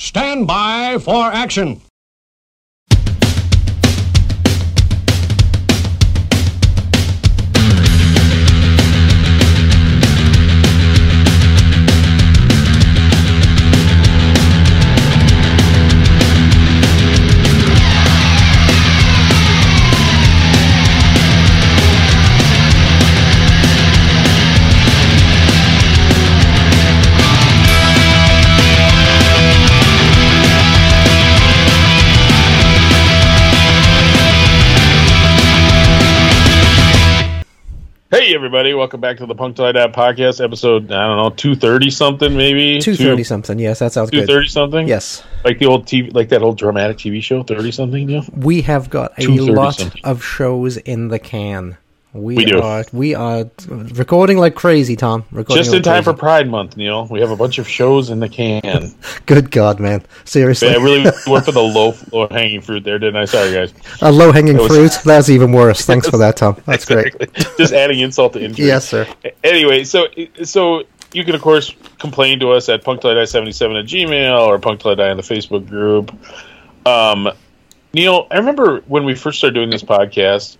Stand by for action. Hey everybody, welcome back to the Punk Till I Die podcast, episode I don't know, two thirty something maybe? Two thirty something. Yes, that sounds Two good. thirty something? Yes, Like the old TV like that old dramatic TV show, thirty something, Yeah, we have got a lot something. of shows in the can. We, We do. are we are recording like crazy, Tom. Recording Just in like time for. Pride Month, Neil. We have a bunch of shows in the can. Good God, man! Seriously, I really went for the low low hanging fruit there, didn't I? Sorry guys. a low hanging was- fruit. That's even worse. Thanks for that, Tom. That's great. Just adding insult to injury. Yes, sir. Anyway, so so you can of course complain to us at punktillidie77 at gmail or punktillidie in the Facebook group. Um, Neil, I remember when we first started doing this podcast,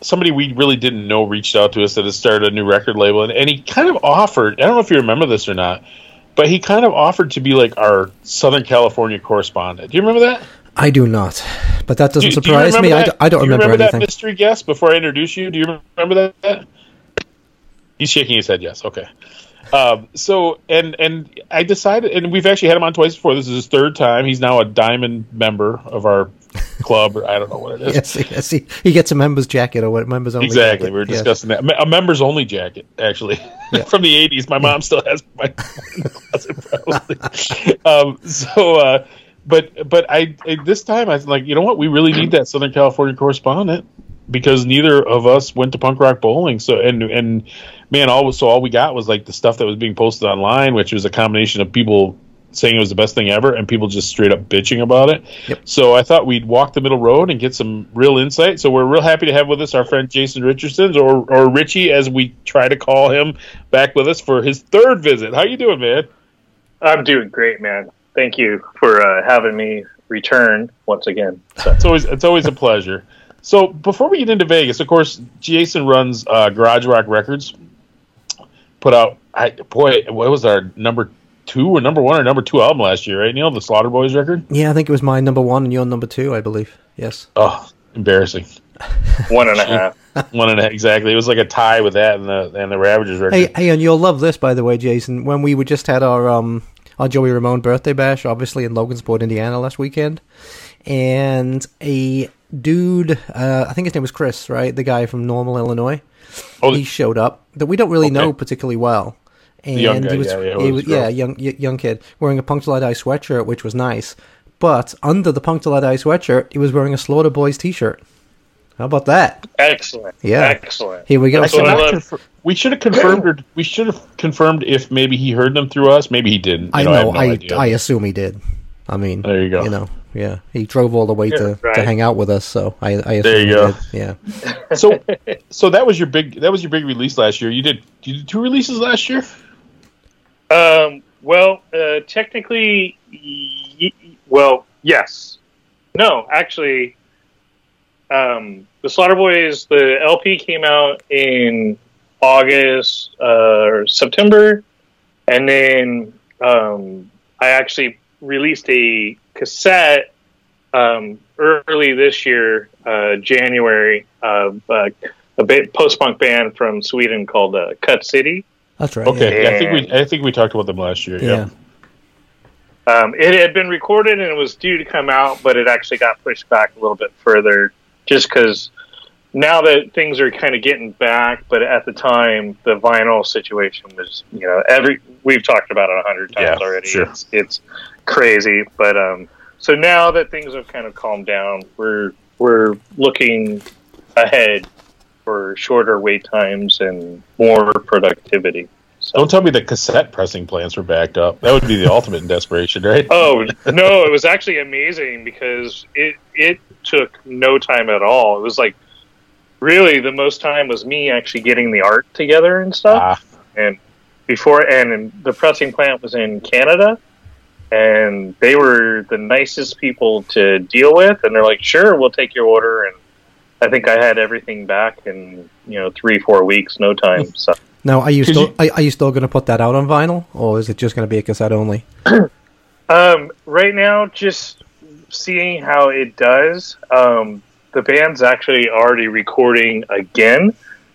somebody we really didn't know reached out to us that had started a new record label, and, and he kind of offered. I don't know if you remember this or not, but he kind of offered to be like our Southern California correspondent. Do you remember that? I do not, but that doesn't Do- do surprise me. remember I, that- do, I don't do you remember, that anything. mystery guest before I introduce you. Do you remember that? He's shaking his head. Yes. Okay. Um, so and and I decided, and we've actually had him on twice before. This is his third time. He's now a diamond member of our club, or I don't know what it is. Yes, yes, he, he gets a members jacket or what members only. Exactly. jacket. We were Yes. discussing that. A members only jacket, actually, from the '80s. My mom still has my closet, probably. um, so, uh, but but I, I this time I was like, you know what? We really need that Southern California correspondent because neither of us went to punk rock bowling. So and and man, all so all we got was like the stuff that was being posted online, which was a combination of people saying it was the best thing ever and people just straight up bitching about it. So I thought we'd walk the middle road and get some real insight. So we're real happy to have with us our friend Jason Richardson or or Richie as we try to call him back with us for his third visit. How you doing, man? I'm doing great, man. Thank you for uh, having me return once again. So, It's always it's always a pleasure. So before we get into Vegas, of course, Jason runs uh, Garage Rock Records. Put out, I boy, what was our number two or number one or number two album last year? Right, Neil, the Slaughter Boys record. Yeah, I think it was my number one and your number two, I believe. Yes. Oh, embarrassing. one and a half. One and exactly. It was like a tie with that and the and the Ravagers record. Hey, hey, and you'll love this, by the way, Jason. When we were just had our um our Joey Ramone birthday bash, obviously in Logansport, Indiana, last weekend, and a dude, uh, I think his name was Chris, right? The guy from Normal, Illinois. Oh, he showed up that we don't really know particularly well. And young guy, he was, yeah, yeah, it he was was- yeah, young young kid wearing a Punk Till I sweatshirt, which was nice. But under the Punk Till I sweatshirt, he was wearing a Slaughter Boys T-shirt. How about that? Excellent. Yeah. Excellent. Here we go. That's So what I not love. confir- we should have confirmed. Or, we should have confirmed if maybe he heard them through us. Maybe he didn't. I You know. have no I idea. I assume he did. I mean, There you go. You know, yeah, he drove all the way to, to right. hang out with us, so I, I assume There you go. did. Yeah, so so that was your big that was your big release last year. You did you did two releases last year. Um, well, uh, technically, y- well, yes. No, actually, um, the Slaughter Boys, the LP came out in August uh, or September, and then um, I actually released a cassette um, early this year, uh, January, of uh, a post punk band from Sweden called uh, Cut City. that's right. Okay, Yeah. I think we I think we talked about them last year. Yeah. Yeah. yeah. Um, it had been recorded and it was due to come out, but it actually got pushed back a little bit further just because now that things are kind of getting back, but at the time, the vinyl situation was, you know, every we've talked about it a hundred times Yeah, already. sure. It's, it's crazy, but um, so now that things have kind of calmed down, we're we're looking ahead for shorter wait times and more productivity. So. Don't tell me the cassette pressing plants were backed up. That would be the ultimate in desperation, right? Oh no, it was actually amazing because it it took no time at all. It was like really the most time was me actually getting the art together and stuff. Ah, And before and the pressing plant was in Canada, and they were the nicest people to deal with. And they're like, "Sure, we'll take your order." And I think I had everything back in you know three four weeks, no time. So Now, are you Could still you- are, are you still going to put that out on vinyl, or is it just going to be a cassette only? Um, right now, just seeing how it does. Um, the band's actually already recording again,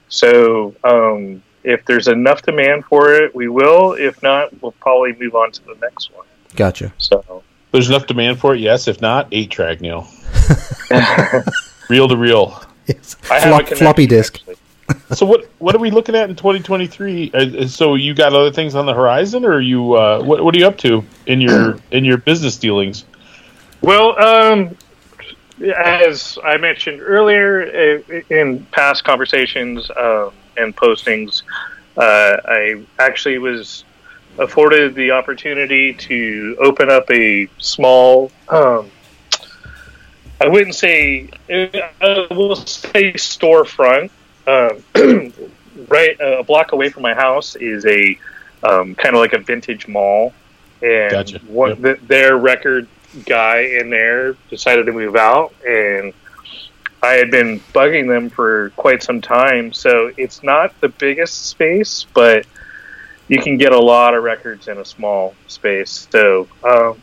so um, if there's enough demand for it, we will. If not, we'll probably move on to the next one. Gotcha. So, There's enough demand for it. Yes, if not, eight track Neil. reel to reel. Yes. I have a Flop, floppy disk. actually. So what what are we looking at in 2023? Uh, so you got other things on the horizon, or are you uh, what what are you up to in your in your business dealings? Well, um, as I mentioned earlier uh, in past conversations um, and postings, uh, I actually was afforded the opportunity to open up a small. Um, I wouldn't say I will say storefront. Um, right a block away from my house is a um, kind of like a vintage mall, and Gotcha. one, Yep. th- their record guy in there decided to move out, and I had been bugging them for quite some time. So it's not the biggest space, but you can get a lot of records in a small space. So, um,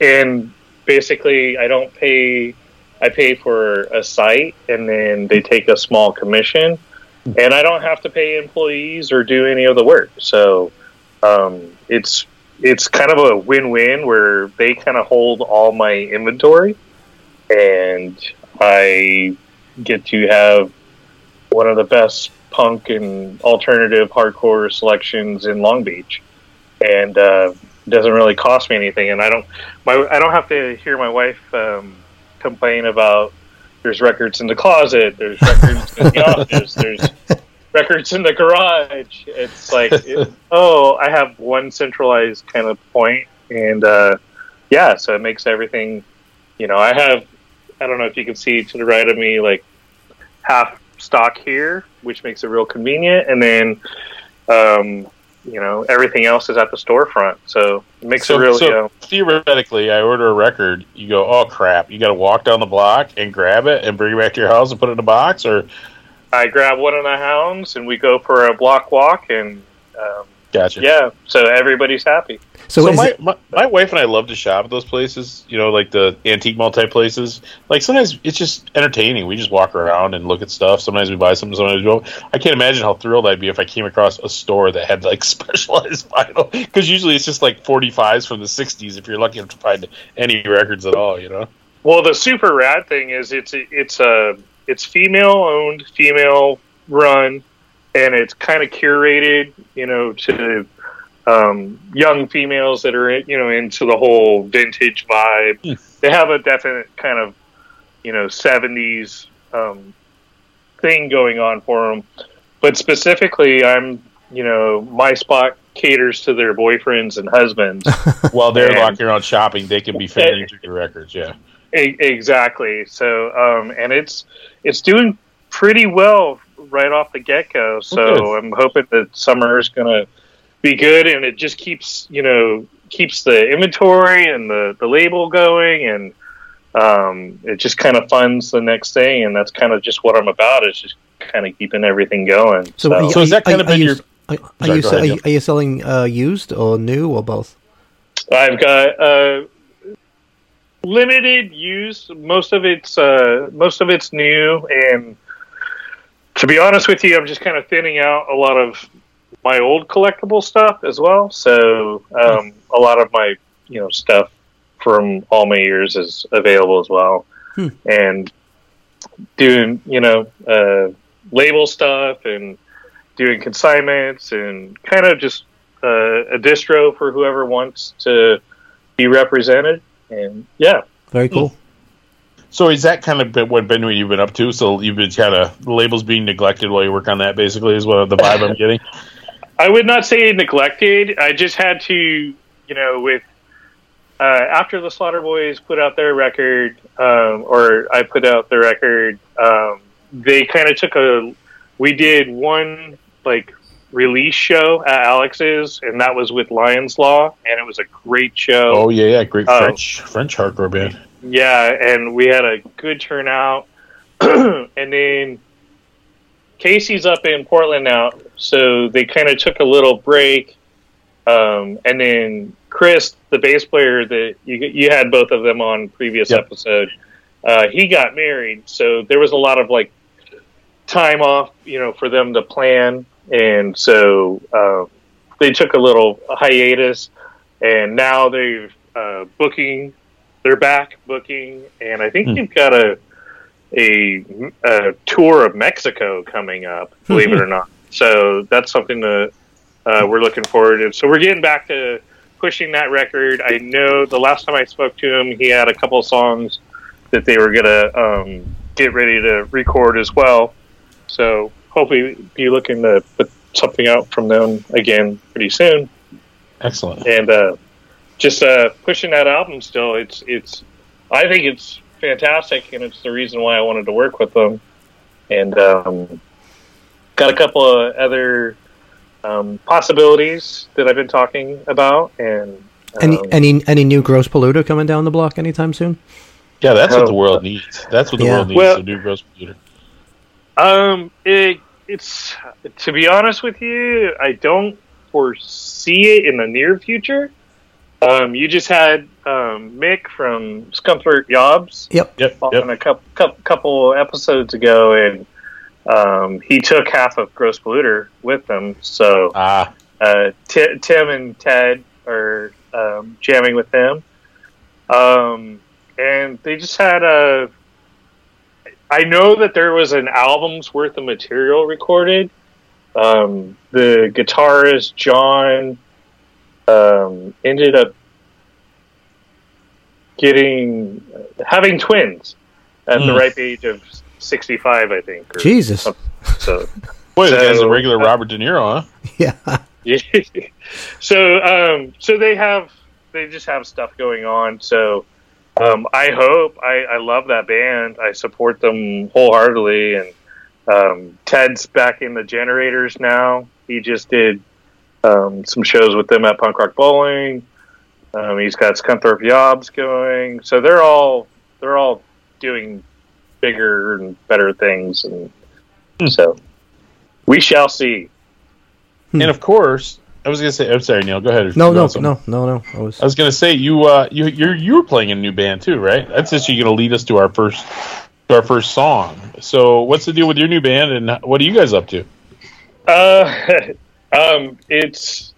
and basically, I don't pay. I pay for a site, and then they take a small commission, and I don't have to pay employees or do any of the work. So, um, it's it's kind of a win-win where they kind of hold all my inventory, and I get to have one of the best punk and alternative hardcore selections in Long Beach, and uh, it doesn't really cost me anything. And I don't my I don't have to hear my wife um, complain about there's records in the closet, there's records in the office, there's records in the garage. It's like, it- oh, I have one centralized kind of point, and uh, yeah, so it makes everything. You know, I have. I don't know if you can see to the right of me, like half stock here, which makes it real convenient, and then, um, you know, everything else is at the storefront, so it makes So, it really. so uh, theoretically, I order a record. You go, oh crap! You got to walk down the block and grab it and bring it back to your house and put it in a box, or I grab one of the hounds, and we go for a block walk, and um, gotcha. yeah, so everybody's happy. So, So, my, it, my my wife and I love to shop at those places. You know, like the antique multi places. Like sometimes it's just entertaining. We just walk around and look at stuff. Sometimes we buy something. Sometimes we don't. I can't imagine how thrilled I'd be if I came across a store that had like specialized vinyl. Because usually it's just like forty fives from the '60s. If you're lucky enough to find any records at all, you know. Well, the super rad thing is it's it's a it's female owned, female run, and it's kind of curated, you know, to um, young females that are you know into the whole vintage vibe. They have a definite kind of you know seventies um, thing going on for them, but specifically, I'm you know my spot caters to their boyfriends and husbands. While they're And- walking around shopping, they can be fingering through your records. Yeah. E- exactly. So, um, and it's it's doing pretty well right off the get go. So good. I'm hoping that summer is going to be good, and it just keeps you know keeps the inventory and the the label going, and um, it just kind of funds the next thing, and that's kind of just what I'm about. Is just kind of keeping everything going. so, So, are you- So has that are you- kind of are been you- your- Are, are Sorry, you, ahead, are, you, are you selling uh, used or new or both? I've got uh, limited use. Most of it's uh, most of it's new, and to be honest with you, I'm just kind of thinning out a lot of my old collectible stuff as well. So um, a lot of my you know stuff from all my years is available as well, Hmm. and doing you know uh, label stuff and doing consignments and kind of just uh, a distro for whoever wants to be represented. And yeah, Very cool. So is that kind of been what been what you've been up to? So you've been kind of the labels being neglected while you work on that. Basically, is what the vibe I'm getting. I would not say neglected. I just had to, you know, with uh, after the Slaughter Boys put out their record, um, or I put out the record, um, they kind of took a. We did one like release show at Alex's, and that was with Lions Law, and it was a great show. Oh yeah, yeah, great Oh. French French hardcore band. Yeah, and we had a good turnout. and then Casey's up in Portland now, so they kind of took a little break. Um, and then Chris, the bass player that you you had both of them on previous Yep. episode, uh, he got married, so there was a lot of like time off, you know, for them to plan, and so uh, they took a little hiatus, and now they're uh, booking they're back booking, and I think Hmm. they've got a, a a tour of Mexico coming up. Believe it or not, so that's something that uh, we're looking forward to. So we're getting back to pushing that record. I know the last time I spoke to him, he had a couple of songs that they were gonna um, get ready to record as well. So hopefully, be looking to put something out from them again pretty soon Excellent. and uh, just uh, pushing that album still. It's it's I think it's fantastic, and it's the reason why I wanted to work with them. And um, got a couple of other um, possibilities that I've been talking about, and Any um, any any new gross polluter coming down the block anytime soon? Yeah, that's what the Oh. world needs. That's what the Yeah. world needs Well- to do gross computer. Um, it, it's to be honest with you, I don't foresee it in the near future. Um, you just had um, Mick from Scunthorpe Yobs Yep. Yep, on yep. a couple, couple couple episodes ago, and um, he took half of Gross Polluter with him. So Ah, uh, Ti- Tim and Ted are um, jamming with them, um, and they just had a. I know that there was an album's worth of material recorded. Um, the guitarist John um, ended up getting having twins at the Hmm. ripe age of sixty-five, I think. or Jesus. something. So boy, the guy's a So- regular Robert De Niro, huh? Yeah. yeah. so um so they have they just have stuff going on so um i hope i i love that band. I support them wholeheartedly. And um ted's back in the generators now. He just did um some shows with them at punk rock bowling. Um he's got scunthorpe yobs going. So they're all they're all doing bigger and better things. And so we shall see. Hmm. And of course, I was gonna say. I'm sorry, Neil. Go ahead. No, no, no, no, no. I was I was gonna say you uh you you're you were playing a new band too, right? That's just you gonna lead us to our first to our first song. So what's the deal with your new band and what are you guys up to? Uh, um, it's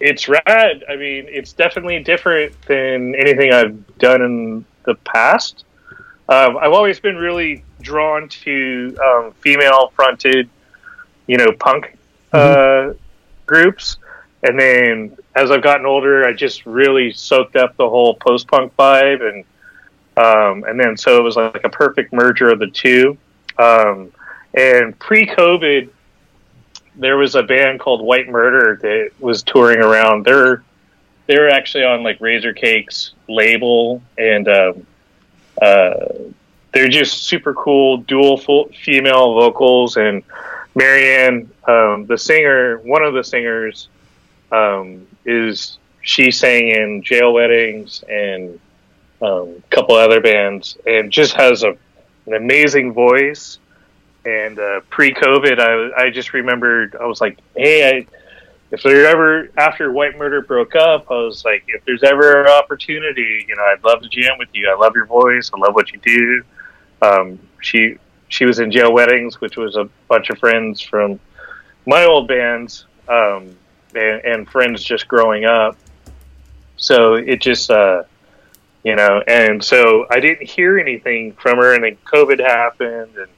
it's rad. I mean, it's definitely different than anything I've done in the past. Um, I've always been really drawn to um, female-fronted, you know, punk uh, groups, and then as I've gotten older, I just really soaked up the whole post-punk vibe, and um, and then so it was like a perfect merger of the two. Um, and pre-COVID, there was a band called White Murder that was touring around. They're they're actually on like Razor Cake's label, and um, uh, they're just super cool, dual female vocals. And Marianne, um, the singer, one of the singers, um, is she sang in Jail Weddings and um, a couple other bands, and just has a an amazing voice. And uh, pre-COVID, I, I just remembered I was like, hey, I, if there ever after White Murder broke up, I was like, if there's ever an opportunity, you know, I'd love to jam with you. I love your voice. I love what you do. Um, she she was in Jail Weddings, which was a bunch of friends from my old bands um, and, and friends just growing up. So it just, uh, you know, and so I didn't hear anything from her, and then COVID happened, and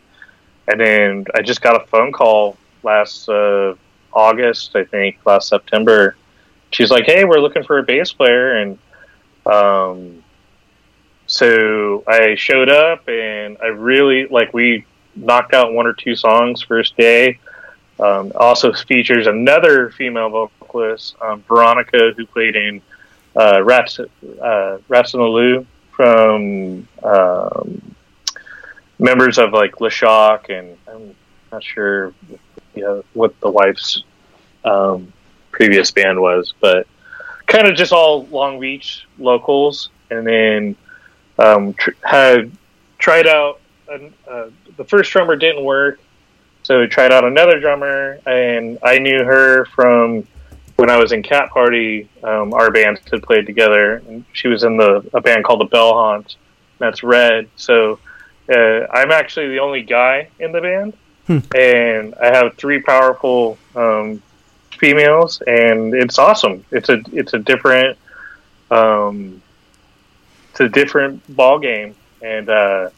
and then I just got a phone call last uh, August, I think, last September. She's like, "Hey, we're looking for a bass player," and um, so I showed up, and I really like we knocked out one or two songs first day. Um, also features another female vocalist, um, Veronica, who played in uh, Rats uh, the Lou from um, members of like LeShock, and I'm not sure you know, what the wife's um, previous band was, but kind of just all Long Beach locals, and then um, tr- had tried out. An, uh, the first drummer didn't work, so we tried out another drummer, and I knew her from when I was in Cat Party. Um, our bands had played together, and she was in the a band called the Bell Haunt. That's Red. So uh, I'm actually the only guy in the band, and I have three powerful um, females, and it's awesome. It's a it's a different um, it's a different ball game, and uh,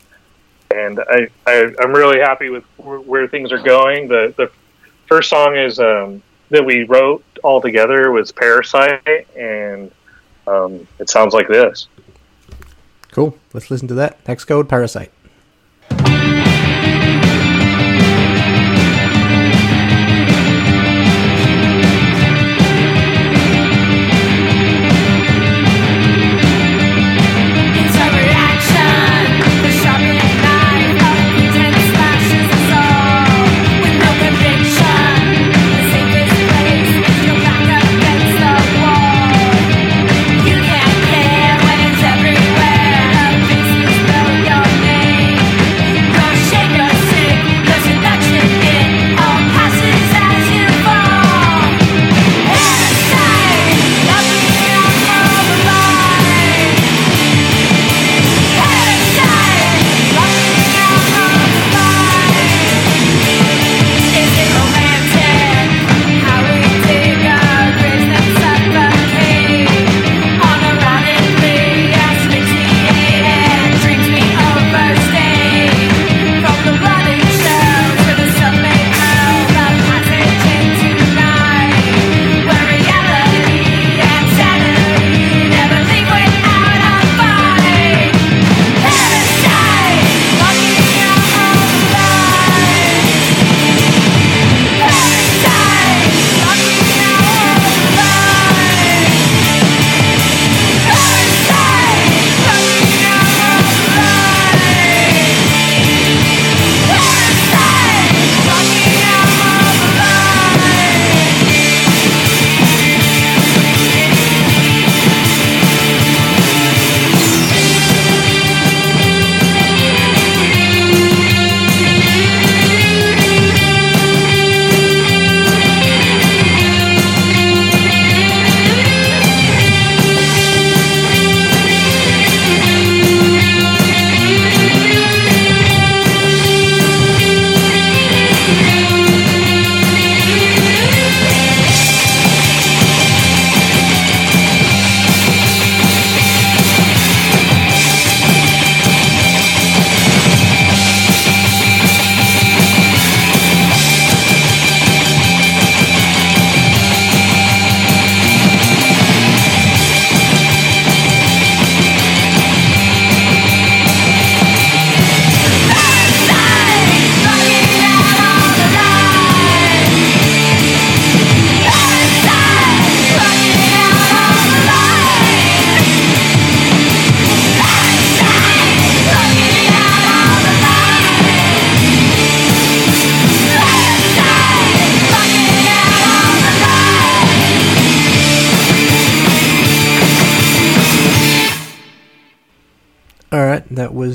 and I, I I'm really happy with where, things are going. The the first song is um, that we wrote all together was Parasite, and um, it sounds like this. Cool. Let's listen to that. Hex code Parasite.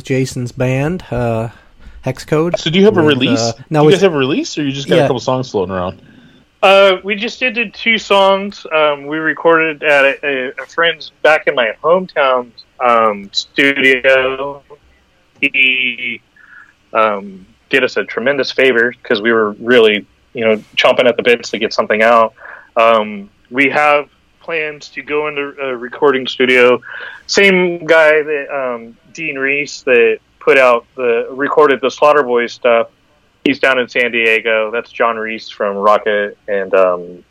Jason's band, uh, Hex Code. So do you have a release? uh, do no, you it's- guys have a release, or you just got Yeah. a couple songs floating around? Uh, we just did, did two songs. Um, we recorded at a, a, a friend's back in my hometown um, studio. He um, did us a tremendous favor because we were really, you know, chomping at the bits to get something out. Um, we have plans to go into a recording studio. Same guy that um, Dean Reis that put out the recorded the Slaughter Boys stuff he's down in San Diego. That's John Reis from Rocket and um,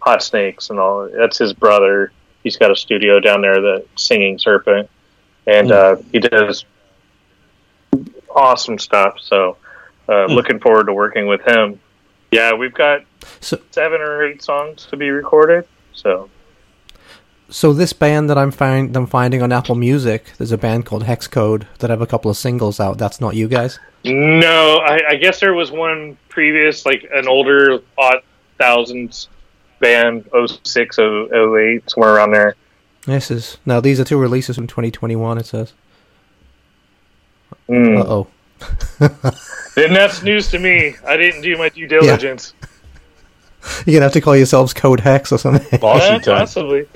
Hot Snakes and all. That's his brother. He's got a studio down there, the Singing Serpent, and uh, he does awesome stuff. So, uh, looking forward to working with him. Yeah, we've got So, seven or eight songs to be recorded. So, so this band that I'm find I'm finding on Apple Music, there's a band called Hex Code that have a couple of singles out. That's not you guys. no, I, I guess there was one previous, like an older, uh, thousands band 06, 08, somewhere around there. This is now. These are two releases from 2021. It says. Mm. Uh oh. And that's news to me. I didn't do my due diligence. You're gonna have to call yourselves Code Hex or something. Lawsuit time. possibly.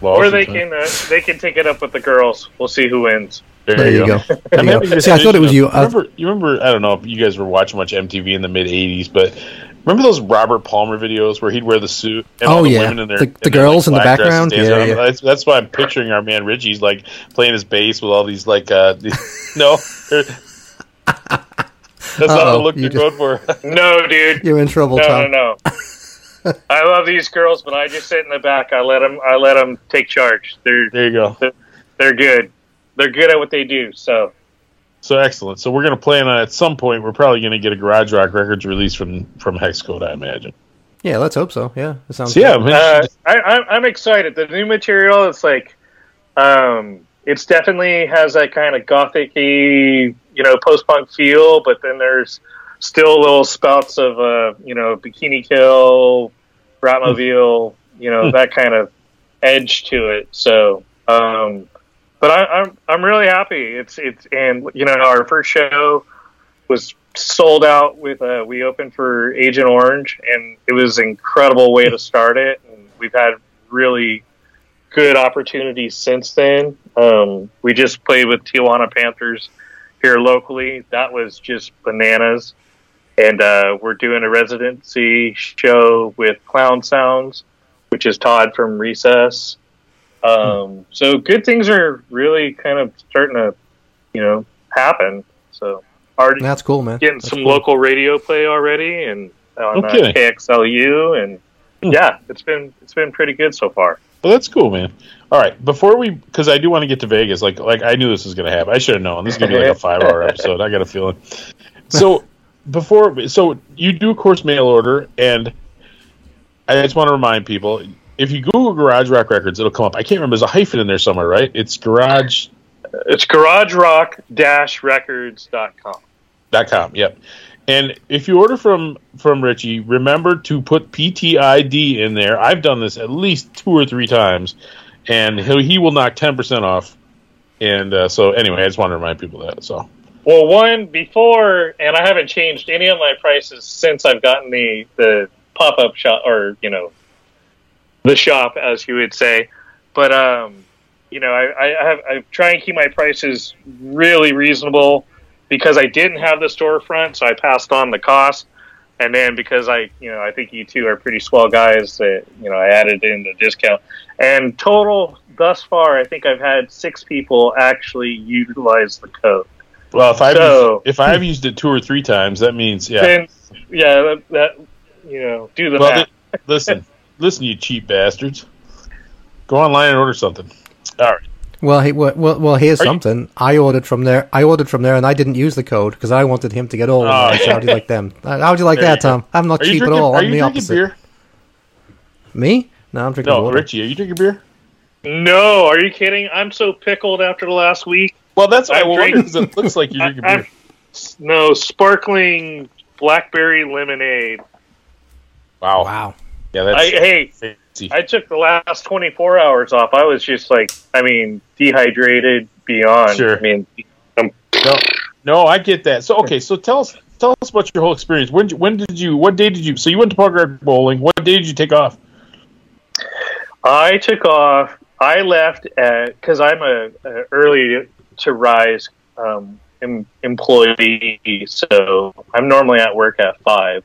Lawsuit Or they can uh, they can take it up with the girls. We'll see who wins. There you go. There I'm you go. See, I thought it was you. I- Remember, you remember? I don't know if you guys were watching much MTV in the mid '80s, but remember those Robert Palmer videos where he'd wear the suit and Oh, all the yeah. women in their The- the in their, girls in the background? Yeah, yeah. That's, that's why I'm picturing our man Richie's like playing his bass with all these like uh, these, no. they're- That's not the look you you're just- going for. No, dude. You're in trouble, No, Tom. no, no. I love these girls, but I just sit in the back. I let them. I let them take charge. They're there you go. they're good. They're good at what they do. So So excellent. So we're going to plan on at some point. We're probably going to get a Garage Rock Records release from from Hexcode, I imagine. Yeah, let's hope so. Yeah, it sounds. So yeah. I mean, uh, I, I'm, I'm excited. The new material. It's like, um, it's definitely has that kind of gothic-y, you know, post-punk feel. But then there's still little spouts of, uh, you know, Bikini Kill, Bratmobile, you know, that kind of edge to it. So, um, but I, I'm I'm really happy. It's it's and you know our first show was sold out with uh, we opened for Agent Orange and it was an incredible way to start it. And we've had really good opportunities since then. Um, we just played with Tijuana Panthers here locally. That was just bananas. And uh, we're doing a residency show with Clown Sounds, which is Todd from Recess. Um, so good things are really kind of starting to, you know, happen. So already that's cool, man. getting That's some cool. local radio play already, and on No uh. KXLU, and Hmm. yeah, it's been it's been pretty good so far. Well, that's cool, man. All right, before we, because I do want to get to Vegas. Like, like I knew this was going to happen. I should have known. This is going to be like a five-hour episode. I got a feeling. So, before, so you do, of course, mail order, and I just want to remind people: if you Google Garage Rock Records, it'll come up. I can't remember. There's a hyphen in there somewhere, right? It's Garage It's garagerock-records.com. dot com. Yep. And if you order from from Richie, remember to put PTID in there. I've done this at least two or three times, and he he will knock ten percent off. And uh, so, anyway, I just want to remind people that. So, Well, one before, and I haven't changed any of my prices since I've gotten the the pop up shop, or you know, the shop, as you would say. But um, you know, I, I have I try and keep my prices really reasonable because I didn't have the storefront, so I passed on the cost. And then because I, you know, I think you two are pretty swell guys that, you know, I added in the discount. And total thus far, I think I've had six people actually utilize the code. Well, if I've So- used, if I've used it two or three times, that means yeah. Then, yeah, that, that you know, do the well, math. th- listen, listen, you cheap bastards. Go online and order something. All right. Well, he, well, well, well, here's Are you- something. I ordered from there. I ordered from there, and I didn't use the code because I wanted him to get all of Oh, it. How do you like them? How would you like There that, you. Tom? I'm not Are cheap drinking, at all. Are I'm you the drinking opposite. beer? Me? No, I'm drinking No, water. Richie, are you drinking beer? No, are you kidding? I'm so pickled after the last week. Well, that's what I I'm wonder. 'cause It looks like you're I- drinking beer. No, sparkling blackberry lemonade. Wow. Wow. Yeah, I, that's hey, fancy. I took the last 24 hours off. I was just like, I mean, dehydrated beyond. Sure. I mean, um, No, no, I get that. So okay, so tell us tell us about your whole experience. When when did you? What day did you? So you went to Punk Rock Bowling. What day did you take off? I took off. I left at because I'm a, a early to rise um, em, employee, so I'm normally at work at five.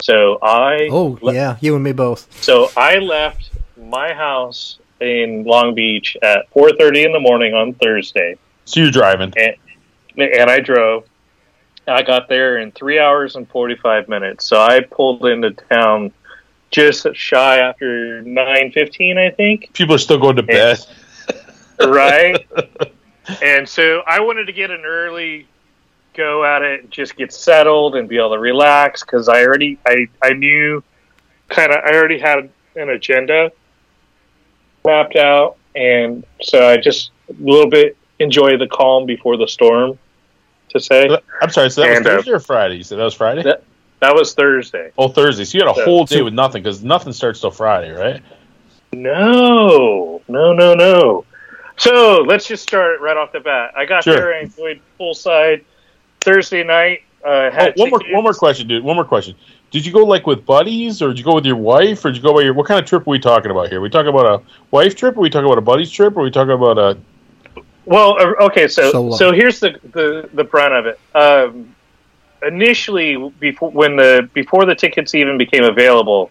So I Oh, le- yeah, you and me both. So I left my house in Long Beach at 4:30 in the morning on Thursday, So you're driving. and I drove. I got there in three hours and 45 minutes. So I pulled into town just shy after 9:15, I think. People are still going to bed. right? and so I wanted to get an early go at it and just get settled and be able to relax because I already I I knew kind of I already had an agenda mapped out, and so I just a little bit enjoy the calm before the storm. To say I'm sorry. So that was And, uh, Thursday or Friday? You said that was Friday. That- That was Thursday. Oh, Thursday. So you had a Yeah. whole day with nothing because nothing starts till Friday, right? No, no, no, no. So let's just start right off the bat. I got Sure. there and enjoyed full side Thursday night. Uh, Oh, had one more, one more question, dude. One more question. Did you go like with buddies, or did you go with your wife, or did you go by your? What kind of trip are we talking about here? Are we talking about a wife trip, or we talking about a buddies trip, or we talking about a? Well, uh, okay, so Solo. so here's the, the the brunt of it. Um, initially, before when the before the tickets even became available,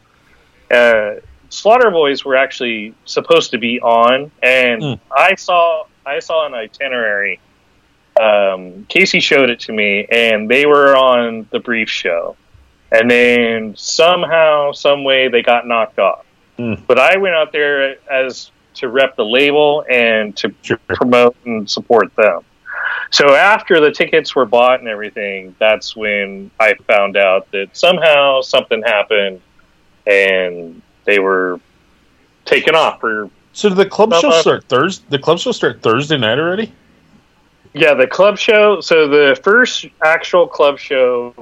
uh, Slaughter Boys were actually supposed to be on, and Mm. I saw I saw an itinerary. Um, Casey showed it to me, and they were on the brief show, and then somehow, some way, they got knocked off. Mm. But I went out there as to rep the label and to Sure. promote and support them. So after the tickets were bought and everything, that's when I found out that somehow something happened and they were taken off for So did the club show uh, start Thursday? The club show start Thursday night already? yeah, the club show. So the first actual club show,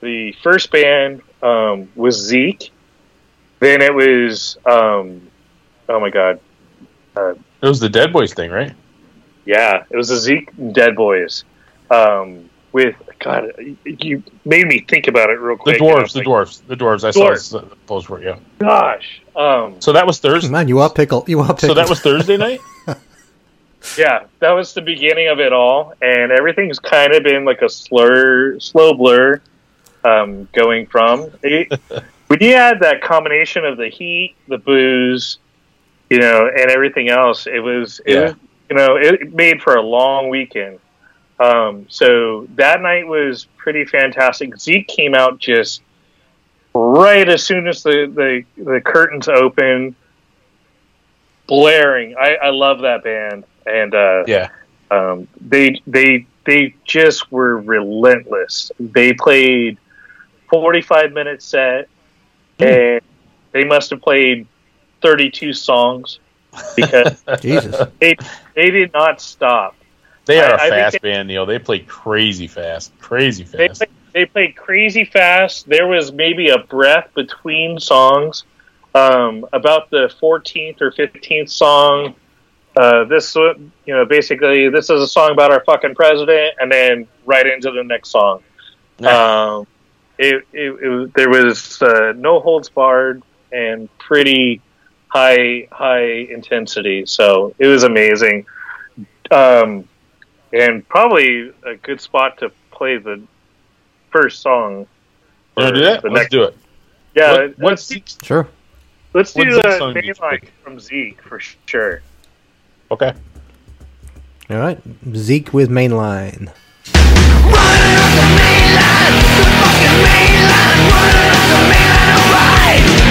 the first band um, was Zeke. Then it was um, oh my god, It was the Dead Boys thing, right? Yeah, it was the Zeke Dead Boys. Um, with God, you made me think about it real quick. The quick. dwarves, and I was the like, dwarves, the dwarves. I Dwarves. saw the post for it. Yeah. Gosh, um, So that was Thursday. Man, you up pickle. You are pickle. So that was Thursday night. yeah, that was the beginning of it all, and everything's kind of been like a slur, slow blur, um, going from. It, when you add that combination of the heat, the booze, you know, and everything else, it was, it Yeah. was you know, it made for a long weekend. Um, so that night was pretty fantastic. Zeke came out just right as soon as the, the, the curtains opened, blaring. I, I love that band, and uh, Yeah. um, they they they just were relentless. They played forty five minute set, and they must have played thirty two songs because Jesus. they they did not stop. They are I- a fast they- band, Neil. They play crazy fast, crazy They fast. they played crazy fast. There was maybe a breath between songs. Um, about the 14th or 15th song, uh, this uh, you know basically this is a song about our fucking president, and then right into the next song. Um, it, it, it there was uh, no holds barred and pretty high high intensity, so it was amazing. Um, and probably a good spot to play the first song. You want to do that? The Let's next- do it. Yeah, What, let's, what's let's, Sure. let's do what Zeke the song mainline from Zeke for sure. okay? All right. Zeke with mainline. So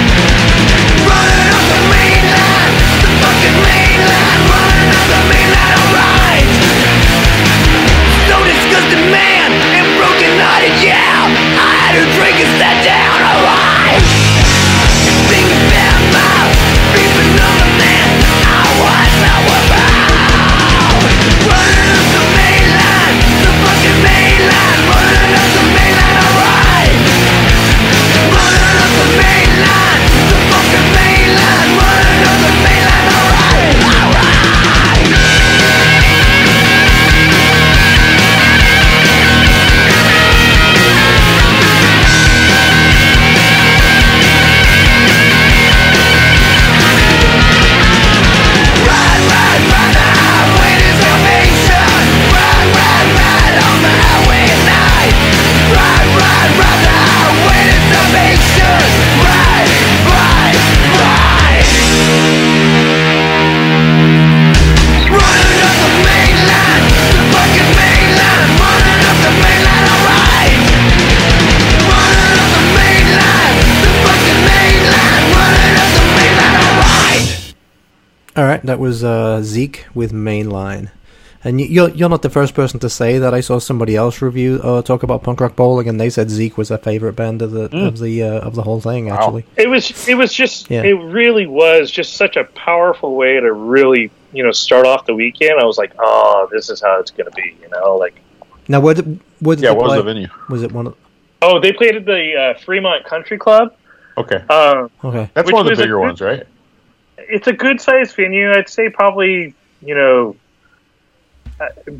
Had drink down, creeping on the man. I was now about. Running up the main line, the fucking main line. Running up the main line, alright. Running up the main line, the fucking main line. Running up the main line, alright. Alright. All right, that was uh, Zeke with mainline. And you're you're not the first person to say that. I saw somebody else review uh, talk about punk rock bowling, and they said Zeke was their favorite band of the of the uh, of the whole thing. Wow. Actually, It was it was just Yeah. it really was just such a powerful way to really you know start off the weekend. I was like, oh, this is how it's going to be, you know, like now where did where did Yeah. they What was the venue? Was it one of Oh, they played at the uh, Fremont Country Club. Okay, Uh, Okay. that's one of the bigger good- ones, right? it's a good sized venue. I'd say probably you know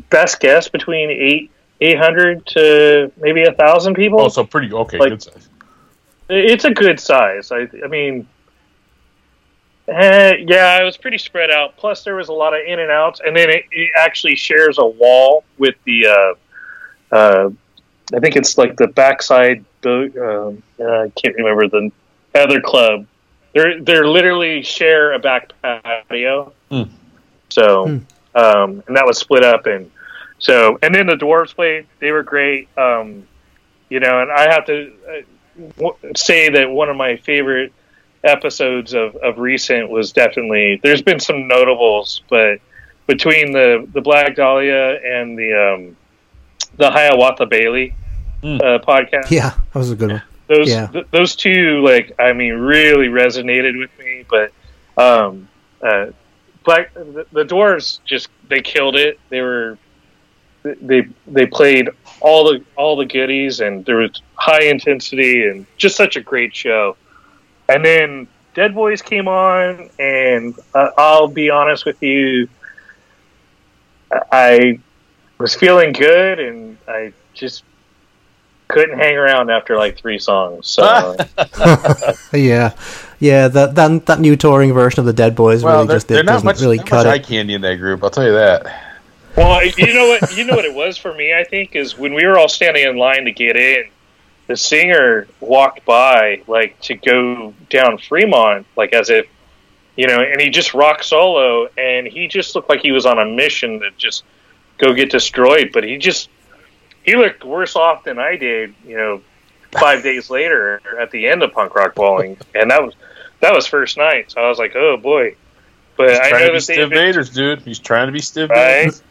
best guess between eight eight hundred to maybe a thousand people. Oh, so pretty okay, Like- good size. It's a good size. I, I mean, eh, yeah, it was pretty spread out. Plus, there was a lot of in and outs, and then it, it actually shares a wall with the. Uh, uh, I think it's like the backside. Um, uh, I can't remember the other club. They're they're literally share a back patio. Hmm. So, Hmm. Um, and that was split up, and so and then the dwarves played. They were great. Um, you know, and I have to uh, say that one of my favorite episodes of, of recent was definitely there's been some notables, but between the the Black Dahlia and the um, the Hiawatha Bailey uh, podcast, Yeah, that was a good one. those yeah. th- those two like I mean really resonated with me. But um, uh, Black the, the Dwarves just they killed it. They were they they played all the all the goodies and there was high intensity and just such a great show. And then Dead Boys came on, and uh, I'll be honest with you, I was feeling good, and I just couldn't hang around after like three songs. So Yeah, yeah. That that that new touring version of the Dead Boys Well, really just they're it not doesn't much, really not cut much eye it. candy in that group. I'll tell you that. Well, you know what? You know what it was for me. I think is when we were all standing in line to get in, the singer walked by like to go down Fremont, like as if you know, and he just rocked solo, and he just looked like he was on a mission to just go get destroyed. But he just he looked worse off than I did. You know, five days later at the end of punk rock bowling, and that was that was first night. So I was like, oh boy. But He's I trying know to be Stiv Bators, dude. He's trying to be Stiv Right? Bators.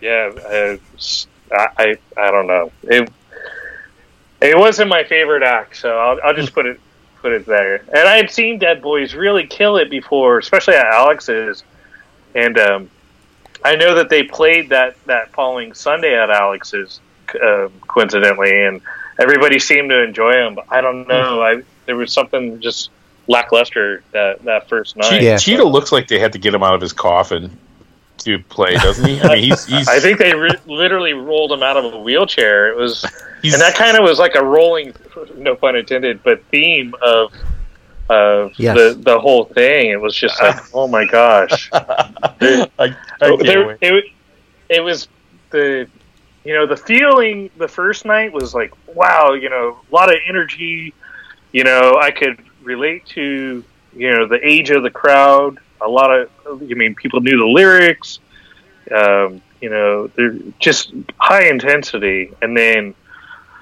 yeah, uh, I, I I don't know. It it wasn't my favorite act, so I'll, I'll just put it put it there. And I had seen Dead Boys really kill it before, especially at Alex's, and um, I know that they played that that following Sunday at Alex's, uh, coincidentally, and everybody seemed to enjoy them. But I don't know, I there was something just lackluster that that first night. Che- Yeah. Cheetah looks like they had to get him out of his coffin to play, doesn't he? I mean, he's he's, I think they re- literally rolled him out of a wheelchair. It was. he's and that kind of was like a rolling, no pun intended, but theme of of Yes. the the whole thing. It was just like, oh my gosh, I, I There- it it was the you know the feeling. The first night was like, wow, you know, a lot of energy. You know, I could relate to you know the age of the crowd. A lot of, I mean, people knew the lyrics. Um, you know, they're just high intensity, and then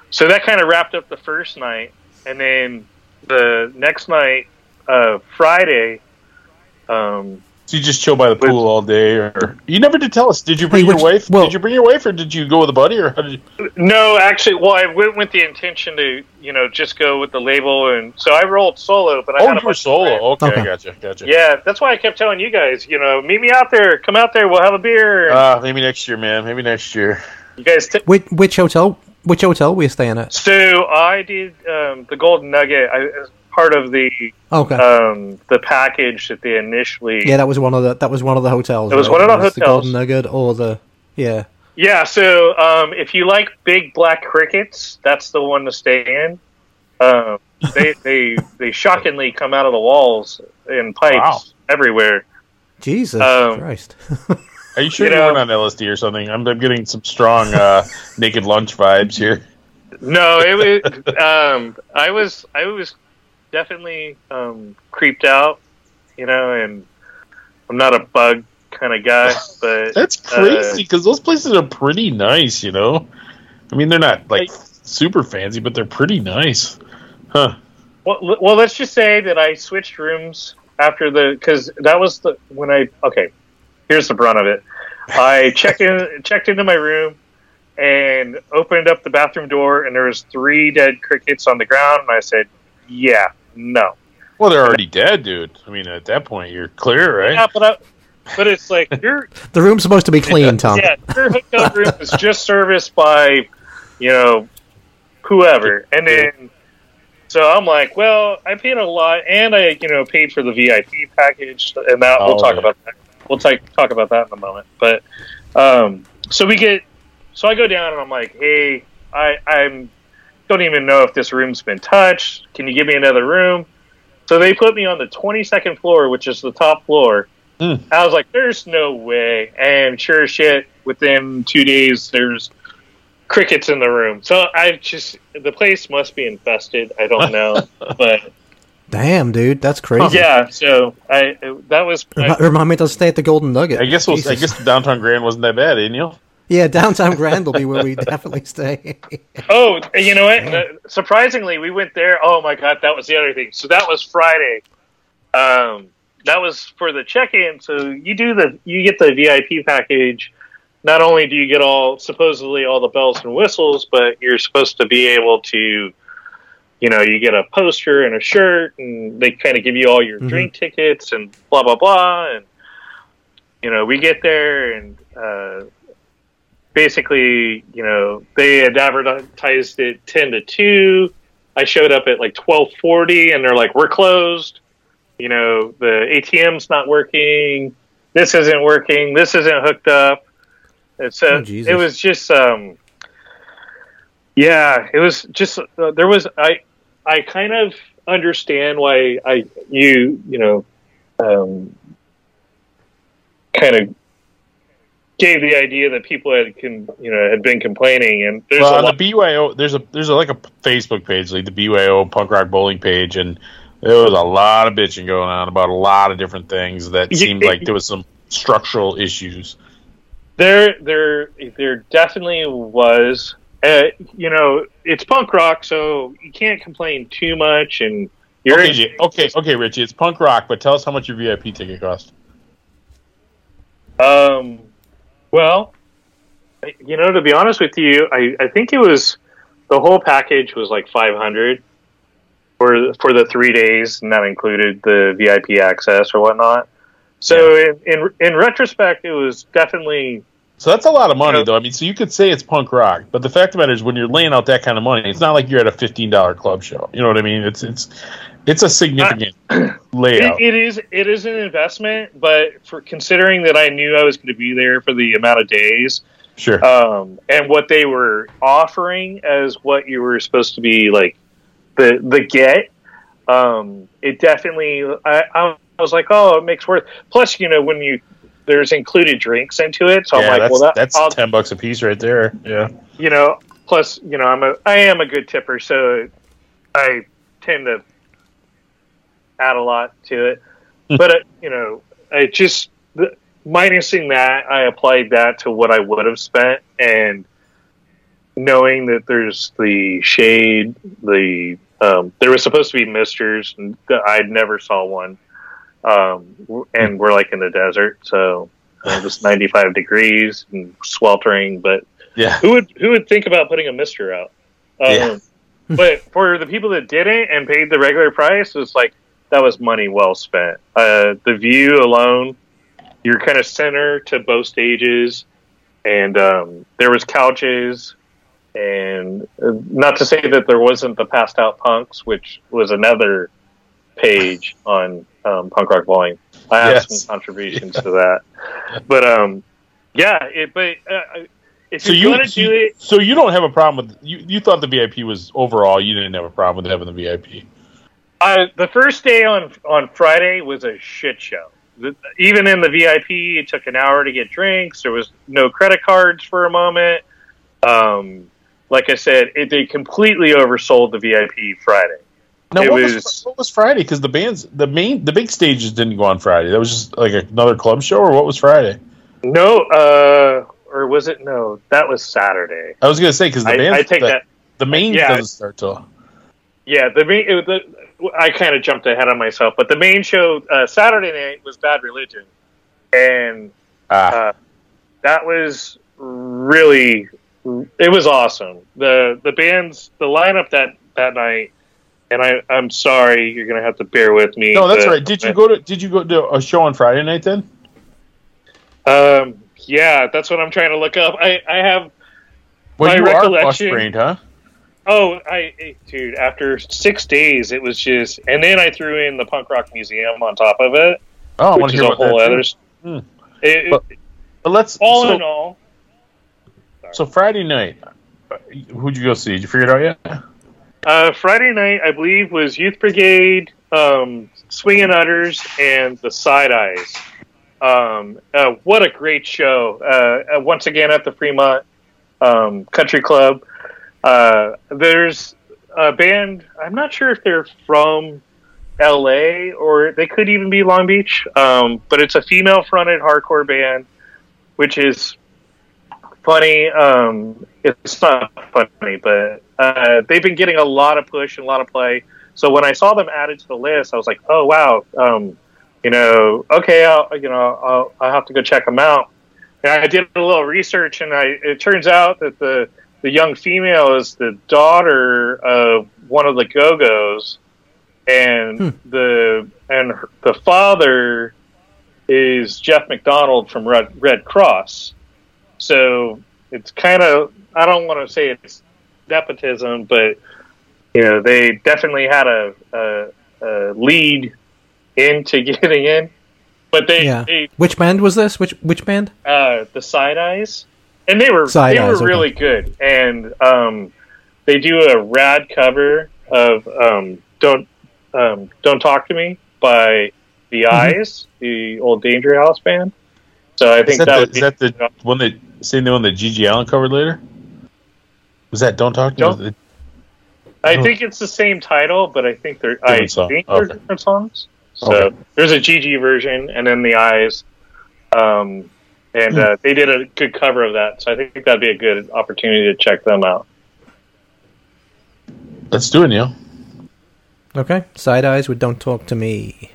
so that kind of wrapped up the first night, and then the next night, uh, Friday. Um, So you just chill by the pool all day, or you never did tell us? Did you bring Hey, your wife? well- did you bring your wife, or did you go with a buddy, or how did you? No, actually, well, I went with the intention to, you know, just go with the label, and so I rolled solo. But I Oh, had a you were solo. Okay, Okay. I gotcha, gotcha. Yeah, that's why I kept telling you guys, you know, meet me out there, come out there, we'll have a beer. and Uh, maybe next year, man. Maybe next year. you guys. T- Which which hotel? Which hotel were you staying at? so I did um, the Golden Nugget I, as part of the Okay. um, the package that they initially. yeah, that was one of the that was one of the hotels. It was right? one of the It was The hotels. Golden Nugget or the yeah. Yeah, so um, if you like big black crickets, that's the one to stay in. Um, they they they shockingly come out of the walls in pipes Wow. everywhere. Jesus Um, Christ. Are you sure You you, know- weren't on LSD or something? I'm, I'm getting some strong uh, naked lunch vibes here. No, it was. um, I was. I was definitely um, creeped out, you know, and I'm not a bug kind of guy, but That's uh, crazy because those places are pretty nice. You know, I mean, they're not like super fancy, but they're pretty nice. Huh? well, well, let's just say that I switched rooms after the because that was the when I okay. Here's the brunt of it. I checked in, checked into my room, and opened up the bathroom door, and there was three dead crickets on the ground, and I said, "Yeah, no." Well, they're already dead, dude. I mean, at that point, you're clear, right? Yeah, but I, but it's like you're The room's supposed to be clean, Tom. yeah, your hotel room is just serviced by, you know, whoever, and then so I'm like, well, I paid a lot, and I you know paid for the VIP package, and that we'll Oh, talk yeah. about that. We'll talk talk about that in a moment. But um, so we get, so I go down and I'm like, hey, I I'm don't even know if this room's been touched. Can you give me another room? So they put me on the 22nd floor, which is the top floor. Hmm. I was like, there's no way. And sure as shit, within two days, there's crickets in the room. So I just, the place must be infested. I don't know. but Damn, dude, that's crazy. yeah, so I, that was, Remi- Remind me to stay at the Golden Nugget. I guess we'll, I Jesus. guess downtown Grand wasn't that bad, eh, Neil? Yeah, downtown Grand will be where we definitely stay. oh, you know what? Uh, surprisingly, we went there. Oh my God, that was the other thing. So that was Friday. Um, that was for the check-in. So you do the, you get the VIP package. Not only do you get all supposedly all the bells and whistles, but you're supposed to be able to, you know, you get a poster and a shirt, and they kind of give you all your Mhm. drink tickets and blah blah blah. And you know, we get there and uh, basically, you know, they had advertised it ten to two. I showed up at like twelve forty, and they're like, "We're closed." You know, the ATM's not working. This isn't working. This isn't hooked up. It's uh, Oh, it was just um, yeah, it was just uh, there was I I kind of understand why I you you know um, kind of gave the idea that people had can you know had been complaining and there's well, a on the BYO, there's a there's a, like a Facebook page, like the BYO Punk Rock Bowling page, and there was a lot of bitching going on about a lot of different things that seemed like there was some structural issues. There, there, there definitely was. Uh, you know, it's punk rock, so you can't complain too much. And you're Okay, okay, okay, Richie, it's punk rock, but tell us how much your VIP ticket cost. Um, well, you know, to be honest with you, I, I think it was the whole package was like five hundred for for the three days, and that included the VIP access or whatnot. So in, in in retrospect, it was definitely So that's a lot of money, Yeah. though. I mean, so you could say it's punk rock, but the fact of the matter is, when you're laying out that kind of money, it's not like you're at a fifteen dollar club show. You know what I mean? It's it's it's a significant layout. It, it is it is an investment, but for considering that I knew I was going to be there for the amount of days, sure. um, and what they were offering as what you were supposed to be like the the get, um, it definitely I, I was like, oh, it makes worth. Plus, you know, when you there's included drinks into it, so yeah, I'm like, that's well, that, that's I'll, ten bucks a piece right there. Yeah. you know, plus, you know, I'm a I am a good tipper, so I tend to add a lot to it. but uh, you know, I just the, minusing that, I applied that to what I would have spent, and knowing that there's the shade, the um, there was supposed to be misters, and I never saw one. Um, and we're like in the desert, so it was 95 degrees and sweltering, but Yeah. who would who would think about putting a mister out? Um, Yeah. but for the people that didn't and paid the regular price, it was like that was money well spent. Uh, the view alone, you're kind of center to both stages, and um, there was couches, and uh, not to say that there wasn't the passed out punks, which was another page on um, punk rock bowling. I have Yes. some contributions to that, but um, yeah, it, but uh, if So you, so, do it, so you don't have a problem with you. You thought the VIP was overall. You didn't have a problem with having the VIP. I, the first day on on Friday was a shit show. The, even in the VIP, it took an hour to get drinks. There was no credit cards for a moment. Um, like I said, it, they completely oversold the VIP Friday. Now, It what was, was- what was Friday? Because the bands, the main, the big stages didn't go on Friday. That was just like another club show, or what was Friday? No, uh, or was it? No, that was Saturday. I was gonna say because the I, bands, I take the, that. the main yeah. doesn't start till. Yeah, the main. It, the, I kind of jumped ahead of myself, but the main show uh, Saturday night was Bad Religion, and Ah, uh, that was really it was awesome. the The bands, the lineup that that night, and I I'm sorry, you're gonna have to bear with me. no, that's but- right. Did you go to? Did you go to a show on Friday night then? Um, yeah, that's what I'm trying to look up. I I have Well, My you are recollection- frustrated, huh? Oh, I, dude. After six days, it was just, and then I threw in the punk rock museum on top of it, Oh, I want which to is hear a whole other. Hmm. It, But- But let's all so, in all, so Friday night. Who'd you go see? Did you figure it out yet? uh, Friday night, I believe, was Youth Brigade, um, Swinging Utters, and the Side Eyes. Um, uh, what a great show! Uh, uh, once again at the Fremont um, Country Club. Uh, there's a band. I'm not sure if they're from L.A. or they could even be Long Beach. Um, but it's a female-fronted hardcore band, which is funny. Um, it's not funny, but uh, they've been getting a lot of push and a lot of play. So when I saw them added to the list, I was like, oh wow, um, you know, okay, I'll, you know, I'll, I'll have to go check them out. And I did a little research, and I it turns out that the the young female is the daughter of one of the Go Go's, and the and her, the father is Jeff McDonald from Red, Red Cross. So it's kind of I don't want to say it's nepotism, but you know they definitely had a, a, a lead into getting in. But they, Yeah. they Which band was this? Which which band? uh, the side eyes, and they were Side they Eyes, were okay. really good. And um, they do a rad cover of um, "Don't um, Don't Talk to Me" by the Mm-hmm. Eyes, the old Danger House band. So I Is think that, that, the, would is be that the one that same the one that GG Allin covered later? Was that Don't Talk to Don't- Me? I think it's the same title, but I think they're I song. think they're Okay. different songs. So Okay. there's a GG version, and then the Eyes, um, and Hmm. uh, they did a good cover of that. So I think that'd be a good opportunity to check them out. Let's do it, Neil. Okay, Side Eyes with "Don't Talk to Me."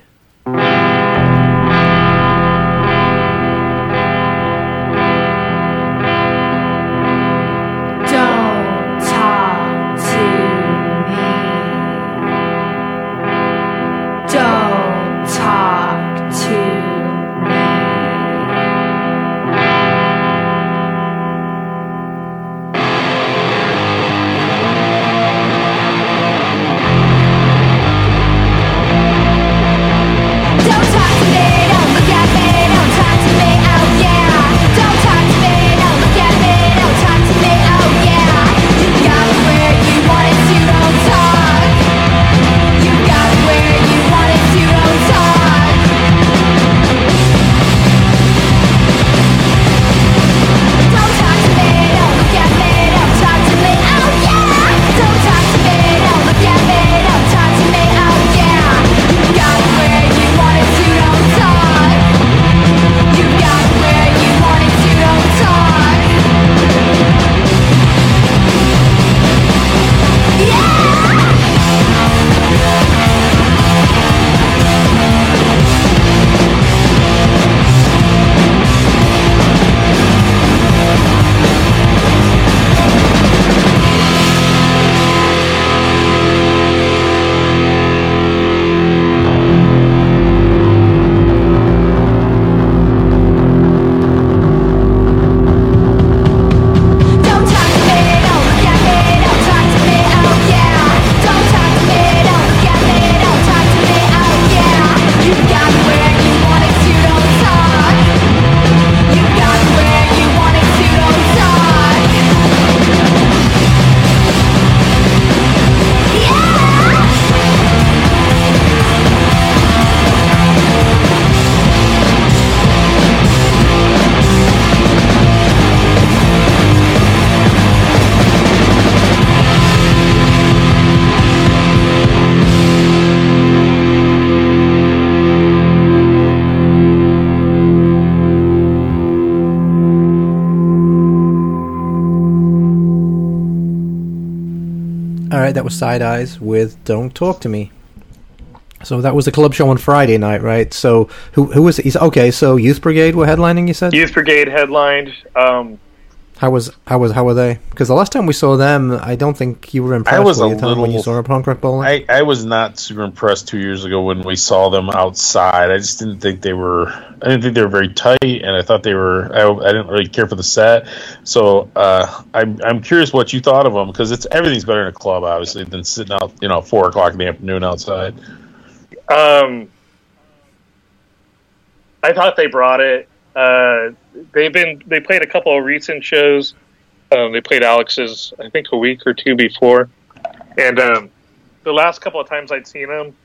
That was Side Eyes with "Don't Talk to Me." So that was the club show on Friday night, right? So who who was it? He's- Okay, so Youth Brigade were headlining. You said Youth Brigade headlined. Um, How was how was how were they? Because the last time we saw them, I don't think you were impressed. I was a you, Tom, when you saw a punk rock bowling. I, I was not super impressed two years ago when we saw them outside. I just didn't think they were. I didn't think they were very tight, and I thought they were. I, I didn't really care for the set. So uh, I'm I'm curious what you thought of them because it's everything's better in a club, obviously, than sitting out you know four o'clock in the afternoon outside. Um, I thought they brought it. Uh, they've been they played a couple of recent shows. Um, they played Alex's I think a week or two before, and um, the last couple of times I'd seen them,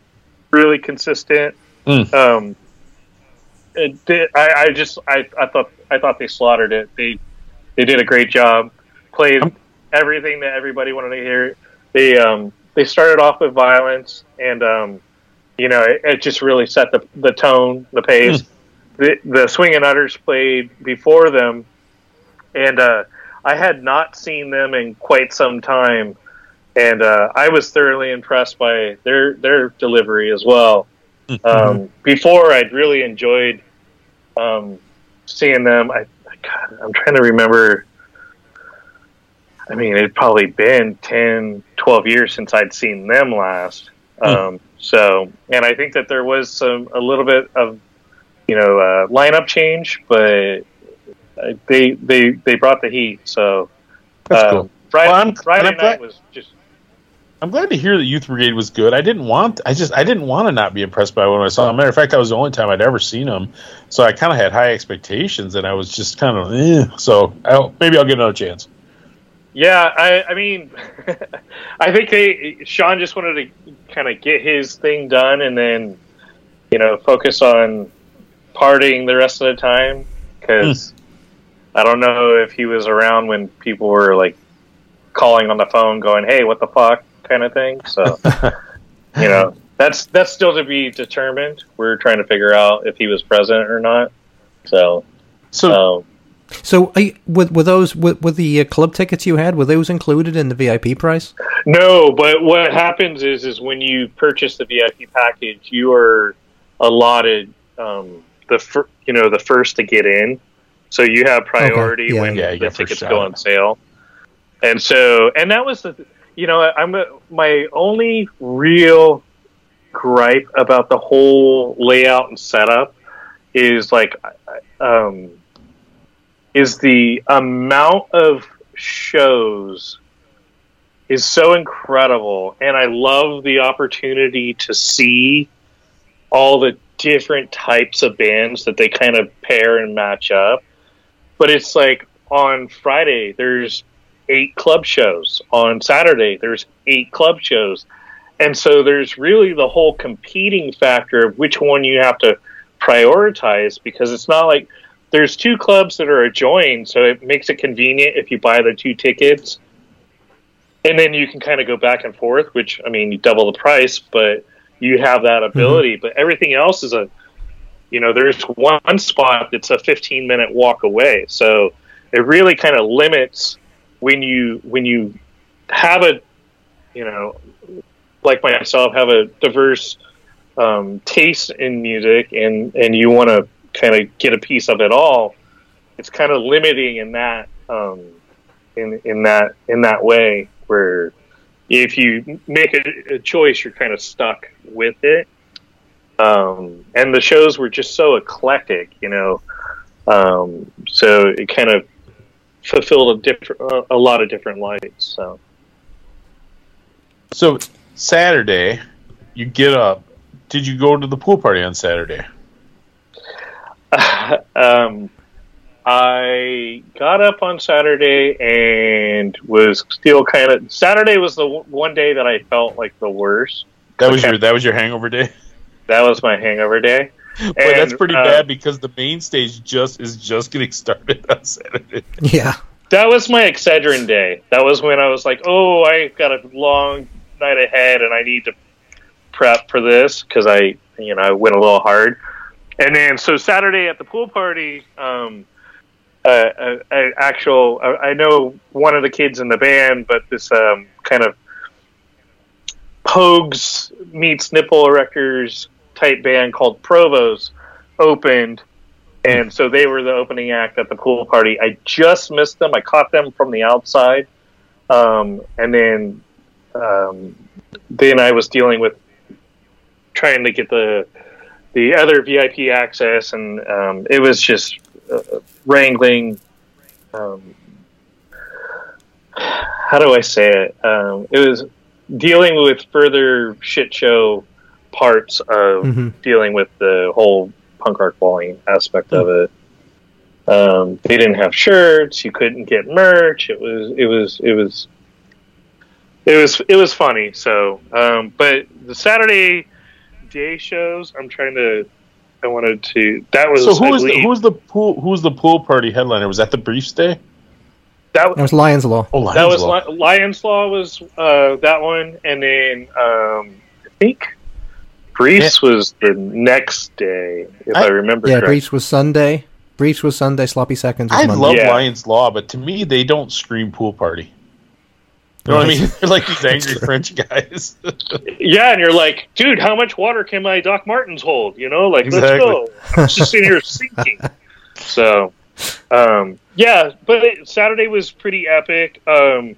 really consistent. Mm. Um, it did, I, I just I, I thought I thought they slaughtered it. They they did a great job. Played everything that everybody wanted to hear. They um, they started off with violence and um, you know, it, it just really set the the tone, the pace. The, the Swingin' Utters played before them, and uh, I had not seen them in quite some time, and uh, I was thoroughly impressed by their their delivery as well. Um, before, I'd really enjoyed um, seeing them. I, God, I'm trying to remember. I mean, it'd probably been 10, 12 years since I'd seen them last. Um, so, and I think that there was some a little bit of, you know, uh, lineup change, but uh, they they they brought the heat. So, That's uh, cool. Friday, Well, I'm- Friday I'm night glad- was just I'm glad to hear that Youth Brigade was good. I didn't want. I just I didn't want to not be impressed by what I saw. matter of fact, that was the only time I'd ever seen them, so I kind of had high expectations, and I was just kind of. Eh. So I'll, maybe I'll get another chance. Yeah, I, I mean, I think they Sean just wanted to kind of get his thing done and then, you know, focus on partying the rest of the time because I don't know if he was around when people were like calling on the phone, going, "Hey, what the fuck?" Kind of thing. So, you know, that's that's still to be determined. We're trying to figure out if he was present or not. So, So um, so, are you, were, were those were, were the uh, club tickets you had? Were those included in the VIP price? No, but what happens is is when you purchase the VIP package, you are allotted um, the fir- you know the first to get in, so you have priority Okay, yeah. when Yeah, the tickets go on sale. And so, and that was the you know I'm a, my only real gripe about the whole layout and setup is like um, is the amount of shows is so incredible and I love the opportunity to see all the different types of bands that they kind of pair and match up. But it's like on Friday there's eight club shows. On Saturday there's eight club shows. And so there's really the whole competing factor of which one you have to prioritize because it's not like there's two clubs that are adjoined, so it makes it convenient if you buy the two tickets and then you can kind of go back and forth which i mean you double the price but you have that mm-hmm. ability but everything else is a you know there's one spot that's a 15 minute walk away so it really kind of limits when you when you have a you know like myself have a diverse um, taste in music and and you want to kind of get a piece of it all it's kind of limiting in that um, in in that in that way where if you make a, a choice you're kind of stuck with it. Um, and the shows were just so eclectic you know? Um, so it kind of fulfilled a different a, a lot of different lights so so Saturday, you get up. Did you go to the pool party on Saturday? um, I got up on Saturday and was still kind of. Saturday was the w- one day that I felt like the worst. That was Okay. your that was your hangover day. That was my hangover day. Boy, that's pretty uh, bad because the main stage just is just getting started on Saturday. Yeah. That was my Excedrin day. That was when I was like, "Oh, I got a long night ahead, and I need to prep for this because I, you know, I went a little hard." And then, so Saturday at the pool party, um, uh, uh, uh, actual, I know one of the kids in the band, but this um, kind of Pogues meets nipple erectors type band called Provos opened, and so they were the opening act at the pool party. I just missed them. I caught them from the outside, um, and then um, then I was dealing with trying to get the the other VIP access, and um, it was just uh, wrangling. Um, how do I say it? Um, it was dealing with further shit show parts of Mhm. dealing with the whole punk rock bowling aspect of it. Um, they didn't have shirts. You couldn't get merch. It was it was it was it was it was funny. So, um, but the Saturday day shows, I'm trying to. I wanted to. That was So who I was the, believe- who was the pool who was the pool party headliner? Was that the Briefs Day? that That was Lions Law. Oh, that was Lions Law. Li- Lions Law was uh, that one, and then um, I think Briefs was the next day, if I, I- remember. Yeah, correct. Briefs was Sunday. Briefs was Sunday. Sloppy Seconds was I Monday. love Yeah. Lions Law, but to me they don't scream pool party. You know what I mean? They're like these angry French guys. Yeah, and you're like, dude, how much water can my Doc Martens hold? You know, like Exactly. let's go. I'm just sitting here sinking. So, um, yeah, but it, Saturday was pretty epic. Um,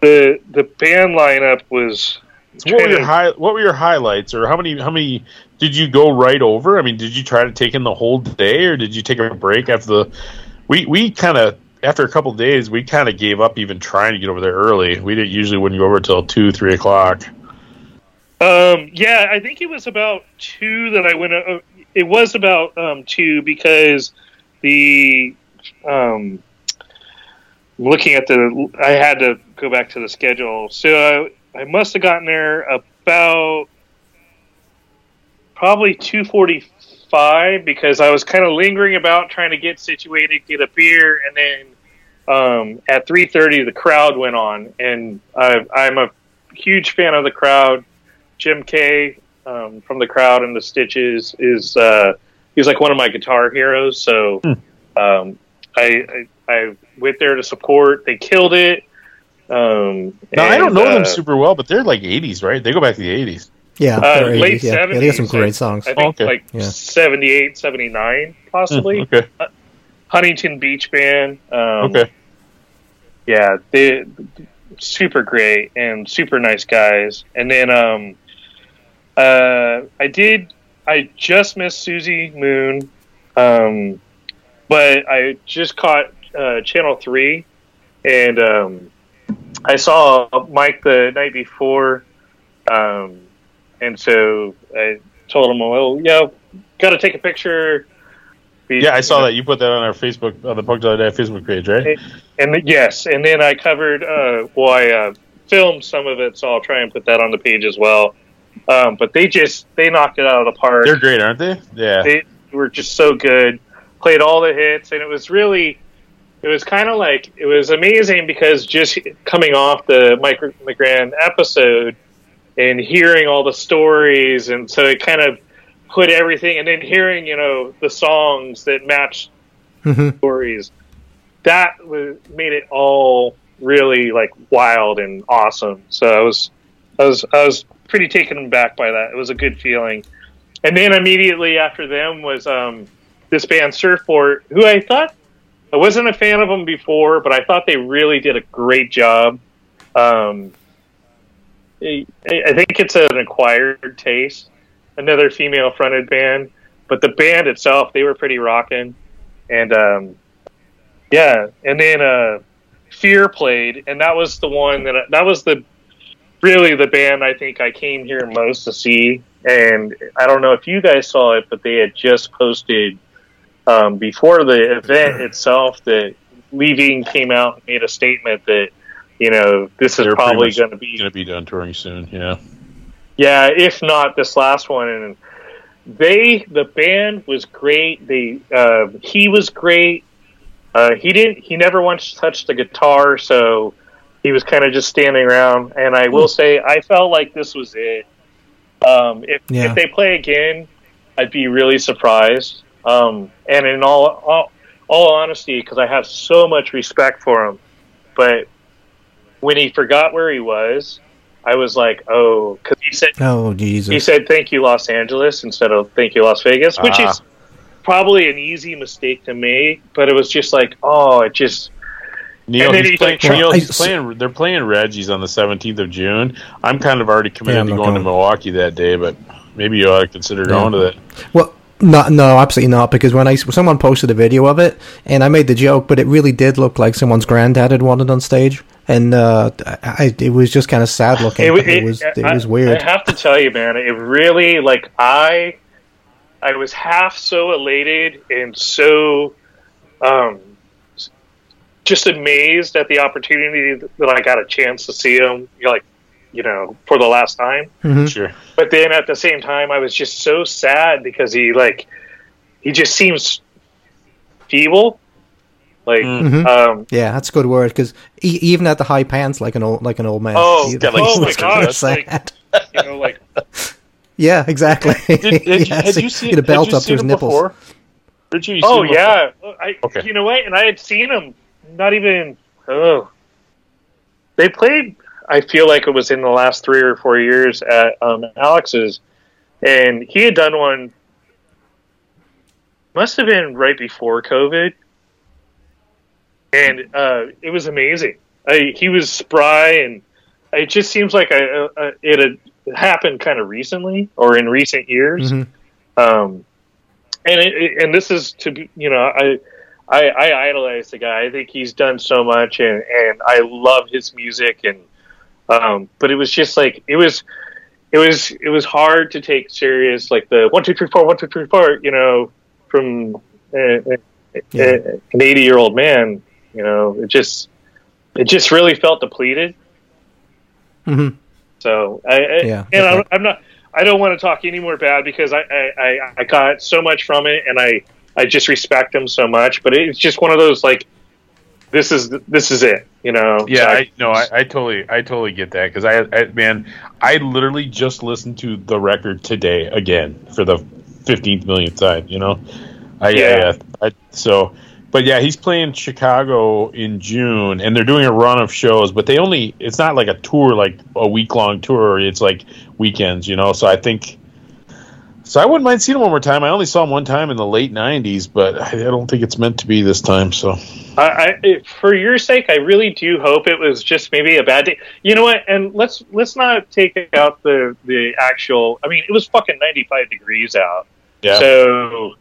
the the band lineup was. So what were your high, What were your highlights, or how many? How many did you go right over? I mean, did you try to take in the whole day, or did you take a break after the? We we kind of after a couple days we kind of gave up even trying to get over there early. We didn't usually wouldn't go over till two three o'clock. Um, yeah, I think it was about two that I went. Uh, it was about um, two because the um, looking at the, I had to go back to the schedule. So I, must have gotten there about probably two forty five because I was kind of lingering about trying to get situated, get a beer, and then um, at three thirty the crowd went on, and I, I'm a huge fan of the crowd. Jim Kaa um, from the crowd and the Stitches is uh, he's like one of my guitar heroes. So um, I, I I went there to support. They killed it. Um, Now I don't know uh, them super well, but they're like '80s, right? They go back to the '80s. Yeah, Uh, they're late 80s, yeah. yeah. They got some great songs. I think Okay. like Yeah. 78, 79, possibly. Okay, Huntington Beach Band. Um, okay. yeah, they super great and super nice guys. And then um, uh, I did. I just missed Suzi Moon, um, but I just caught uh, Channel Three, and um, I saw Mike the night before, um, and so I told him, "Well, yeah, got to take a picture." Be- Yeah, I saw that you put that on our Facebook on the Punk Dog Day Facebook page, right? and th- yes, and then I covered. Uh, well, I uh, filmed some of it, so I'll try and put that on the page as well. Um, but they just they knocked it out of the park. They're great, aren't they? Yeah. They were just so good. Played all the hits, and it was really, it was kind of like it was amazing because just coming off the Mike Magrann episode and hearing all the stories, and so it kind of put everything, and then hearing you know the songs that matched Mhm. stories, that was made it all really like wild and awesome. So I was, I was, I was pretty taken aback by that. It was a good feeling. And then immediately after them was um, this band Surfport, who I thought I wasn't a fan of them before, but I thought they really did a great job. Um, I, think it's an acquired taste. Another female fronted band, but the band itself, they were pretty rocking. And um, yeah, and then uh, Fear played, and that was the one that that was the really the band I think I came here most to see. And I don't know if you guys saw it, but they had just posted um, before the event itself that Lee Ving came out and made a statement that you know this is They're pretty probably going to be Going to be done touring soon. Yeah. yeah, if not this last one. And they, the band was great. They, uh, he was great. Uh, he didn't. He never once touched the guitar, so he was kind of just standing around. And I will say, I felt like this was it. Um, if Yeah. if they play again, I'd be really surprised. Um, and in all all, all honesty, because I have so much respect for him, but when he forgot where he was, I was like, oh, because he said Oh he said thank you Los Angeles instead of thank you Las Vegas, which Ah. is probably an easy mistake to make, but it was just like, oh, it just Neil, And then he's he's playing, like, try- Neil, I- he's playing. They're playing Reggie's on the seventeenth of June. I'm kind of already committed Yeah, to not going to. Milwaukee that day, but maybe you ought to consider going to that. Well, no, no, absolutely not. Because when I someone posted a video of it, and I made the joke, but it really did look like someone's granddad had wanted on stage, and uh, I, it was just kind of sad looking. It, it, was it I- was weird. I have to tell you, man, it really like I I was half so elated and so um just amazed at the opportunity that I got a chance to see him, You're like you know, for the last time. Sure. But then at the same time, I was just so sad because he like he just seems feeble. Like, Mhm. um, yeah, that's a good word because e- even at the high pants, like an old like an old man. Oh, he- got, like, oh my was gosh, sad. like- you know, like yeah, exactly. Did, had, you- Yes, had he you seen? had a belt had you up to his him nipples. Before? Richie, you Oh seen yeah, I Okay. you know what? And I had seen him. Not even oh, they played. I feel like it was in the last three or four years at um, Alex's, and he had done one. Must have been right before COVID, and uh, it was amazing. I, he was spry, and it just seems like I, uh, it had happened kind of recently or in recent years. Mhm. Um, and it- and this is to be, you know, I, I I idolize the guy. I think he's done so much, and and I love his music. And um, but it was just like it was, it was it was hard to take serious, like the one two three four one two three four, you know, from uh, Yeah. uh, an eighty year old man. You know, it just it just really felt depleted. Mhm. So I, I Yeah, and okay. I'm, I'm not. I don't want to talk any more bad because I, I, I, I got so much from it, and I, I just respect him so much. But it's just one of those like, this is this is it, you know. Yeah, I, no, I, I totally, I totally get that because I, I, man, I literally just listened to the record today again for the fifteenth millionth time. You know, I, Yeah. I, I, so, but yeah, he's playing Chicago in June, and they're doing a run of shows, but they only, it's not like a tour, like a week long tour. It's like weekends, you know. So I think. So I wouldn't mind seeing him one more time. I only saw him one time in the late '90s, but I don't think it's meant to be this time. So I, I, for your sake, I really do hope it was just maybe a bad day. You know what? And let's let's not take out the the actual. I mean, it was fucking ninety five degrees out. yeah. So,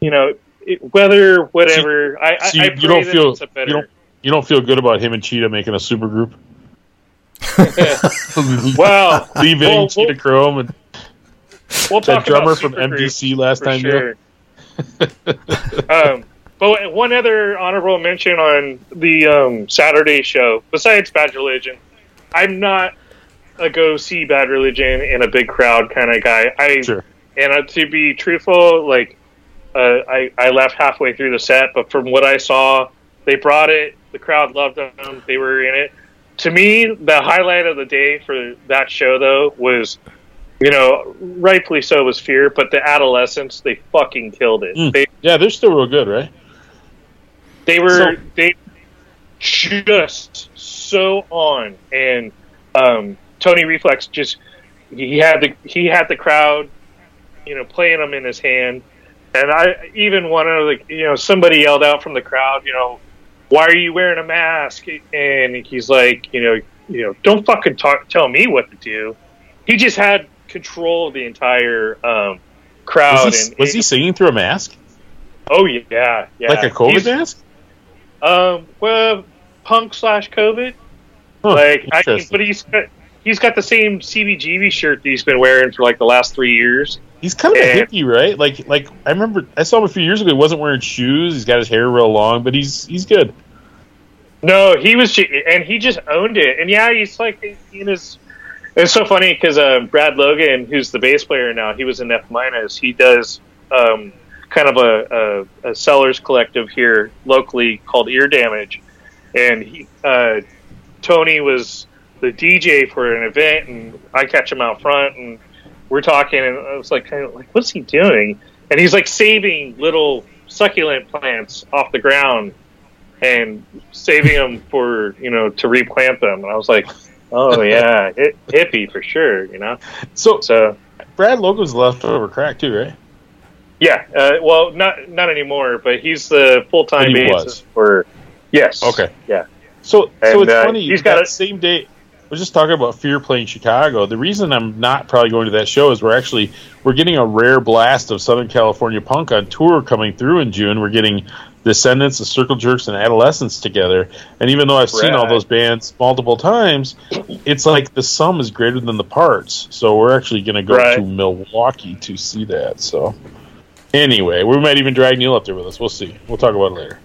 you know, it, weather, whatever. I, I, so you- I you don't feel- it's a better. you don't- You don't feel good about him and Cheetah making a super group? Wow. Lee Ving Well, Cheetah we'll- Chrome and We'll that drummer from. MDC last time. sure. um, but one other honorable mention on the um, Saturday show, besides Bad Religion, I'm not a go see Bad Religion in a big crowd kind of guy. I Sure. and uh, to be truthful, like uh, I I left halfway through the set, but from what I saw, they brought it. The crowd loved them. They were in it. To me, the highlight of the day for that show, though, was you know, rightfully so was Fear, but the Adolescents, they fucking killed it. Mm. They Yeah, they're still real good, right? they were So- they just so on, and um, Tony Reflex just he had the he had the crowd, you know, playing them in his hand, and I even one of the you know somebody yelled out from the crowd, you know, why are you wearing a mask? And he's like, you know, you know, don't fucking talk, tell me what to do. He just had control of the entire um, crowd. Was he, and was he singing through a mask? Oh yeah, yeah. Like a COVID He's- mask? Um, well, punk slash COVID. Huh, like, I but he's got he's got the same CBGB shirt that he's been wearing for like the last three years. He's kind of a Yeah. hippie, right? Like, like I remember I saw him a few years ago. He wasn't wearing shoes. He's got his hair real long, but he's he's good. No, he was, and he just owned it. And yeah, he's like in his. It's so funny because uh, Brad Logan, who's the bass player now, he was in F minus. He does um, kind of a, a, a sellers collective here locally called Ear Damage, and he, uh, Tony was the DJ for an event, and I catch him out front, and we're talking, and I was like, kind of like, what's he doing? And he's like saving little succulent plants off the ground and saving them for you know to replant them. And I was like, oh yeah, hi- hippie for sure, you know. So So Brad Logan's leftover crack too, right? Yeah, uh, well, not not anymore, but he's the full time But he bassist was. for. Yes. Okay. Yeah. So, so it's uh, funny. he's got that a- same day. I was just talking about Fear playing Chicago. The reason I'm not probably going to that show is we're actually we're getting a rare blast of Southern California punk on tour coming through in June. We're getting Descendents, the Circle Jerks, and Adolescents together. And even though I've seen all those bands multiple times, it's like the sum is greater than the parts. So we're actually going to go Right. to Milwaukee to see that. So anyway, we might even drag Neil up there with us. We'll see. We'll talk about it later.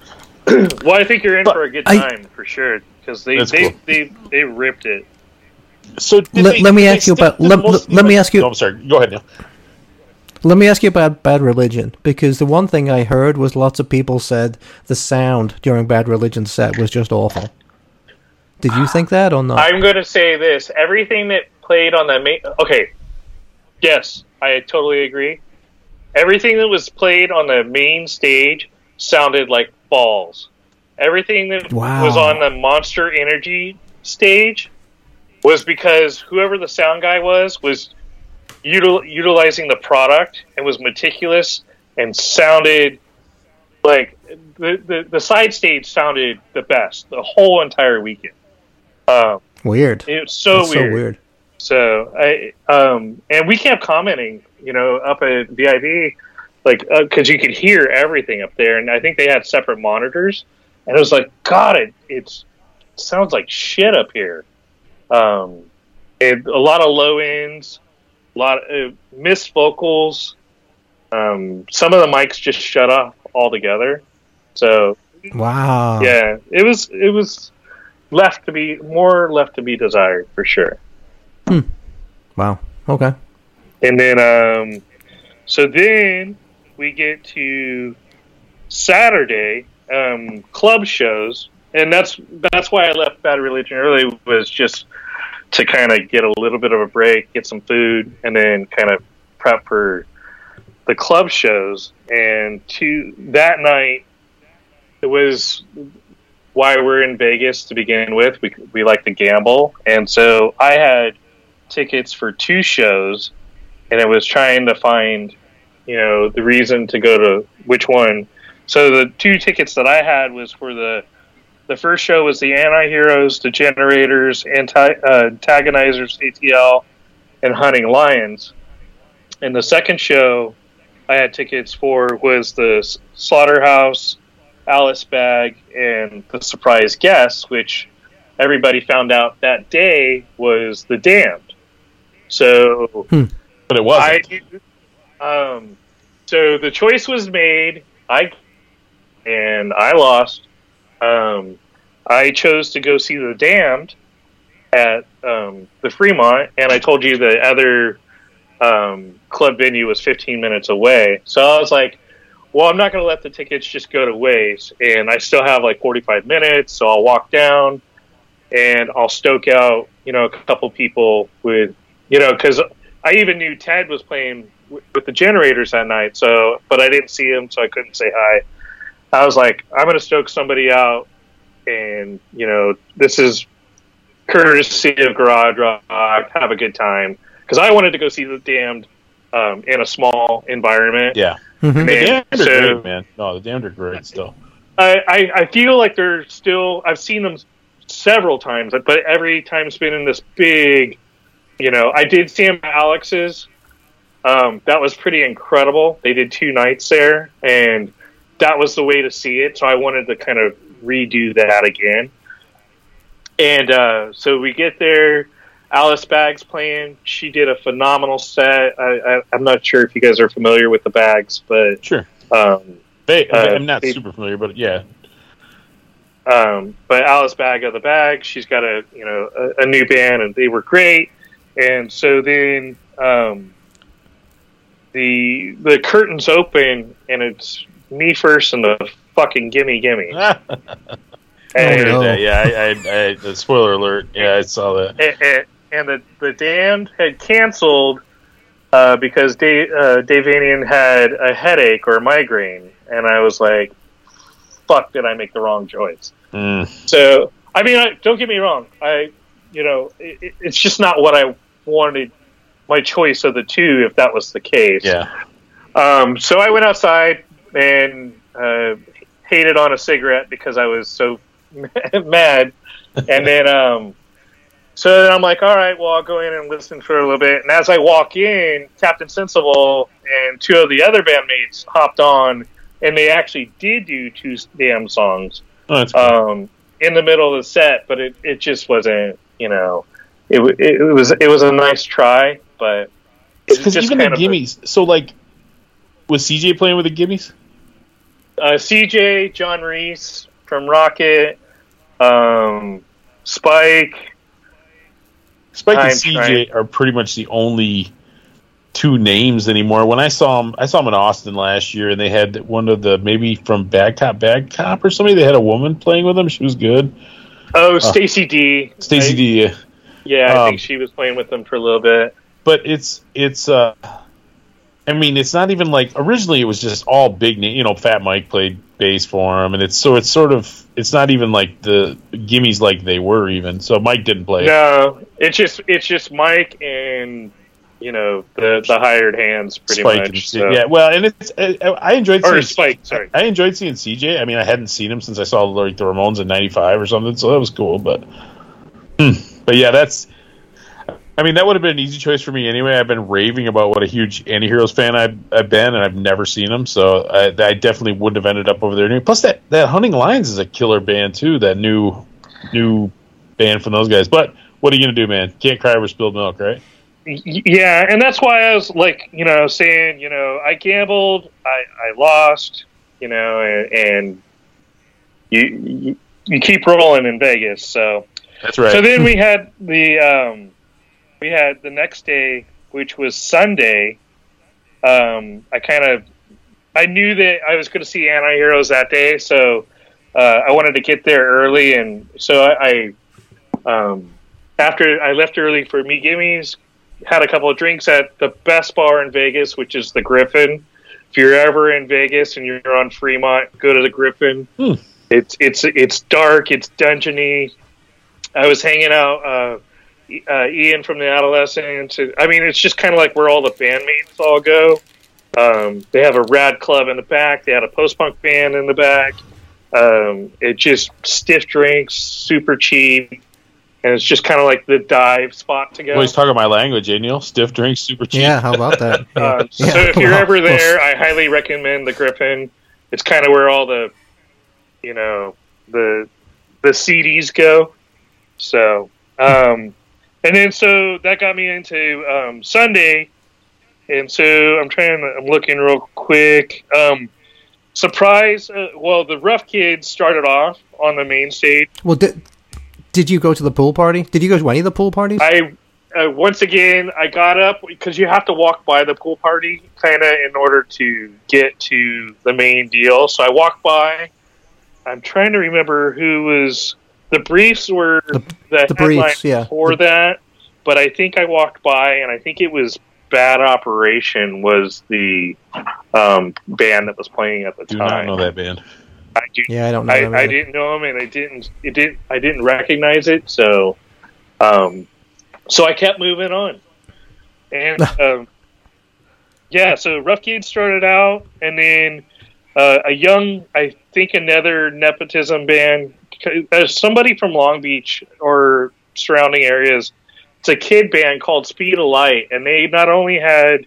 Well, I think you're in But for a good I- time for sure because they they, cool. they they ripped it. So did Let- they- let me ask you about- let- let me ask you- No, I'm sorry. Go ahead, Neil. Let me ask you about Bad Religion because the one thing I heard was lots of people said the sound during Bad Religion set was just awful. Did you think that or not? I'm going to say this: everything that played on the main. Okay, yes, I totally agree. Everything that was played on the main stage sounded like balls. Everything that Wow. was on the Monster Energy stage was because whoever the sound guy was was util- utilizing the product and was meticulous and sounded like the, the the side stage sounded the best the whole entire weekend. Um, weird. it's so It's weird. so weird. So I um and we kept commenting, you know, up at VIP, like because you could hear everything up there, and I think they had separate monitors, and it was like, God, it it's sounds like shit up here. Um, it, a lot of low ends, a lot of uh, missed vocals. Um, some of the mics just shut off altogether. So Wow. yeah, it was it was left to be more left to be desired for sure. Wow. Okay. And then, um, so then we get to Saturday um, club shows, and that's that's why I left Bad Religion early was just to kind of get a little bit of a break, get some food, and then kind of prep for the club shows. And to that night, it was why we're in Vegas to begin with. We we like to gamble, and so I had tickets for two shows and I was trying to find, you know, the reason to go to which one. So the two tickets that I had was for the the first show was the anti-heroes, the generators, anti uh, antagonizers, ATL, and hunting lions. And the second show I had tickets for was the slaughterhouse, Alice Bag, and the surprise guest, which everybody found out that day was the damned. So But it wasn't. I, um, so the choice was made. I and I lost. Um, I chose to go see the Damned at um, the Fremont, and I told you the other um, club venue was 15 minutes away. So I was like, "Well, I'm not going to let the tickets just go to waste." And I still have like 45 minutes, so I'll walk down and I'll stoke out, you know, a couple people with, you know, because I even knew Ted was playing with the generators that night. So, but I didn't see him, so I couldn't say hi. I was like, I'm going to stoke somebody out, and you know, this is courtesy of Garage Rock. Have a good time because I wanted to go see the Damned um, in a small environment. yeah. Mhm. The Man, damned are so- great, man. No, the damned are great still. I, I, I feel like they're still. I've seen them several times, but every time it's been in this big. You know, I did see them at Alex's. Um, that was pretty incredible. They did two nights there, and that was the way to see it. So I wanted to kind of redo that again. And uh, so we get there. Alice Bags playing. She did a phenomenal set. I, I, I'm not sure if you guys are familiar with the Bags, but Sure. um, They, Uh, I'm not they- super familiar, but yeah. Um, but Alice Bag of the Bag, she's got a you know a, a new band, and they were great. And so then um, the the curtains open, and it's me first and the fucking gimme gimme. I And, heard no. Yeah, I, I, I, the spoiler alert. Yeah, I saw that. and, and, and the the Damned had canceled uh, because Dave, uh, Dave Vanian had a headache or a migraine, and I was like, "Fuck! Did I make the wrong choice?" Mm. So, I mean, I, don't get me wrong. I, you know, it, it- it's just not what I wanted. My choice of the two, if that was the case. Yeah. Um, so I went outside and uh, hated on a cigarette because I was so mad. And then, um, so then I'm like, all right, well, I'll go in and listen for a little bit. And as I walk in, Captain Sensible and two of the other bandmates hopped on, and they actually did do two damn songs Oh, cool. um, in the middle of the set, but it, it just wasn't, you know, it, it, it was it was a nice try, but because even the of a- gimmies. So like, was CJ playing with the gimmies? uh, CJ, John Reis from Rocket, um, Spike. Spike and I'm CJ trying- are pretty much the only two names anymore. When I saw them, I saw them in Austin last year, and they had one of the maybe from Bad Cop, Bad Cop or somebody. They had a woman playing with them. She was good. Oh, Stacey Dee. Stacey Dee. yeah. Yeah, I Um, think she was playing with them for a little bit. But it's it's. uh I mean, it's not even like originally it was just all big name. You know, Fat Mike played bass for him, and it's so it's sort of it's not even like the gimmies like they were even. So Mike didn't play. No, it's just it's just Mike and you know the the hired hands pretty Spike much. and so. yeah. Well, and it's I, I enjoyed or seeing Spike. Sorry. I enjoyed seeing CJ. I mean, I hadn't seen him since I saw like the Ramones in '95 or something, so that was cool. But, hmm. but yeah, that's. I mean, that would have been an easy choice for me anyway. I've been raving about what a huge Antiheroes fan I've, I've been, and I've never seen them, so I, I definitely wouldn't have ended up over there. anyway. Plus, that that Hunting Lions is a killer band too. That new new band from those guys. But what are you gonna do, man? Can't cry over spilled milk, right? Yeah, and that's why I was like, you know, saying, you know, I gambled, I, I lost, you know, and, and you, you you keep rolling in Vegas. So That's right. so then we had the um, we had the next day, which was Sunday. Um, I kind of I knew that I was going to see Anti Heroes that day, so uh, I wanted to get there early, and so I, I um, after I left early for me gimmies, had a couple of drinks at the best bar in Vegas, which is the Griffin. If you're ever in Vegas and you're on Fremont, go to the Griffin. Hmm. It's it's it's dark, it's dungeony. I was hanging out. Uh, uh, Ian from the Adolescents. I mean, it's just kind of like where all the bandmates all go. Um, they have a rad club in the back. They had a post punk band in the back. Um, it just stiff drinks, super cheap, and it's just kind of like the dive spot to go. Always talking my language, Neil? Stiff drinks, super cheap. Yeah, how about that? Yeah. Uh, so Yeah, if you're well, ever well, there, I highly recommend the Griffin. It's kind of where all the, you know, the the CDs go. So, um, and then so that got me into um, Sunday, and so I'm trying. I'm looking real quick. Um, surprise! Uh, well, the Rough Kids started off on the main stage. Well, did, did you go to the pool party? Did you go to any of the pool parties? I uh, once again I got up because you have to walk by the pool party kind of in order to get to the main deal. So I walked by. I'm trying to remember who was the briefs were the, the headline Briefs, yeah. for that, but I think I walked by and I think it was Bad Operation was the um, band that was playing at the time. Do not time. know that band. I do yeah, I don't know. I, them I didn't know him, and I didn't. It didn't. I didn't recognize it. So, um, so I kept moving on, and um, yeah. So Rough Kids started out, and then uh, a young, I think, another nepotism band. Uh, somebody from Long Beach or surrounding areas. It's a kid band called Speed of Light, and they not only had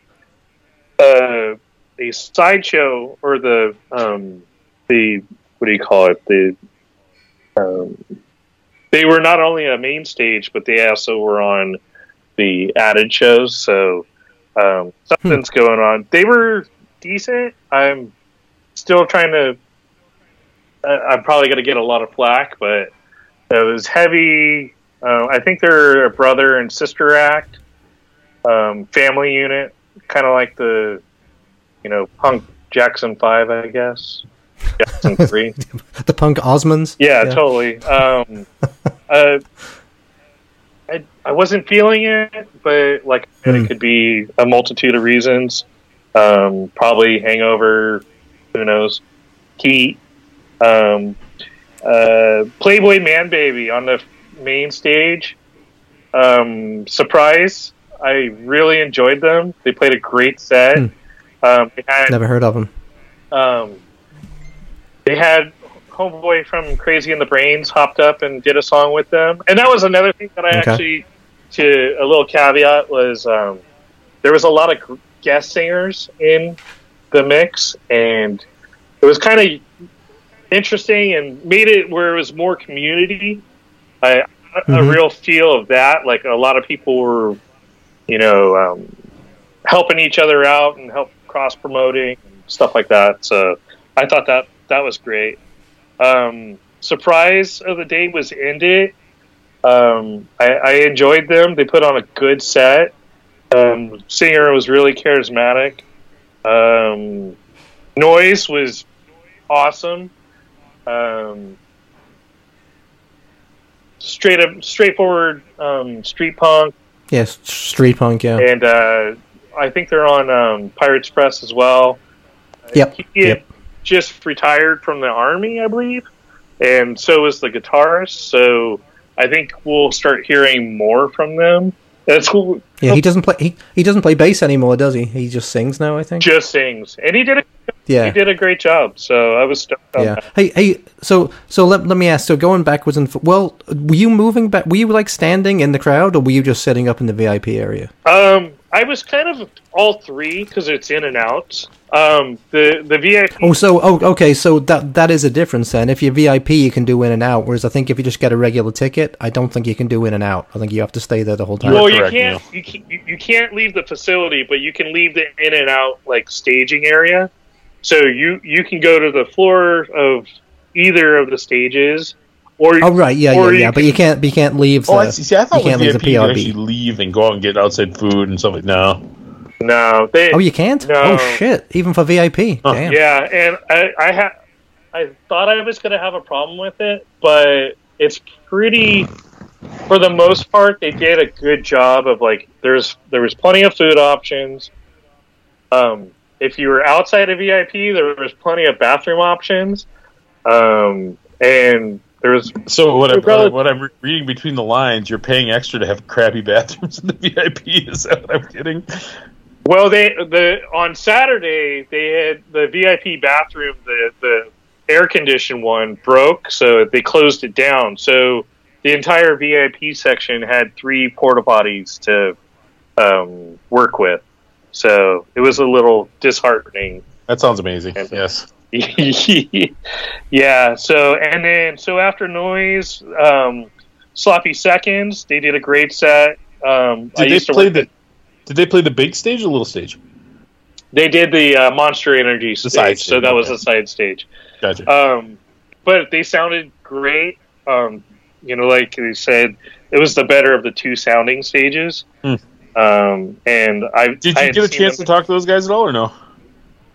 uh, a sideshow or the um, the what do you call it? The um, they were not only a main stage, but they also were on the added shows. So um, something's going on. They were decent. I'm still trying to. I'm probably going to get a lot of flack, but it was heavy. Uh, I think they're a brother and sister act, um, family unit, kind of like the, you know, punk Jackson Five, I guess. Jackson Three. the punk Osmonds. Yeah, totally. Um, uh, I I wasn't feeling it, but like I said, Hmm. it could be a multitude of reasons. Um, probably hangover. Who knows? Heat. Um, uh, Playboy Manbaby on the main stage. Um, surprise! I really enjoyed them. They played a great set. Hmm. Um, had Never heard of them. um, they had homeboy from Crazy and the Brains hopped up and did a song with them, and that was another thing that I Okay. actually, to a little caveat was um, there was a lot of guest singers in the mix, and it was kind of interesting and made it where it was more community. I, a Mhm. real feel of that. Like a lot of people were, you know, um, helping each other out and help cross promoting and stuff like that. So I thought that that was great. Um, surprise of the day was ended. Um, I, I enjoyed them. They put on a good set. Um, singer was really charismatic. Um, noise was awesome. Um, straight up, straightforward um, street punk Yes, street punk. Yeah. and uh, I think they're on um, Pirates Press as well. Yep. He Yep. just retired from the army, I believe, and so is the guitarist. So I think we'll start hearing more from them. That's cool. Yeah. He doesn't play. He, he doesn't play bass anymore, does he? He just sings now. I think. Just sings, and he did a, Yeah. he did a great job. So I was stoked Yeah. that. Hey, hey. So, so let, let me ask. So, going backwards and well, were you moving back? Were you like standing in the crowd, or were you just sitting up in the VIP area? Um, I was kind of all three because it's in and out. Um, the the VIP. Oh, so oh, okay. So that that is a difference then. If you're VIP, you can do in and out. Whereas I think if you just get a regular ticket, I don't think you can do in and out. I think you have to stay there the whole time. well, You're correct, can't you, can't you you can't leave the facility, but you can leave the in and out like staging area. So you you can go to the floor of either of the stages, or Oh right, yeah, or yeah, yeah. But you can't, you can't leave. The, Oh, I see. See, I thought you can't leave VIP the you could actually leave and go out and get outside food and stuff like no. no, they Oh, you can't. No. Oh shit! Even for VIP. Damn. yeah, and I I ha- I thought I was gonna have a problem with it, but it's pretty. For the most part, they did a good job of like there's there was plenty of food options. Um, if you were outside of VIP, there was plenty of bathroom options, um, and there was So what, I, probably- what I'm re- reading between the lines, you're paying extra to have crappy bathrooms in the VIP. Is that what I'm getting? Well, they the on Saturday they had the VIP bathroom, the the air conditioned one broke, so they closed it down. So the entire VIP section had three porta potties to um, work with. So it was a little disheartening. That sounds amazing. Yes. yeah. So and then so after noise, um, sloppy seconds, they did a great set. Um, I Did they play the? Did they play the big stage or the little stage? They did the uh, Monster Energy stage, side so stage, that was okay. a side stage. Gotcha. Um, but they sounded great. Um, you know, like they said, it was the better of the two sounding stages. Hmm. Um, and I Did you had get a chance to talk to those guys at all or no?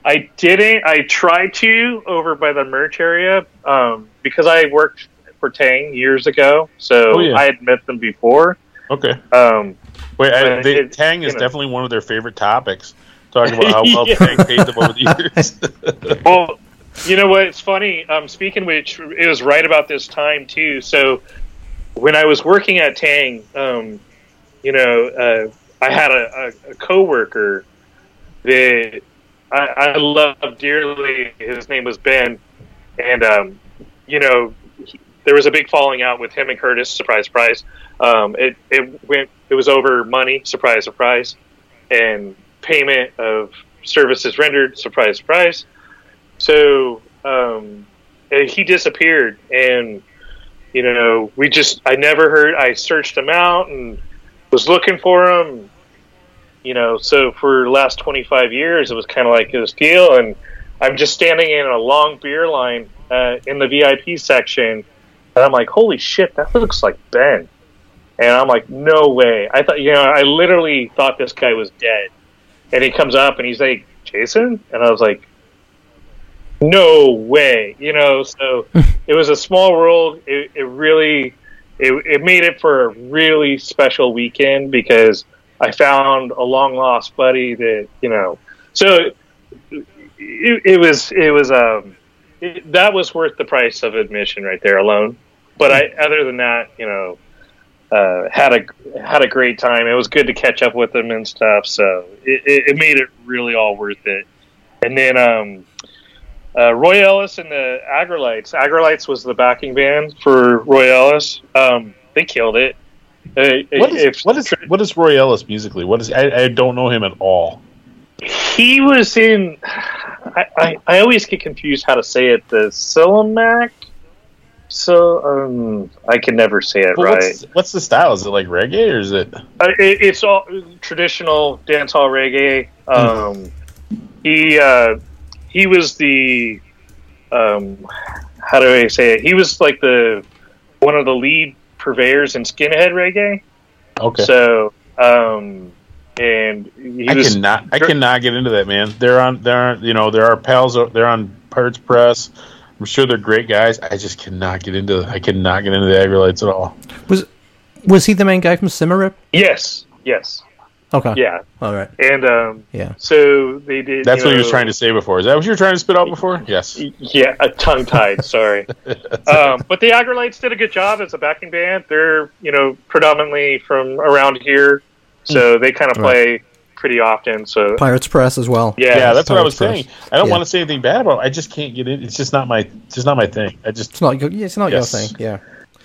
I didn't. I tried to over by the merch area um, because I worked for Taang years ago, so Oh, yeah. I had met them before. Okay. Um, Wait, I, they, it- Taang is know. definitely one of their favorite topics. Talking about how well Yeah. Taang paid them over the years. Well, you know what? It's funny. Um, speaking of which, it was right about this time too. So when I was working at Taang, um, you know, uh, I had a, a, a coworker that I, I loved dearly. His name was Ben, and um, you know, he, there was a big falling out with him and Curtis. Surprise, surprise. Um, it it went. It was over money. Surprise, surprise, and payment of services rendered. Surprise, surprise. So um, he disappeared, and you know, we just I never heard. I searched him out and was looking for him. You know, so for the last twenty five years, it was kind of like this deal, and I'm just standing in a long beer line uh, in the VIP section, and I'm like, holy shit, that looks like Ben. And I'm like, no way. I thought, you know, I literally thought this guy was dead. And he comes up and he's like, Jason? And I was like, no way. You know, so it was a small world. It, it really, it, it made it for a really special weekend because I found a long lost buddy that, you know, so it, it was, it was, um, it, that was worth the price of admission right there alone. But I, other than that, you know, uh, had a had a great time. It was good to catch up with them and stuff. So it, it, made it really all worth it. and then um, uh, Roy Ellis and the Aggrolites. Aggrolites was the backing band for Roy Ellis. Um, they killed it. Uh, What is if- what is what is Roy Ellis musically? What is I, I don't know him at all. he was in? I, I, I always get confused how to say it. The Silimac. So um, I can never say it But right. what's what's the style? Is it like reggae or is it? Uh, it, it's all traditional dancehall reggae. Um, he uh, he was the um, how do I say it? He was like the one of the lead purveyors in skinhead reggae. Okay, So um, and he I was cannot I cannot get into that man. They're on they're on, you know there are pals. They're on Pirates Press. I'm sure they're great guys. I just cannot get into I cannot get into the Aggrolites at all. Was was he the main guy from Symarip? yes, yes, Okay. yeah, All right. and um, Yeah. so they did. That's you what he was trying to say before. Is that what you were trying to spit out before? Yes. Yeah, a tongue tied. Sorry, um, but the Aggrolites did a good job as a backing band. They're you know predominantly from around here, so they kind of play pretty often. So Pirates Press as well. yeah, Yeah, that's what I Pirates was saying. I don't Yeah. want to say anything bad about. it. I just can't get in. It's just not my. It's just not my thing. I just. It's not. your- It's not Yes. your thing. Yeah.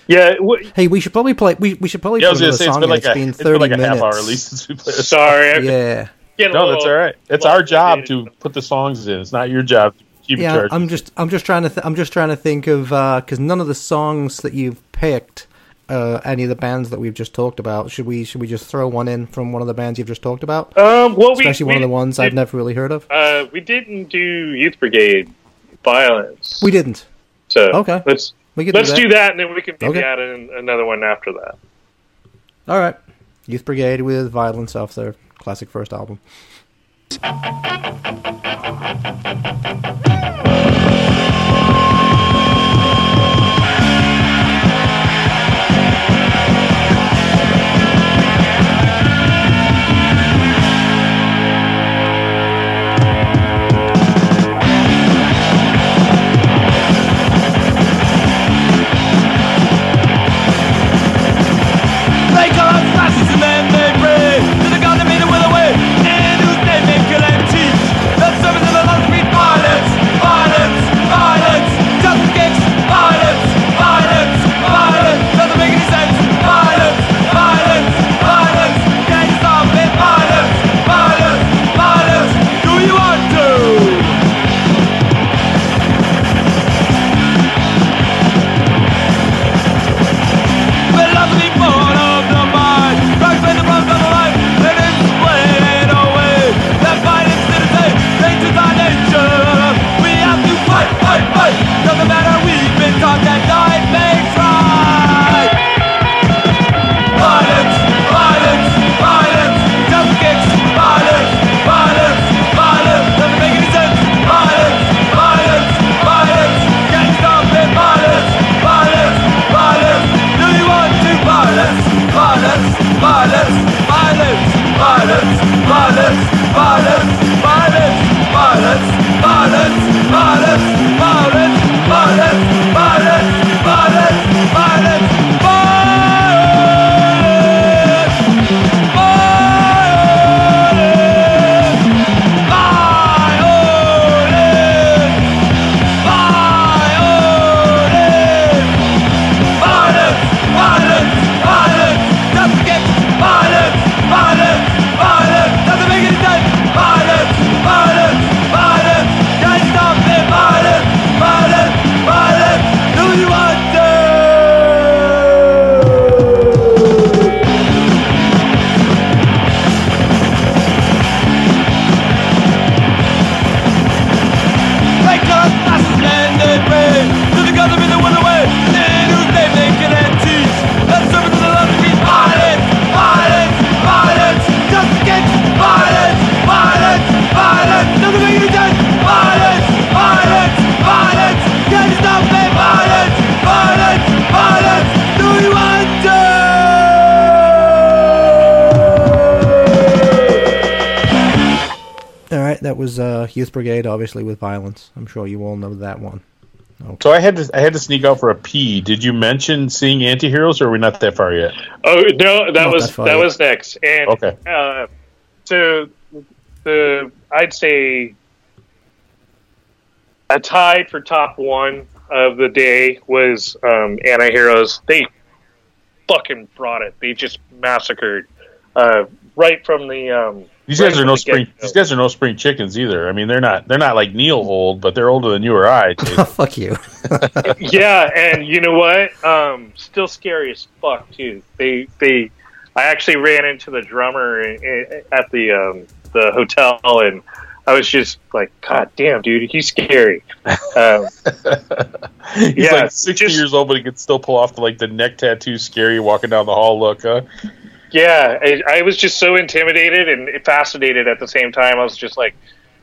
Yeah. W- Hey, we should probably play. We, we should probably Yeah, I play was gonna another say it's song. been like it's a. been It's been thirty like a minutes. half hour at least since we played. sorry, I'm Yeah. No, little that's all right. It's our job to put the songs in. It's not your job to keep in Yeah, charge. I'm just I'm just trying to th- I'm just trying to think of because none of the songs that you've picked, uh, any of the bands that we've just talked about. Should we should we just throw one in from one of the bands you've just talked about? Um, well, we, Especially one we of the ones did, I've never really heard of. Uh, we didn't do Youth Brigade violence. We didn't. so Okay. Let's We could let's do that. do that, and then we can maybe Okay. add in another one after that. All right, Youth Brigade with Violence off their classic first album. Was uh, Youth Brigade, obviously with Violence. I'm sure you all know that one. so I had to I had to sneak out for a pee. Did you mention seeing antiheroes, or are we not that far yet? Oh no, that Not was that that was next. And Okay. uh, so the I'd say a tie for top one of the day was um, Anti-Heroes. They fucking brought it. They just massacred uh, right from the. Um, These right guys are no the spring. get-go. These guys are no spring chickens either. I mean, they're not. They're not like Neil old, but they're older than you or I. Fuck you. yeah, and you know what? Um, still scary as fuck too. They they, I actually ran into the drummer i- i- at the um, the hotel, and I was just like, God damn, dude, he's scary. Um, He's Yeah, like sixty just- years old, but he could still pull off the, like the neck tattoo, scary walking down the hall look. Huh? Yeah, I, I was just so intimidated and fascinated at the same time. I was just like,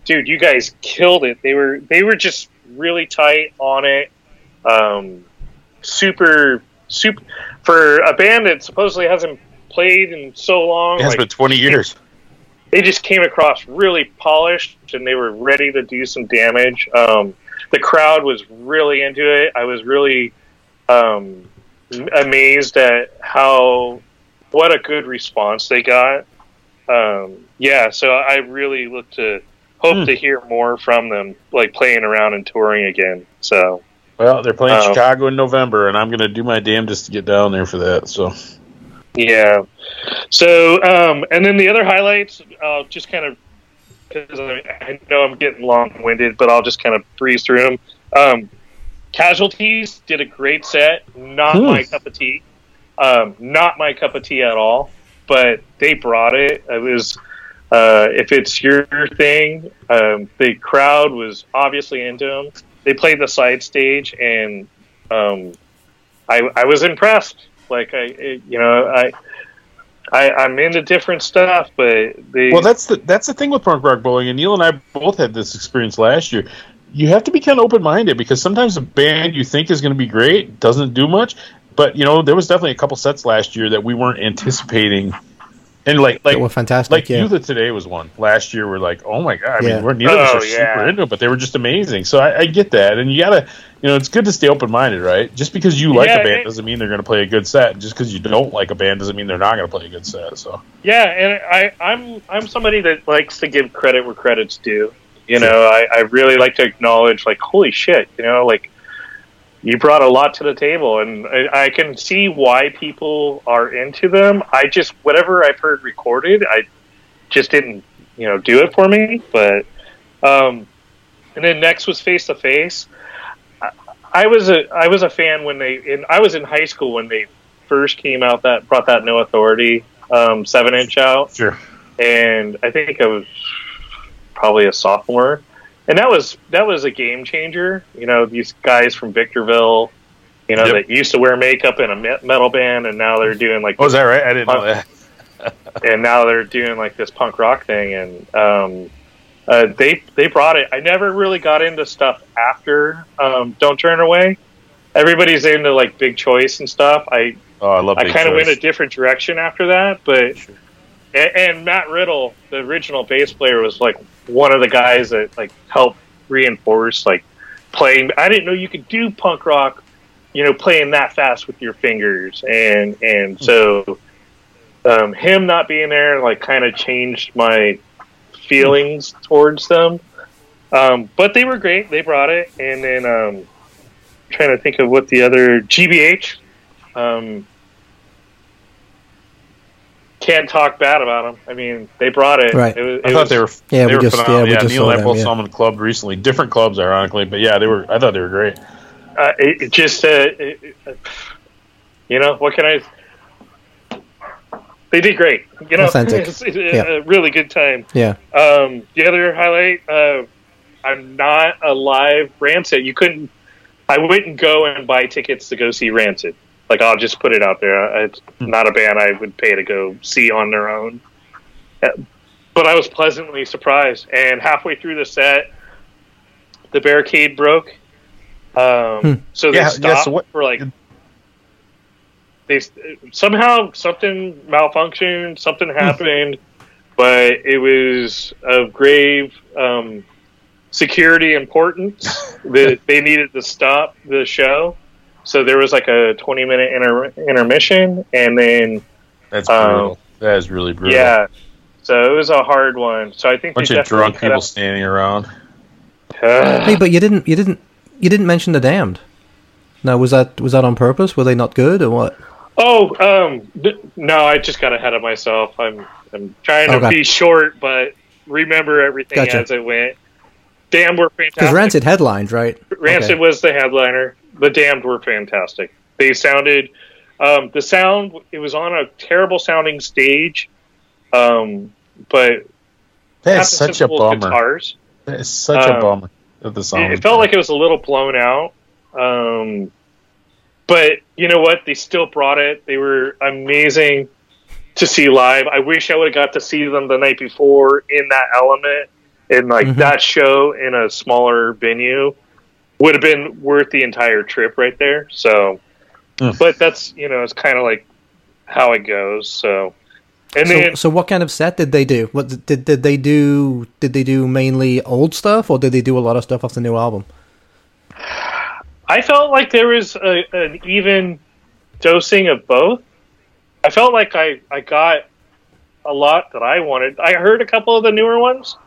dude, you guys killed it. They were they were just really tight on it. Um, super super for a band that supposedly hasn't played in so long. It has like, been twenty years. they just came across really polished and they were ready to do some damage. Um, the crowd was really into it. I was really um, amazed at how what a good response they got. Um, yeah, so I really look to hope Hmm. to hear more from them, like playing around and touring again. So Well, they're playing Oh. Chicago in November, and I'm going to do my damnedest to get down there for that. So Yeah. So, um, and then the other highlights, I'll just kind of, because I, I know I'm getting long winded, but I'll just kind of breeze through them. Um, Casualties did a great set. Not Hmm. my cup of tea. Um, not my cup of tea at all, but they brought it. It was, uh, if it's your thing, um, the crowd was obviously into them. They played the side stage, and um, I, I was impressed. Like I, it- you know, I, I, I'm into different stuff, but they. Well, that's the that's the thing with punk rock bowling, and Neil and I both had this experience last year. You have to be kind of open minded because sometimes a band you think is going to be great doesn't do much. But you know, there was definitely a couple sets last year that we weren't anticipating, and like like They were fantastic, Like yeah. you, that today was one. Last year, we're like, oh my god! I Yeah. mean, we're neither of us Oh, are yeah. super into it, but they were just amazing. So I, I get that, and you gotta, you know, it's good to stay open minded, right? Just because you like Yeah, a band it- doesn't mean they're going to play a good set. Just because you don't like a band doesn't mean they're not going to play a good set. So Yeah, and I, I'm I'm somebody that likes to give credit where credit's due. You know, I, I really like to acknowledge, like, holy shit, you know, like you brought a lot to the table, and I, I can see why people are into them. I just whatever I've heard recorded, I just didn't, you know, do it for me. But um, and then next was face to face. I was a I was a fan when they in I was in high school when they first came out that brought that no authority um, seven inch out, sure, and I think I was probably a sophomore, and that was that was a game changer. You know, these guys from Victorville, you know, Yep. that used to wear makeup in a metal band, and now they're doing like oh, is that right? I didn't know that. and now they're doing like this punk rock thing and um, uh, they they brought it i never really got into stuff after um, don't turn away everybody's into like big choice and stuff i Oh, I love. i kind of went a different direction after that but and, and matt riddle the original bass player was like one of the guys that like helped reinforce like playing. I didn't know you could do punk rock you know playing that fast with your fingers. And and so um, him not being there like kind of changed my feelings towards them. Um, but they were great. They brought it. And then um, trying to think of what the other gbh um, can't talk bad about them i mean they brought it, Right. it was, I thought was- they were. Yeah, they we were just- yeah, phenomenal. we Yeah, just Neil and I them, both yeah. saw them in club recently. Different clubs, ironically, but yeah, they were. I thought they were great. uh, it, it just uh, it, it- you know what can i they did great you know Authentic. it's, it's Yeah. a really good time Yeah. Um, the other highlight, uh, I'm not a live Rancid. You couldn't. I wouldn't go and buy tickets to go see Rancid. Like I'll just put it out there. It's not a band I would pay to go see on their own. But I was pleasantly surprised. And halfway through the set, the barricade broke. Um, Hmm. So they Yeah, yeah, stopped so what- for like. They somehow something malfunctioned. Something happened but it was of grave um, security importance that they needed to stop the show. So there was like a 20 minute inter- intermission, and then That's Um, brutal. That is really brutal. yeah, so it was a hard one. So I think a bunch of drunk people out- standing around. Hey, but you didn't you didn't you didn't mention the damned. Now was that was that on purpose? Were they not good or what? Oh, um, th- no, I just got ahead of myself. I'm I'm trying to be short, but remember everything Gotcha. as it went. Damned were Because fantastic. Rancid headlined, right? Rancid Okay. was the headliner. The Damned were fantastic. They sounded um, the sound. It was on a terrible sounding stage, um, but That's such a bummer. Guitars. That is such Um, a bummer of the song. It, it felt like it was a little blown out. Um, but you know what? They still brought it. They were amazing to see live. I wish I would have got to see them the night before in that element and like Mhm. that show in a smaller venue would have been worth the entire trip right there. So, Mm. but that's you know it's kind of like how it goes. So, and So, then so what kind of set did they do? What did did they do? Did they do mainly old stuff, or did they do a lot of stuff off the new album? I felt like there was a, an even dosing of both. I felt like I, I got a lot that I wanted. I heard a couple of the newer ones,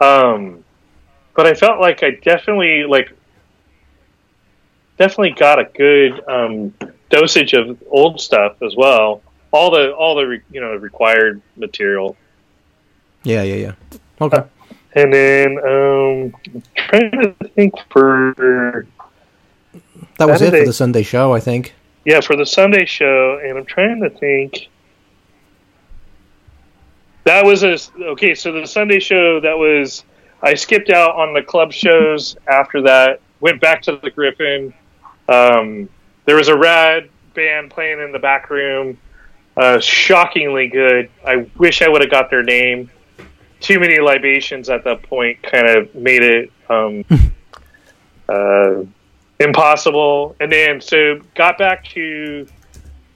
um, but I felt like I definitely like definitely got a good um, dosage of old stuff as well. All the all the re, you know required material, Yeah, yeah, yeah. Okay. and then um, I'm trying to think for That was how it for the Sunday show, I think. Yeah, for the Sunday show, and I'm trying to think. That was a okay. So the Sunday show that was I skipped out on the club shows after that. Went back to the Griffin. Um, there was a rad band playing in the back room. Uh, shockingly good. I wish I would have got their name. Too many libations at that point kind of made it um, uh, impossible. And then so got back to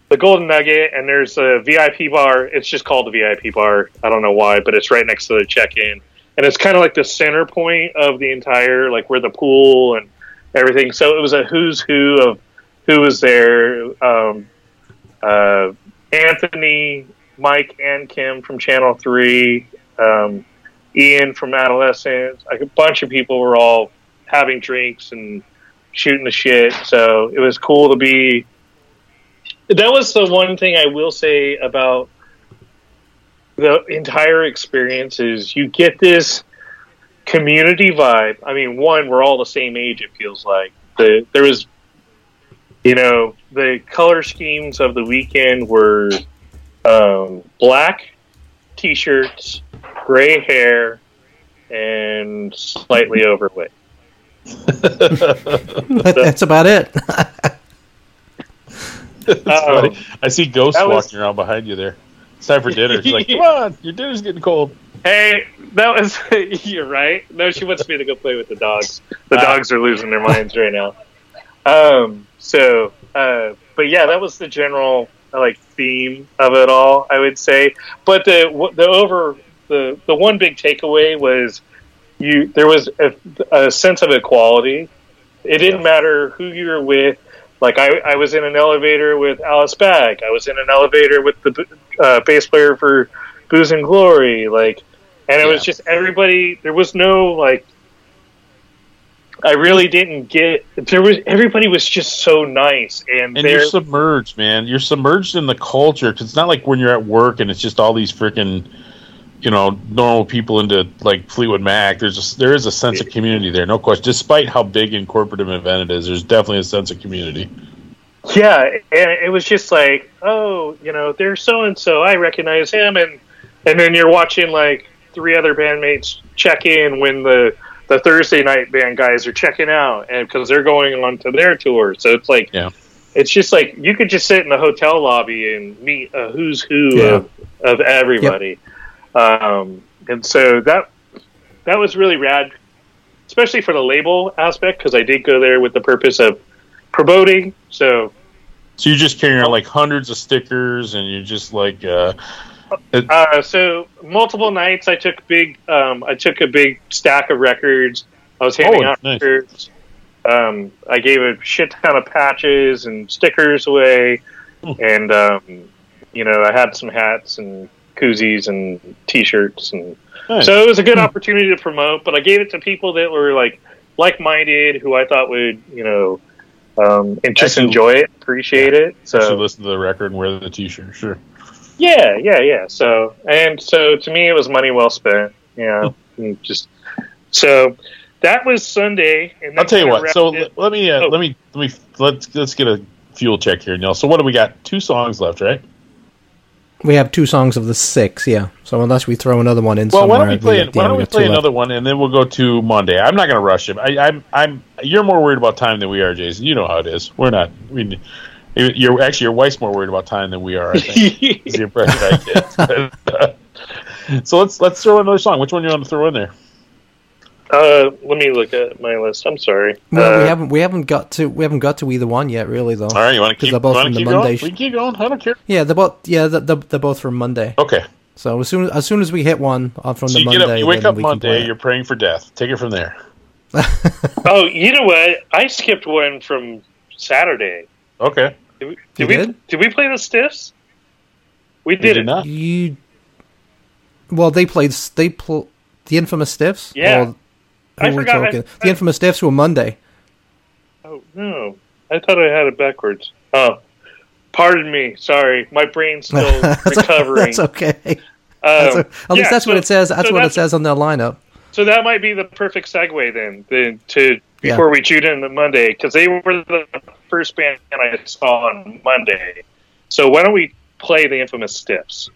the Golden Nugget, and there's a VIP bar. It's just called the VIP bar. I don't know why, but it's right next to the check-in, and it's kind of like the center point of the entire, like where the pool and everything. So it was a who's who of who was there. Um, uh, Anthony, Mike, and Kim from Channel Three. Um, Ian from Adolescents. Like a bunch of people were all having drinks and shooting the shit. So it was cool to be. That was the one thing I will say about the entire experience is you get this community vibe. I mean, one, we're all the same age. It feels like the there was, you know, the color schemes of the weekend were um, black t-shirts, gray hair, and slightly overweight. That- That's about it. Um, I see ghosts that was- walking around behind you there. It's time for dinner. She's like, come on, your dinner's getting cold. Hey, that was you're right. No, she wants me to go play with the dogs. The Ah. dogs are losing their minds right now. Um. So, uh, but yeah, that was the general uh, like theme of it all. I would say, but the the over the the one big takeaway was you there was a, a sense of equality. It didn't matter who you were with. Like I, I was in an elevator with Alice Bag. I was in an elevator with the uh, bass player for Booze and Glory. Like, and it was just everybody. There was no like. I really didn't get. There was everybody was just so nice, and, And you're submerged, man. You're submerged in the culture. 'cause it's not like when you're at work and it's just all these freaking, you know, normal people into like Fleetwood Mac. There's a, there is a sense of community there, no question. Despite how big and corporate of an event it is, there's definitely a sense of community. Yeah, and it was just like, oh, you know, there's so and so. I recognize him, and and then you're watching like three other bandmates check in when the the Thursday night band guys are checking out, and because they're going on to their tour. So it's like, Yeah. it's just like you could just sit in the hotel lobby and meet a who's who Yeah. of, of everybody. Um, and so that that was really rad, especially for the label aspect because I did go there with the purpose of promoting. So So you're just carrying around like hundreds of stickers, and you're just like, uh, it- Uh, so multiple nights, I took big. Um, I took a big stack of records. I was handing Oh, out nice. records. Um, I gave a shit ton of patches and stickers away, Hmm. and um, you know, I had some hats and koozies and T-shirts, and Nice. so it was a good opportunity to promote. But I gave it to people that were like like-minded, who I thought would you know um, and just Actually- enjoy it, appreciate it. So So listen to the record and wear the T-shirt. Sure. Yeah, yeah, yeah. So and so to me, it was money well spent. Yeah, and just so that was Sunday. And I'll tell you what. So it- let, let me uh, Oh. let me let me let's let's get a fuel check here, Neil. So what do we got? Two songs left, right? We have two songs of the six, yeah. So unless we throw another one in Well, why don't we play? at Why don't we got play two left. another one, and then we'll go to Monday. I'm not going to rush him. I, I'm I'm. You're more worried about time than we are, Jason. You know how it is. We're not. We. You're actually your wife's more worried about time than we are. I think is the impression I get. so let's let's throw another song. Which one you want to throw in there? uh, let me look at my list. I'm sorry. Well, Uh, we haven't we haven't got to we haven't got to either one yet, really though. All right, you want to 'Cause keep, they're both wanna from the keep Monday going? sh- We keep going. I don't care. Yeah, they're both yeah they're, they're, they're both from Monday. Okay. So as soon as soon as we hit one uh, from So the you Monday, get up, you wake up we can play Monday, you're praying for death. Take it from there. oh, you know what? I skipped one from Saturday. Okay. Did we? You Did we, did? did we play the Stiffs? We did, did it. not. You well, they played they pl- the infamous stiffs. Yeah. Or who I were we forgot I- talking? the infamous stiffs were Monday. Oh no, I thought I had it backwards. Oh, pardon me. Sorry, my brain's still That's- recovering. That's okay. Um, That's o- at least yeah, that's what it says. That's so what it says on their lineup. So that might be the perfect segue then, then to Yeah. before we tune in the Monday because they were the first band I saw on Monday. So why don't we play the infamous Stiffs?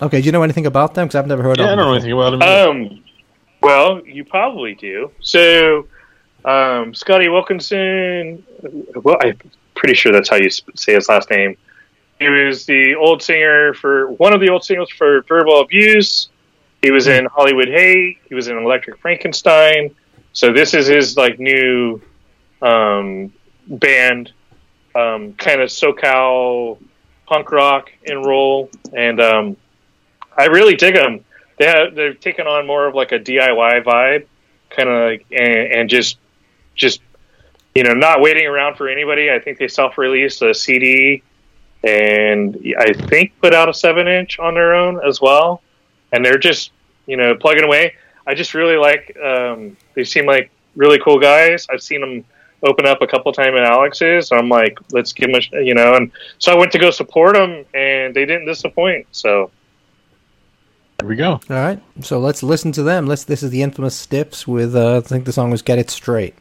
Okay, do you know anything about them? Because I've never heard Yeah, I of don't know anything about them. either. Um, well, you probably do. So, um, Scotty Wilkinson. Well, I'm pretty sure that's how you say his last name. He was the old singer for one of the old singers for Verbal Abuse. He was in Hollywood Hate. He was in Electric Frankenstein. So this is his like new um, band, um, kind of SoCal punk rock and roll, and um, I really dig them. They have, they've taken on more of like a DIY vibe, kind of like and, and just just you know not waiting around for anybody. I think they self-released a CD and I think put out a seven inch on their own as well. And they're just you know plugging away. I just really like. Um, they seem like really cool guys. I've seen them open up a couple times at Alex's. I'm like, let's give them a sh- you know. And so I went to go support them, and they didn't disappoint. So there we go. All right, so let's listen to them. Let's. This is the infamous Stiffs with. Uh, I think the song was "Get It Straight."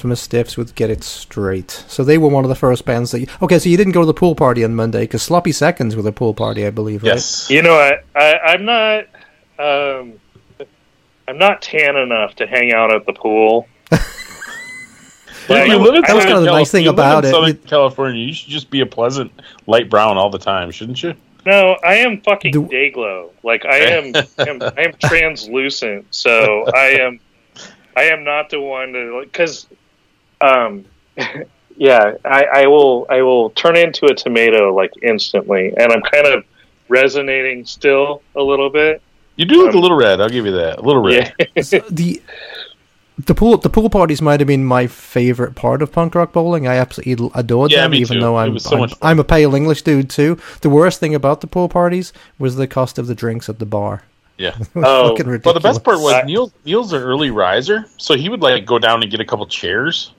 Infamous Stiffs with "Get It Straight." So they were one of the first bands that. You, okay, so you didn't go to the pool party on Monday because Sloppy Seconds were the pool party, I believe. Right? Yes. You know, I, I I'm not um, I'm not tan enough to hang out at the pool. If you live in That was kind of the nice thing you live about in it. Southern You- California, you should just be a pleasant light brown all the time, shouldn't you? No, I am fucking Do- day glow. Like I am, am I am translucent. So I am, I am not the one to because, um, yeah, I, I will I will turn into a tomato like instantly, and I'm kind of resonating still a little bit. You do look a Um, little red. I'll give you that. A little red. Yeah, the the pool the pool parties might have been my favorite part of punk rock bowling. I absolutely adored Yeah, them, even too. though I'm so I'm, much. I'm a pale English dude too. The worst thing about the pool parties was the cost of the drinks at the bar. Yeah. Oh, fucking Well, the best part was Neil. Neil's an early riser, so he would like go down and get a couple chairs.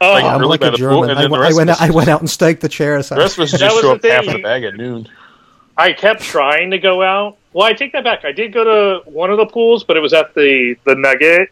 Oh, Like, I'm early like a the pool, German. and I, went- I rest went of out, I went out and staked the chairs. The rest of us That just was show the up half of the bag at noon. I kept trying to go out. Well, I take that back. I did go to one of the pools, but it was at the the Nugget,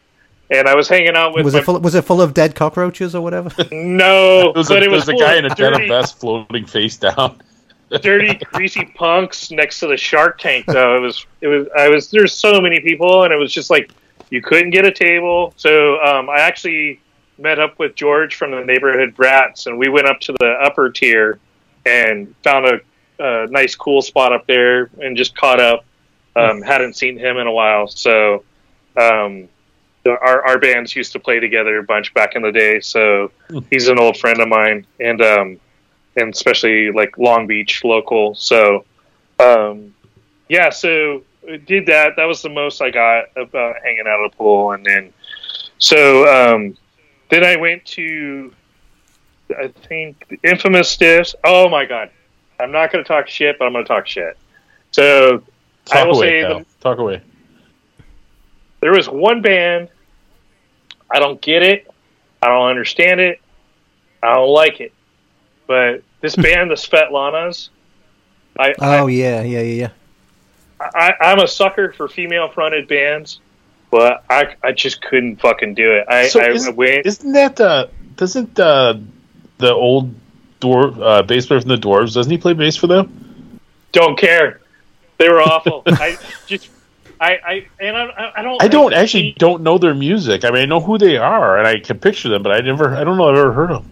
and I was hanging out with was my it full? Was it full of dead cockroaches or whatever? no, There was, but a, it was was a guy in a denim dirty- vest floating face down. dirty, greasy punks next to the Shark Tank. Though it was, it was, I was. There's so many people, and it was just like you couldn't get a table. So um, I actually met up with George from the neighborhood brats, and we went up to the upper tier and found a, a nice, cool spot up there, and just caught up. Um, hadn't seen him in a while, so um, our our bands used to play together a bunch back in the day. So he's an old friend of mine, and um, and especially like Long Beach local. So, um, yeah, so did that. That was the most I got about hanging out at the pool, and then so um, then I went to I think the infamous stiffs. Oh my god, I'm not going to talk shit, but I'm going to talk shit. So I Talk will away, say the, Talk away. there was one band. I don't get it. I don't understand it. I don't like it. But this band, the Svetlanas, I, oh yeah, yeah, yeah, yeah. I, I, I'm a sucker for female fronted bands, but I, I just couldn't fucking do it. I, So I is- went. Isn't that uh doesn't uh the old dwarf uh, bass player from the Dwarves doesn't he play bass for them? Don't care. They were awful. I just. I, I and I, I don't I don't actually don't know their music. I mean, I know who they are and I can picture them, but I never I don't know if I've ever heard them.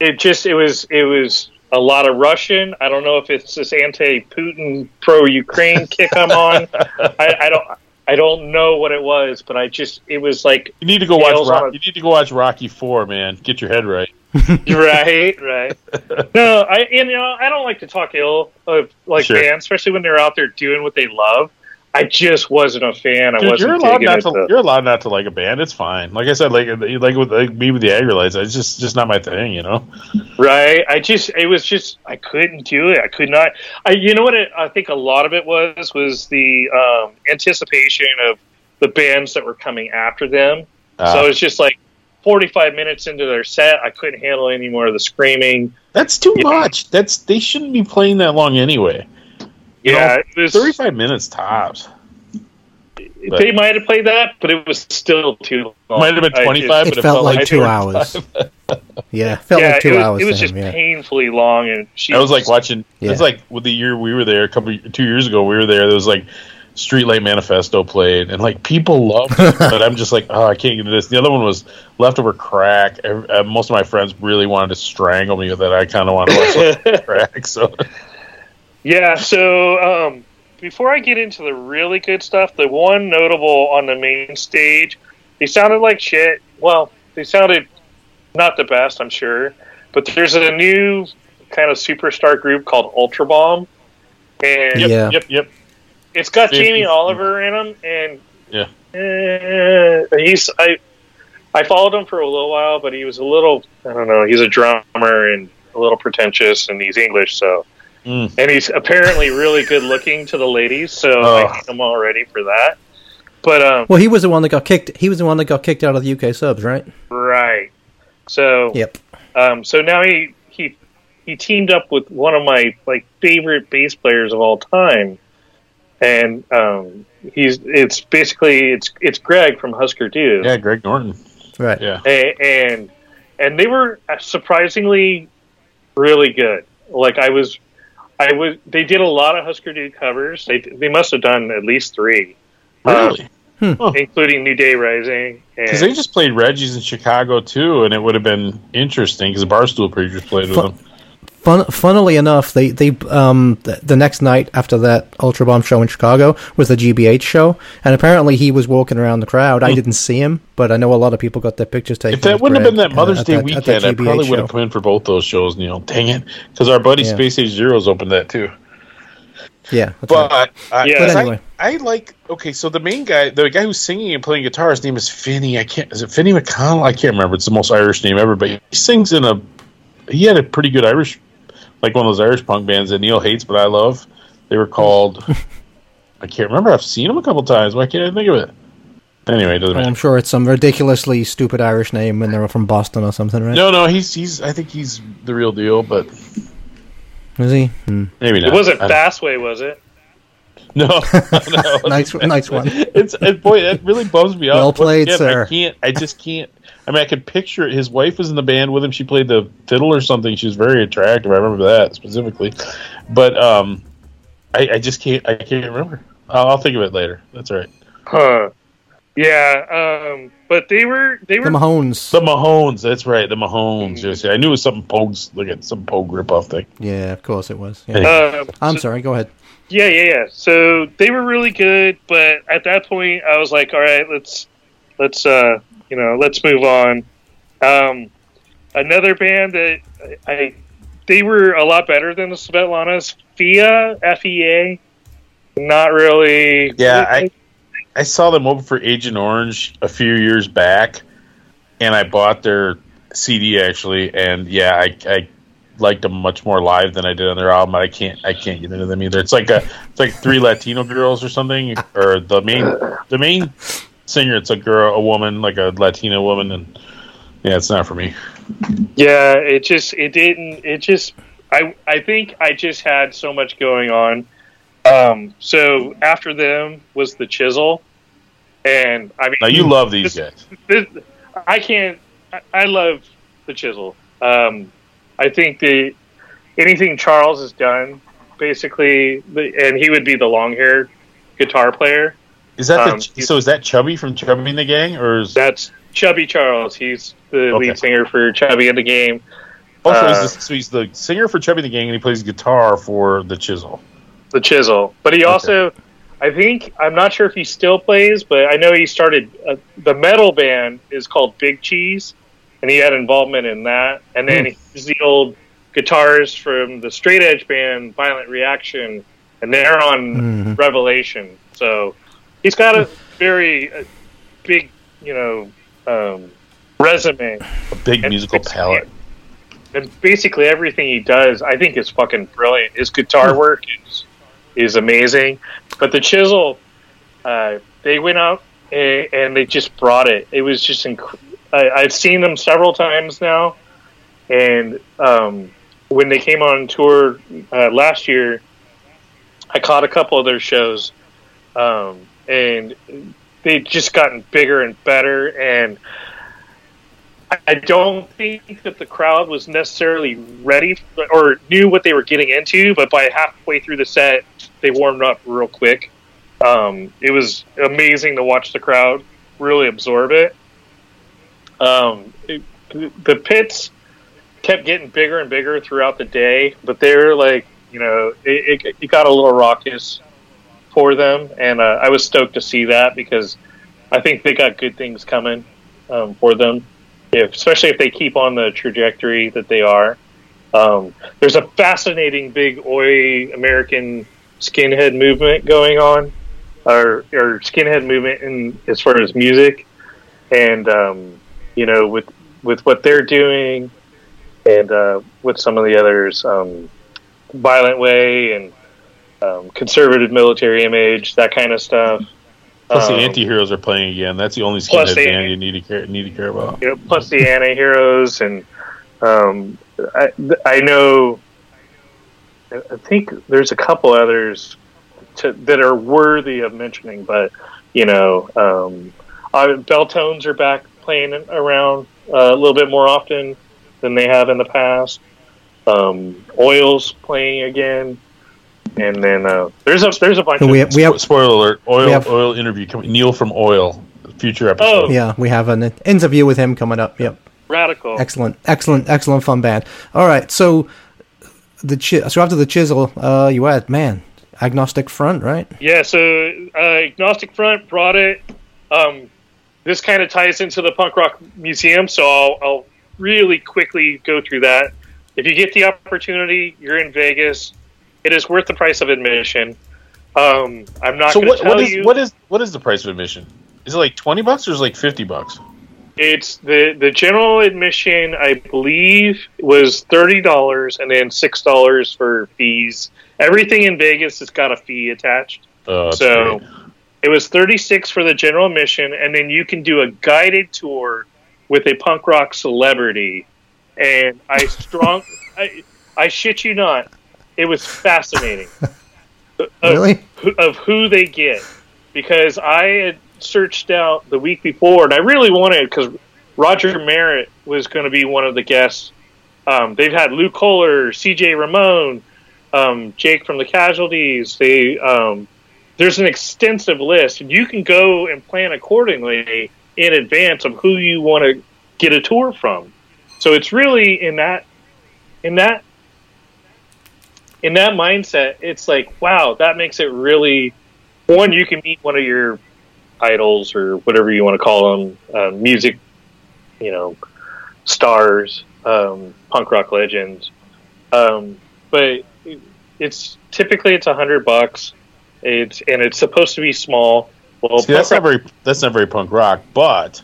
it just it was it was a lot of Russian. I don't know if it's this anti-Putin, pro-Ukraine kick I'm on. I, I don't I don't know what it was, but I just it was like You need to go watch Nails Rock, a- you need to go watch Rocky 4, man. Get your head right. right, right. No, I and, you know I don't like to talk ill of like Sure. bands, especially when they're out there doing what they love. I just wasn't a fan. I Dude, wasn't you're allowed not to the- you're allowed not to like a band. It's fine. Like I said, like like with like me with the Aggrolites, it's just just not my thing, you know. Right. I just it was just I couldn't do it. I could not. I you know what it, I think a lot of it was was the um, anticipation of the bands that were coming after them. Uh, so it's just like 45 minutes into their set, I couldn't handle any more of the screaming. that's too much. That's they shouldn't be playing that long anyway. You Yeah, know, was, 35 minutes tops. but- they might have played that, but it was still too long. Might have been 25, It but it felt like two hours. Yeah, felt yeah, like two it was, hours it was to just him. Yeah. painfully long, and she I was like watching. Yeah. It's like with the year we were there a couple two years ago. We were there. There was like Streetlight Manifesto played, and like people loved it, but I'm just like, oh, I can't get into this. The other one was Leftover Crack. Ev- uh, Most of my friends really wanted to strangle me with it. I kind of wanted to watch Leftover Crack. So Yeah, so um, before I get into the really good stuff, the one notable on the main stage, they sounded like shit. Well, they sounded not the best, I'm sure, but there's a new kind of superstar group called Ultra Bomb, and yep, Yeah. yep, yep. it's got Same- Jamie Oliver in them, and Yeah. eh, he's I I followed him for a little while, but he was a little I don't know. He's a drummer and a little pretentious, and he's English, so Mm. and he's apparently really good looking to the ladies, so Oh. I hate him already for that. But um, Well, he was the one that got kicked. He was the one that got kicked out of the UK subs, right? right, so Yep. um, so now he he he teamed up with one of my like favorite bass players of all time, and um, he's it's basically it's it's Greg from Husker Du. Yeah, Greg Norton. Right. Yeah. A- and and they were surprisingly really good. Like I was, I was. They did a lot of Husker Du covers. They they must have done at least three, um, Really? Hmm. including New Day Rising. Because they just played Reggie's in Chicago too, and it would have been interesting because the Barstool Preachers played with Fun- them. Fun, funnily enough, they they um the, the next night after that Ultra Bomb show in Chicago was the GBH show, and apparently he was walking around the crowd. I didn't see him, but I know a lot of people got their pictures taken. If that wouldn't have been that Mother's uh, Day that- weekend, I probably GBH would have come in for both those shows, Neil. Dang it. Because our buddy Yeah. Space Age Zeros opened that too. Yeah, that's right. But, uh, Yeah. 'cause But anyway. I, I like okay. So the main guy, the guy who's singing and playing guitar, his name is Finney. I can't. Is it Finny McConnell? I can't remember. It's the most Irish name ever. But he sings in a. He had a pretty good Irish, like one of those Irish punk bands that Neil hates, but I love. They were called. I can't remember. I've seen them a couple times. Why can't I think of it? Anyway, it doesn't matter. I'm sure it's some ridiculously stupid Irish name when they were from Boston or something, right? No, no, he's he's. I think he's the real deal, but Is he? Hmm. maybe not. it wasn't I don't- Fastway, was it? No, no. Nice, nice one. It's it, boy, that really bums me out. Well Once played, again, sir. I can't. I just can't. I mean, I could picture it. His wife was in the band with him. She played the fiddle or something. She was very attractive. I remember that specifically. But um, I, I just can't. I can't remember. I'll, I'll think of it later. That's all right. Huh. Yeah. Um. But they were they were The were Mahones. The Mahones. That's right. The Mahones. Yes, I knew it was something Pogues. Look at some Pogue ripoff thing. Yeah, of course it was. Yeah. Anyway. Um, I'm so- sorry. Go ahead. Yeah, yeah, yeah. So they were really good, but at that point, I was like, all right, let's let's uh, you know, let's move on. Um, another band that I they were a lot better than the Svetlanas. Fea, F E A, not really. Yeah, I I saw them open for Agent Orange a few years back, and I bought their CD actually, and yeah, I, I liked them much more live than I did on their album. I can't I can't get into them either. It's like a it's like three Latino girls or something, or the main the main singer. It's a girl, a woman, like a Latina woman, and yeah, it's not for me. Yeah, it just it didn't it just I I think I just had so much going on. Um so after them was the chisel. And I mean Now you love these guys. this, I can't I, I love the chisel. Um I think the anything Charles has done basically the, and he would be the long haired guitar player. Is that Um, the, so? Is that Chubby from Chubby and the Gang, or is That's Chubby Charles. He's the Okay. lead singer for Chubby and the Gang. also uh, he's the, so he's the singer for Chubby and the Gang, and he plays guitar for the Chisel. the chisel. But he also, I think, I'm not sure if he still plays, but I know he started uh, the metal band is called Big Cheese, and he had involvement in that. And then he's the old guitarist from the straight edge band Violent Reaction, and they're on Revelation. So he's got a very uh, big, you know, um, resume. A big And musical palette. and basically everything he does, I think, is fucking brilliant. His guitar work is is amazing, but the chisel, uh, they went out and, and they just brought it. It was just inc- I, I've seen them several times now, and um, when they came on tour uh, last year, I caught a couple of their shows, um, and they've just gotten bigger and better and. I- don't think that the crowd was necessarily ready or knew what they were getting into, but by halfway through the set, they warmed up real quick. Um, it was amazing to watch the crowd really absorb it. Um, it- the pits kept getting bigger and bigger throughout the day, but they were like, you know, it, it, it got a little raucous for them, and uh, I was stoked to see that because I think they got good things coming um, for them if especially if they keep on the trajectory that they are. Um, there's a fascinating big oi American skinhead movement going on, or, or skinhead movement in as far as music, and um, you know with with what they're doing, and uh, with some of the others, um, Violent Way and um, conservative military image, that kind of stuff. Plus, the Um, anti-heroes are playing again. That's the only skinhead the- band you need to care need to care about. you know, plus the anti-heroes and um, I, I know I think there's a couple others to, that are worthy of mentioning but you know um, uh, Beltones are back playing around uh, a little bit more often than they have in the past. Um, Oil's playing again, and then uh, there's a there's a bunch. So we of we have Spoiler alert: Oil have- oil interview. Neil from Oil, future episode. Oh. yeah we have an interview with him coming up. Yep. radical. Excellent, excellent, excellent fun band. All right, so the chi- so after the chisel, uh, you had man agnostic front, right? Yeah, so uh, Agnostic Front brought it. Um, this kind of ties into the punk rock museum, so I'll, I'll really quickly go through that. If you get the opportunity, you're in Vegas. It is worth the price of admission. Um, I'm not So what, tell what is you. what is what is the price of admission? Is it like twenty bucks or is it like fifty bucks? It's the the general admission. I believe was thirty dollars, and then six dollars for fees. Everything in Vegas has got a fee attached. That's so great. it was 36 for the general admission and then you can do a guided tour with a punk rock celebrity and i strong I, I shit you not it was fascinating of, Really? who- of who they get because i had searched out the week before and i really wanted because roger miret was going to be one of the guests um, they've had lou koller cj ramone um, jake from the casualties they um, there's an extensive list, and you can go and plan accordingly in advance of who you want to get a tour from. So it's really in that in that in that mindset. It's like, wow, that makes it really one. You can meet one of your idols or whatever you want to call them, uh, music, you know, stars, um, punk rock legends. Um, but it's typically it's a hundred bucks. It's and it's supposed to be small. Well, See, that's punk not very that's not very punk rock, but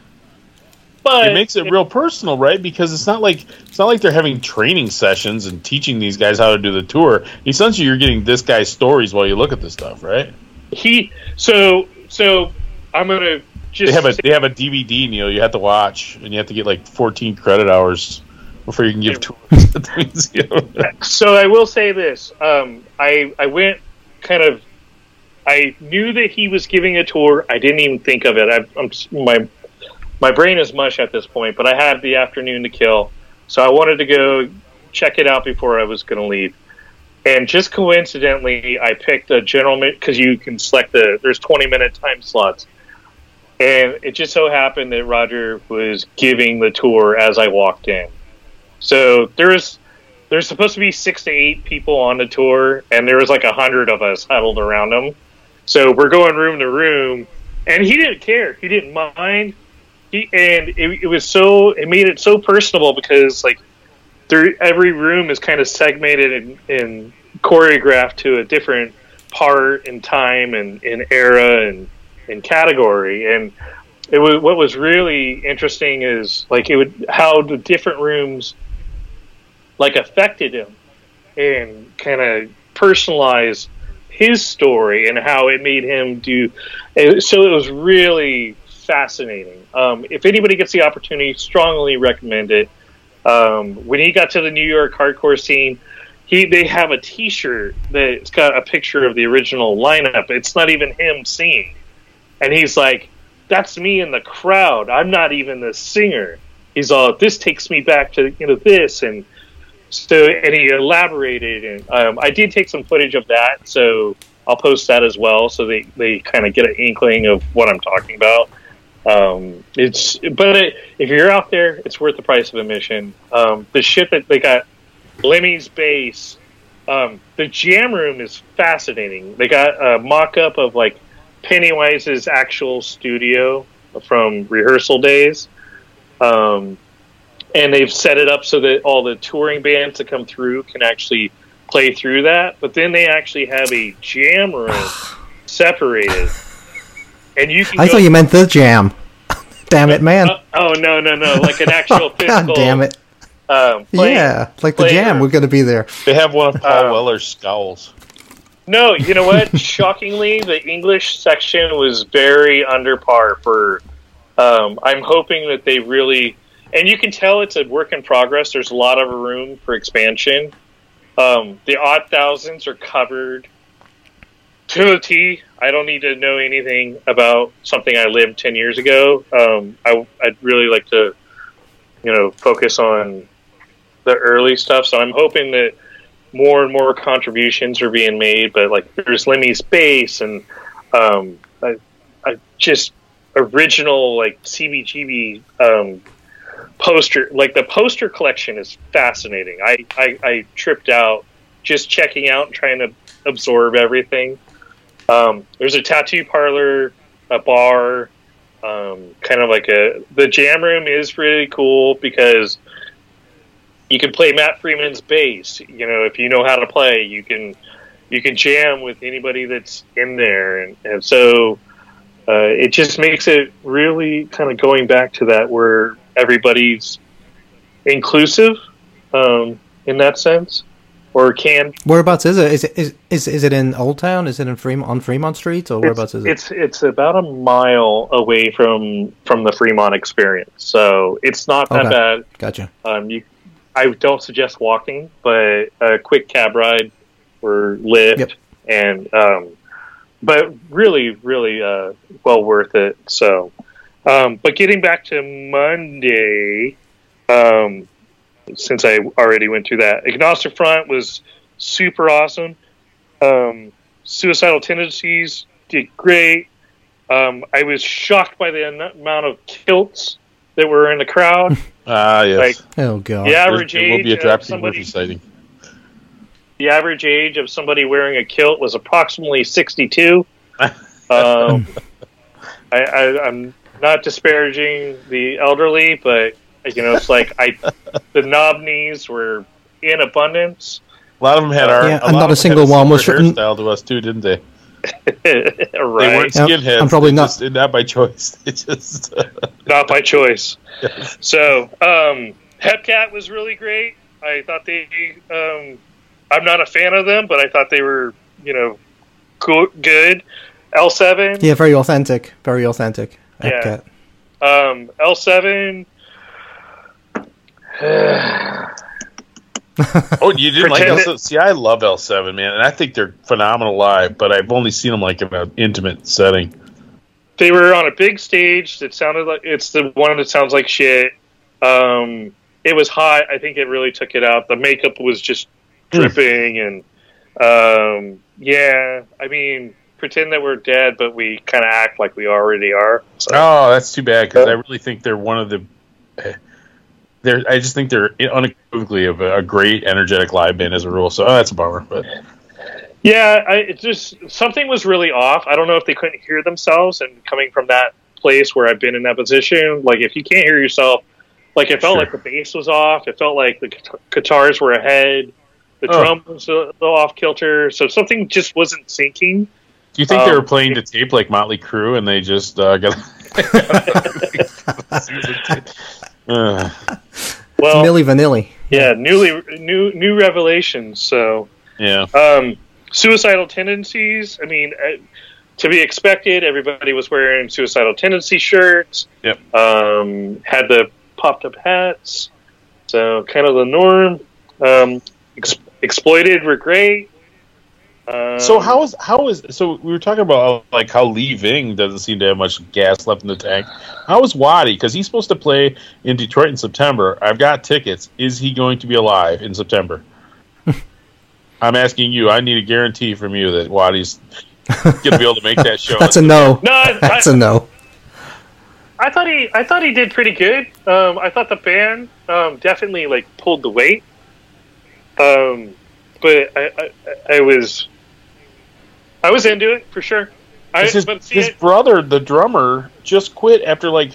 but it makes it real personal, right? Because it's not like it's not like they're having training sessions and teaching these guys how to do the tour. Essentially, you're getting this guy's stories while you look at this stuff, right? he so so I'm gonna just They have a they have a DVD, Neil. You have to watch, and you have to get like 14 credit hours before you can give tours at the museum. so I will say this. Um, I I went kind of. I knew that he was giving a tour. I didn't even think of it. I, I'm my my brain is mush at this point, but I had the afternoon to kill, so I wanted to go check it out before I was going to leave. And just coincidentally, I picked a general because you can select the there's 20 minute time slots, and it just so happened that Roger was giving the tour as I walked in. So there's there's supposed to be six to eight people on the tour, and there was like a hundred of us huddled around him. So we're going room to room, and he didn't care. He didn't mind. He and it, it was so it made it so personable because like every room is kind of segmented and, and choreographed to a different part and time and, and era and, and category. And it was what was really interesting is like it would how the different rooms like affected him and kind of personalized his story and how it made him do so it was really fascinating um, if anybody gets the opportunity strongly recommend it. Um, when he got to the new york hardcore scene he they have a t-shirt that's got a picture of the original lineup. It's not even him singing. And he's like that's me in the crowd. I'm not even the singer. He's all this takes me back to you know this. And so and he elaborated. And um, i did take some footage of that so i'll post that as well so they, they kind of get an inkling of what i'm talking about um, it's but it, if you're out there it's worth the price of admission. Um, the shit that they got lemmy's bass um, the jam room is fascinating. They got a mock-up of like pennywise's actual studio from rehearsal days. Um, and they've set it up so that all the touring bands that come through can actually play through that. But then they actually have a jam room separated, and you can. I go, thought you meant the jam. damn it, man! Uh, oh no no no! Like an actual God physical. damn it! Um, playing- yeah, like the playing jam. room. We're going to be there. They have one of Paul Uh, Weller's scowls. No, you know what? Shockingly, the English section was very under par for. Um, I'm hoping that they really, and you can tell it's a work in progress. There's a lot of room for expansion. Um, the odd thousands are covered to the don't need to know anything about something I lived ten years ago. Um, I, I'd really like to, you know, focus on the early stuff. So I'm hoping that more and more contributions are being made. But like, there's Lemmy's bass and um, I, I just original like CBGB um, poster. Like the poster collection is fascinating. I, I I tripped out just checking out and trying to absorb everything. Um, there's a tattoo parlor, a bar, um, kind of like a the jam room is really cool because you can play Matt Freeman's bass. You know, if you know how to play, you can you can jam with anybody that's in there, and, and so uh, it just makes it really kind of going back to that where everybody's inclusive um, in that sense, or can Whereabouts is it? Is it is is, is it in Old Town? Is it in Fremont on Fremont Street or whereabouts is it? It's it's about a mile away from from the Fremont experience, so it's not that Okay. bad. Gotcha. Um, you, I don't suggest walking, but a quick cab ride or Lyft, Yep. and um, but really, really uh, well worth it. So, um, but getting back to Monday, um, since I already went through that, Agnostic Front was super awesome. Um, Suicidal Tendencies did great. Um, I was shocked by the amount of kilts that were in the crowd. Ah, yes. Like, Oh god. the There- average there will age be a of Dropkick somebody sighting. the average age of somebody wearing a kilt was approximately 62. um, I, I, I'm not disparaging the elderly, but you know, it's like I, the knob knees were in abundance. A lot of them had our. Yeah, a and lot not a single one was similar written- hairstyle to us too, didn't they? right? They weren't Yep, skinheads. I'm probably not- just- not by choice. They just. not by choice. So, um, Hepcat was really great. I thought they. Um, I'm not a fan of them, but I thought they were, you know, cool, good. L7. Yeah, very authentic. Very authentic. Yeah. Um, L7. oh, you didn't like Pretend L7? See, I love L7, man, and I think they're phenomenal live. But I've only seen them like in an intimate setting. They were on a big stage that sounded like it's the one that sounds like shit. Um, it was hot. I think it really took it out. The makeup was just dripping, and um, yeah, I mean, pretend that we're dead, but we kind of act like we already are. So. Oh, that's too bad because I really think they're one of the. They're, I just think they're unequivocally of a, a great, energetic live band as a rule. So oh, that's a bummer. But Yeah, I, it just something was really off. I don't know if they couldn't hear themselves, and coming from that place where I've been in that position, like if you can't hear yourself, like it felt Sure. like the bass was off. It felt like the guitars were ahead. The Oh. drum was a little off kilter, so something just wasn't syncing. do you think they Um, were playing to tape like Motley Crue and they just uh, got? uh, Well, Milli Vanilli. yeah, newly new new revelations. So yeah. Um, suicidal tendencies. I mean, uh, to be expected. Everybody was wearing suicidal tendency shirts. Yep. Um, had the popped up hats. So kind of the norm. Um, ex- exploited were great. Um, So how is how is so we were talking about like how Lee Ving doesn't seem to have much gas left in the tank. How is Wattie? Because he's supposed to play in Detroit in September. I've got tickets. Is he going to be alive in September? I'm asking you. I need a guarantee from you that Wattie's going to be able to make that show. That's a no. No, I, That's I, a no. I thought he I thought he did pretty good. Um, I thought the band um, definitely like pulled the weight. Um, but I, I, I was I was into it for sure. I, his, but see, his it- brother, the drummer, just quit after like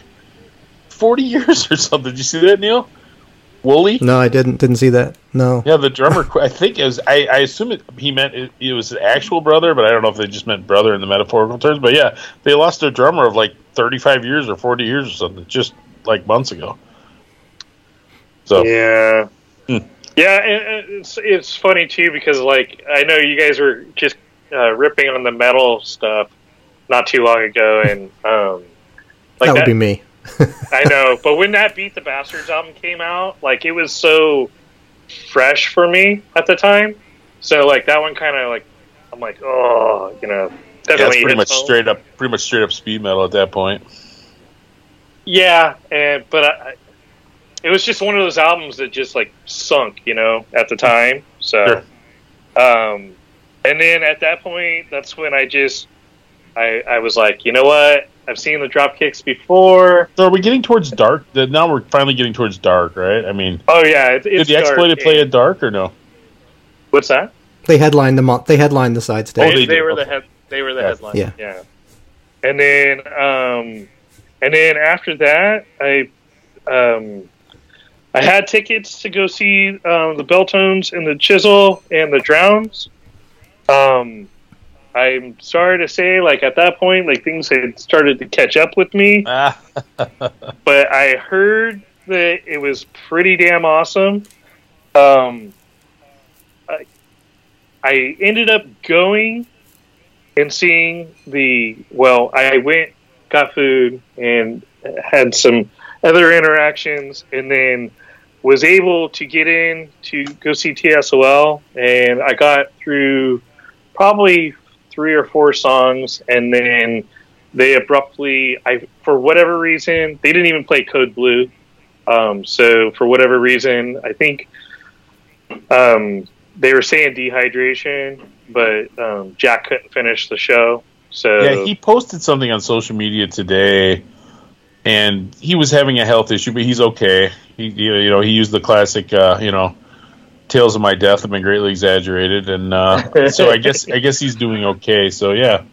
40 years or something. Did you see that, Neil? Wooly? No, I didn't. Didn't see that. No. Yeah, the drummer. quit. I think it was. I, I assume it, he meant it, it was an actual brother, but I don't know if they just meant brother in the metaphorical terms. But yeah, they lost their drummer of like 35 years or 40 years or something, just like months ago. So Yeah. Hmm. Yeah, and and it's it's funny too because like I know you guys were just uh, ripping on the metal stuff not too long ago, and um, like that would be me. I know, but when that Beat the Bastards album came out, like it was so fresh for me at the time. So like that one kind of like I'm like, oh, you know, Yeah, that's pretty much home. straight up, pretty much straight up speed metal at that point. Yeah, and but I, I- it was just one of those albums that just like sunk, you know, at the time. So, um, and then at that point, that's when I just I I was like, you know what? I've seen the drop kicks before. So are we getting towards dark? Now we're finally getting towards dark, right? I mean, Oh yeah, it, did the exploited dark. play at dark or no? What's that? They headlined the mon- they headlined the side Oh, stage. they, they they were okay. the head, they were the Yeah. headline. Yeah. yeah. And then um, and then after that, I um, I had tickets to go see um, the Beltones and the Chisel and the Drowns. Um, I'm sorry to say, like at that point, like things had started to catch up with me Ah, but I heard that it was pretty damn awesome. Um, I, I ended up going and seeing the. Well, I went, got food, and had some other interactions, and then was able to get in to go see TSOL, and I got through probably three or four songs, and then they abruptly i for whatever reason they didn't even play code blue um, so for whatever reason i think um, they were saying dehydration but um, jack couldn't finish the show so yeah, he posted something on social media today, and he was having a health issue, but he's okay. He, you know, he used the classic, uh, you know, tales of my death have been greatly exaggerated, and uh, so I guess I guess he's doing okay. So yeah,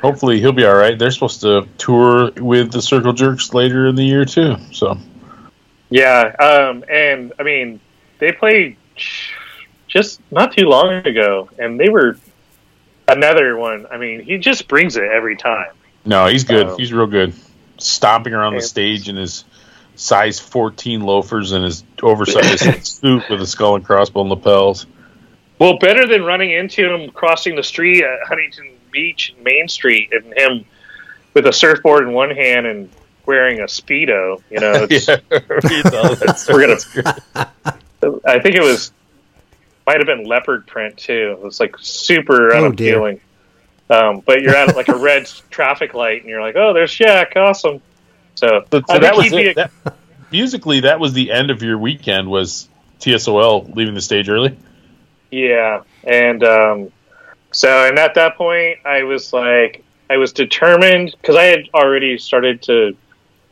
hopefully he'll be all right. They're supposed to tour with the Circle Jerks later in the year too. So yeah um, and i mean they played just not too long ago and they were another one i mean he just brings it every time no, he's good. Oh. he's real good. Stomping around the stage in his size 14 loafers and his oversized suit with a skull and crossbone lapels. Well, better than running into him crossing the street at Huntington Beach, Main Street, and him with a surfboard in one hand and wearing a speedo. You know, it's, yeah, you we're gonna. I think it was might have been leopard print too. It was like super Oh, dear. unappealing. Um, but you're at like a red traffic light, and you're like, "Oh, there's Shaq, awesome." So, So, so that was it. a- That- musically, that was the end of your weekend. Was TSOL leaving the stage early? Yeah, and um, so and at that point, I was like, I was determined because I had already started to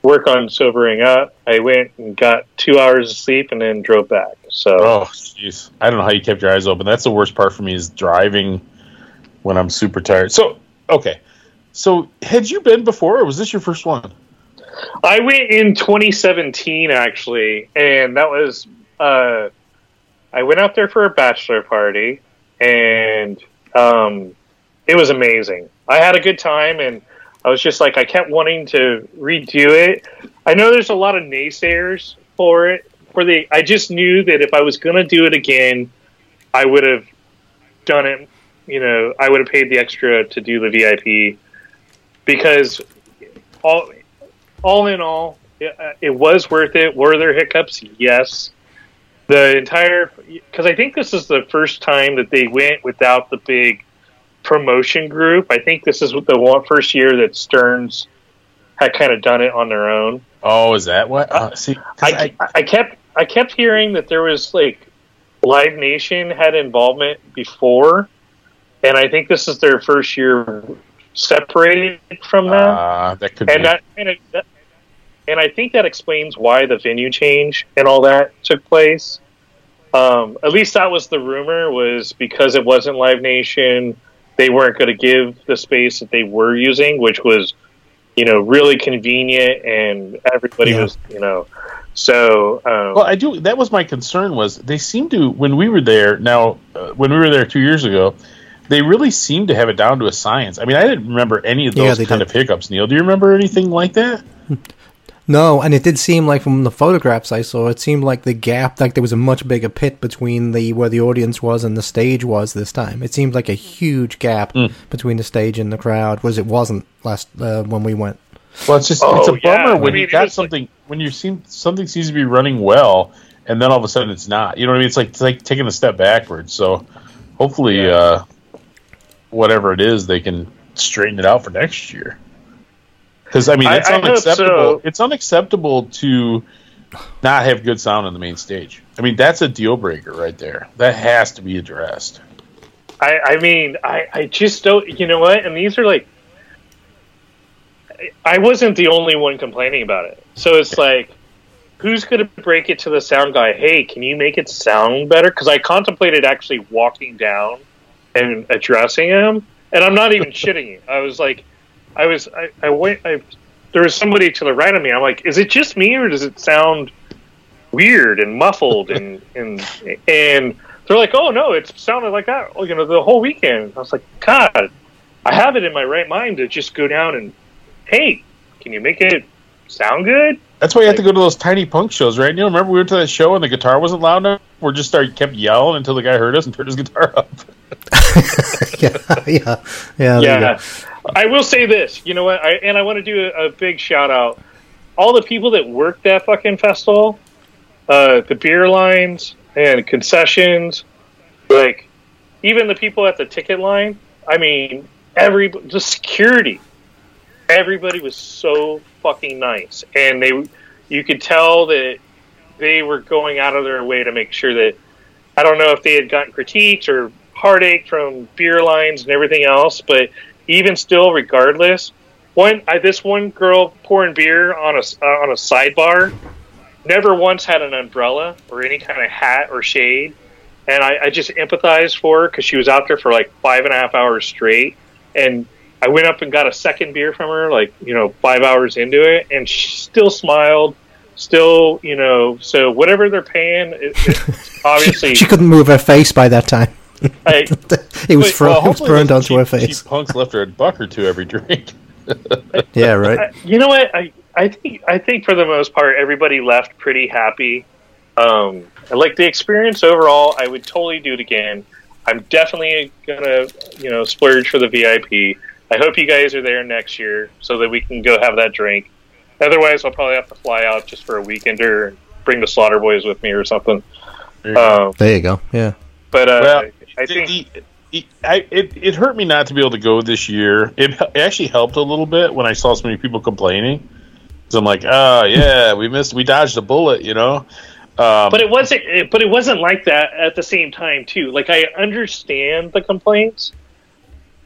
work on sobering up. I went and got two hours of sleep and then drove back. So Oh, jeez, I don't know how you kept your eyes open. That's the worst part for me is driving when I'm super tired. So, okay, so had you been before, or was this your first one? I went in 2017 actually, and that was uh, I went out there for a bachelor party, and um, it was amazing. I had a good time, and I was just like I kept wanting to redo it. I know there's a lot of naysayers for it. For the, I just knew that if I was going to do it again, I would have done it. You know, I would have paid the extra to do the VIP because all all in all, it, uh, it was worth it. Were there hiccups? Yes. The entire because I think this is the first time that they went without the big promotion group. I think this is the one first year that Sterns had kind of done it on their own. Oh, is that what? Uh, see, 'cause I, I kept I kept hearing that there was like Live Nation had involvement before, and I think this is their first year separated from them uh, that could and be. that and, it, that and I think that explains why the venue change and all that took place. Um, at least that was the rumor was because it wasn't Live Nation, they weren't going to give the space that they were using, which was you know really convenient and everybody Yeah. was you know so um, Well, I do. That was my concern. Was they seem to when we were there now uh, when we were there two years ago, they really seem to have it down to a science. I mean, I didn't remember any of those they kind did. of hiccups. Neil, do you remember anything like that? No, and it did seem like from the photographs I saw, it seemed like the gap, like there was a much bigger pit between the where the audience was and the stage was this time. It seemed like a huge gap Hmm. between the stage and the crowd, was it wasn't last uh, when we went. Well, it's just Oh, it's a yeah. bummer I when mean, you got was like- something when you seem something seems to be running well, and then all of a sudden it's not. You know what I mean? It's like it's like taking a step backwards. So hopefully, Yeah. uh, whatever it is, they can straighten it out for next year. Because I mean, it's I hope unacceptable. so. It's unacceptable to not have good sound on the main stage. I mean, that's a deal breaker right there. That has to be addressed. I, I mean, I, I just don't. You know what? And these are like, I- I wasn't the only one complaining about it. So it's like, who's going to break it to the sound guy? Hey, can you make it sound better? Because I contemplated actually walking down and addressing him, and I'm not even shitting you. I was like, I was, I, I went, I, there was somebody to the right of me. I'm like, is it just me or does it sound weird and muffled and and and they're like, oh no, it sounded like that. You know, the whole weekend. I was like, God, I have it in my right mind to just go down and, hey, can you make it sound good? That's why you have to go to those tiny punk shows, right? You know, remember we went to that show and the guitar wasn't loud enough? We just started kept yelling until the guy heard us and turned his guitar up. yeah, yeah, yeah. yeah. I will say this. You know what? I, and I want to do a, a big shout out. All the people that worked that fucking festival, uh, the beer lines and concessions, like even the people at the ticket line. I mean, every the security. Everybody was so fucking nice, and they, you could tell that they were going out of their way to make sure that I don't know if they had gotten critiques or heartache from beer lines and everything else, but even still, regardless, one I, this one girl pouring beer on a uh, on a sidebar never once had an umbrella or any kind of hat or shade, and I, I just empathized for her because she was out there for like five and a half hours straight, and I went up and got a second beer from her, like you know, five hours into it, and she still smiled. Still, you know, so whatever they're paying, it, it's obviously, She couldn't move her face by that time. I, it was, Wait, fro- well, was hopefully burned those onto her face. cheap punks left her a buck or two every drink. Yeah, right. I- you know what? I, I think I think for the most part, everybody left pretty happy. Um, like the experience overall, I would totally do it again. I'm definitely gonna, you know, splurge for the VIP. I hope you guys are there next year so that we can go have that drink. Otherwise, I'll probably have to fly out just for a weekender and bring the Slaughter Boys with me or something. There you go. Um, There you go. Yeah. but uh, Well, I think the, I, it, it hurt me not to be able to go this year. It, it actually helped a little bit when I saw so many people complaining. So I'm like, oh yeah, we missed, we dodged a bullet, you know. Um, but it wasn't it, but it wasn't like that at the same time too like i understand the complaints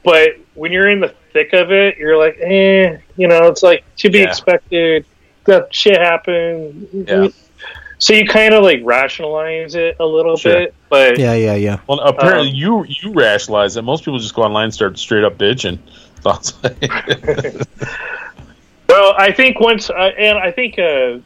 but when you're in the thick of it you're like eh you know it's like to be Yeah. expected that shit happened Yeah. So you kind of like rationalize it a little Sure. bit but Yeah, yeah, yeah. well, apparently um, you you rationalize it. Most people just go online and start straight up bitching. Thoughts? Well, I think once, uh, and I think, uh,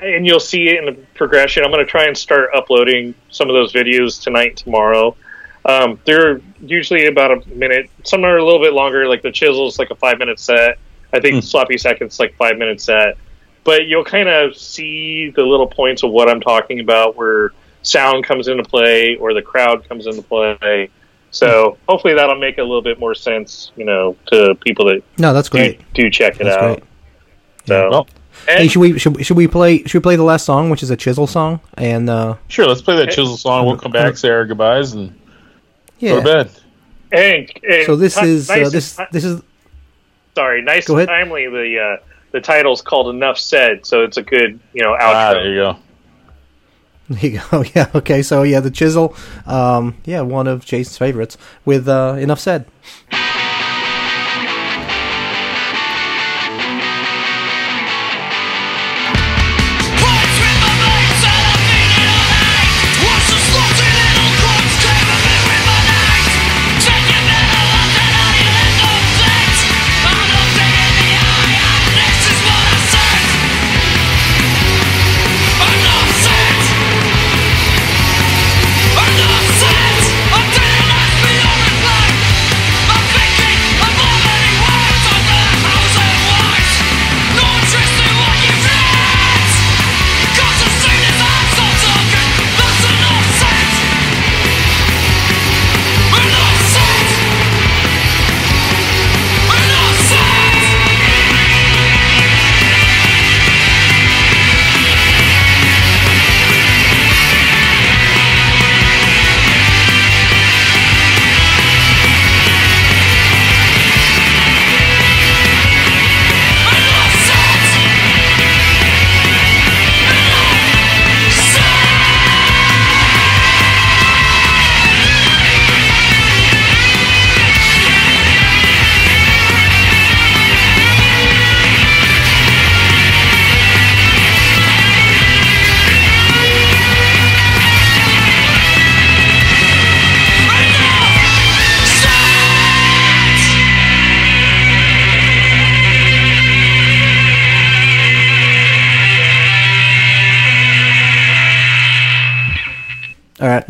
and you'll see it in the progression. I'm going to try and start uploading some of those videos tonight, tomorrow. Um, they're usually about a minute. Some are a little bit longer. Like the chisel's like a five minute set. I think sloppy seconds like five minute set. But you'll kind of see the little points of what I'm talking about, where sound comes into play or the crowd comes into play. So hopefully that'll make a little bit more sense, you know, to people that No, that's great. do check it That's out. great. So, well, and- Hey, should we should, should we play should we play the last song, which is a Chisel song? And uh, sure. Let's play that chisel song. We'll come back, say our goodbyes, and go to bed. And, and So this ti- is nice uh, this and, this is sorry, nice Go and ahead. timely. The uh, the title's called "Enough Said," so it's a good you know Ah, outro. there you go. There you go. Yeah. Okay. So yeah, the chisel. Um. Yeah, one of Jason's favorites. With uh, enough said.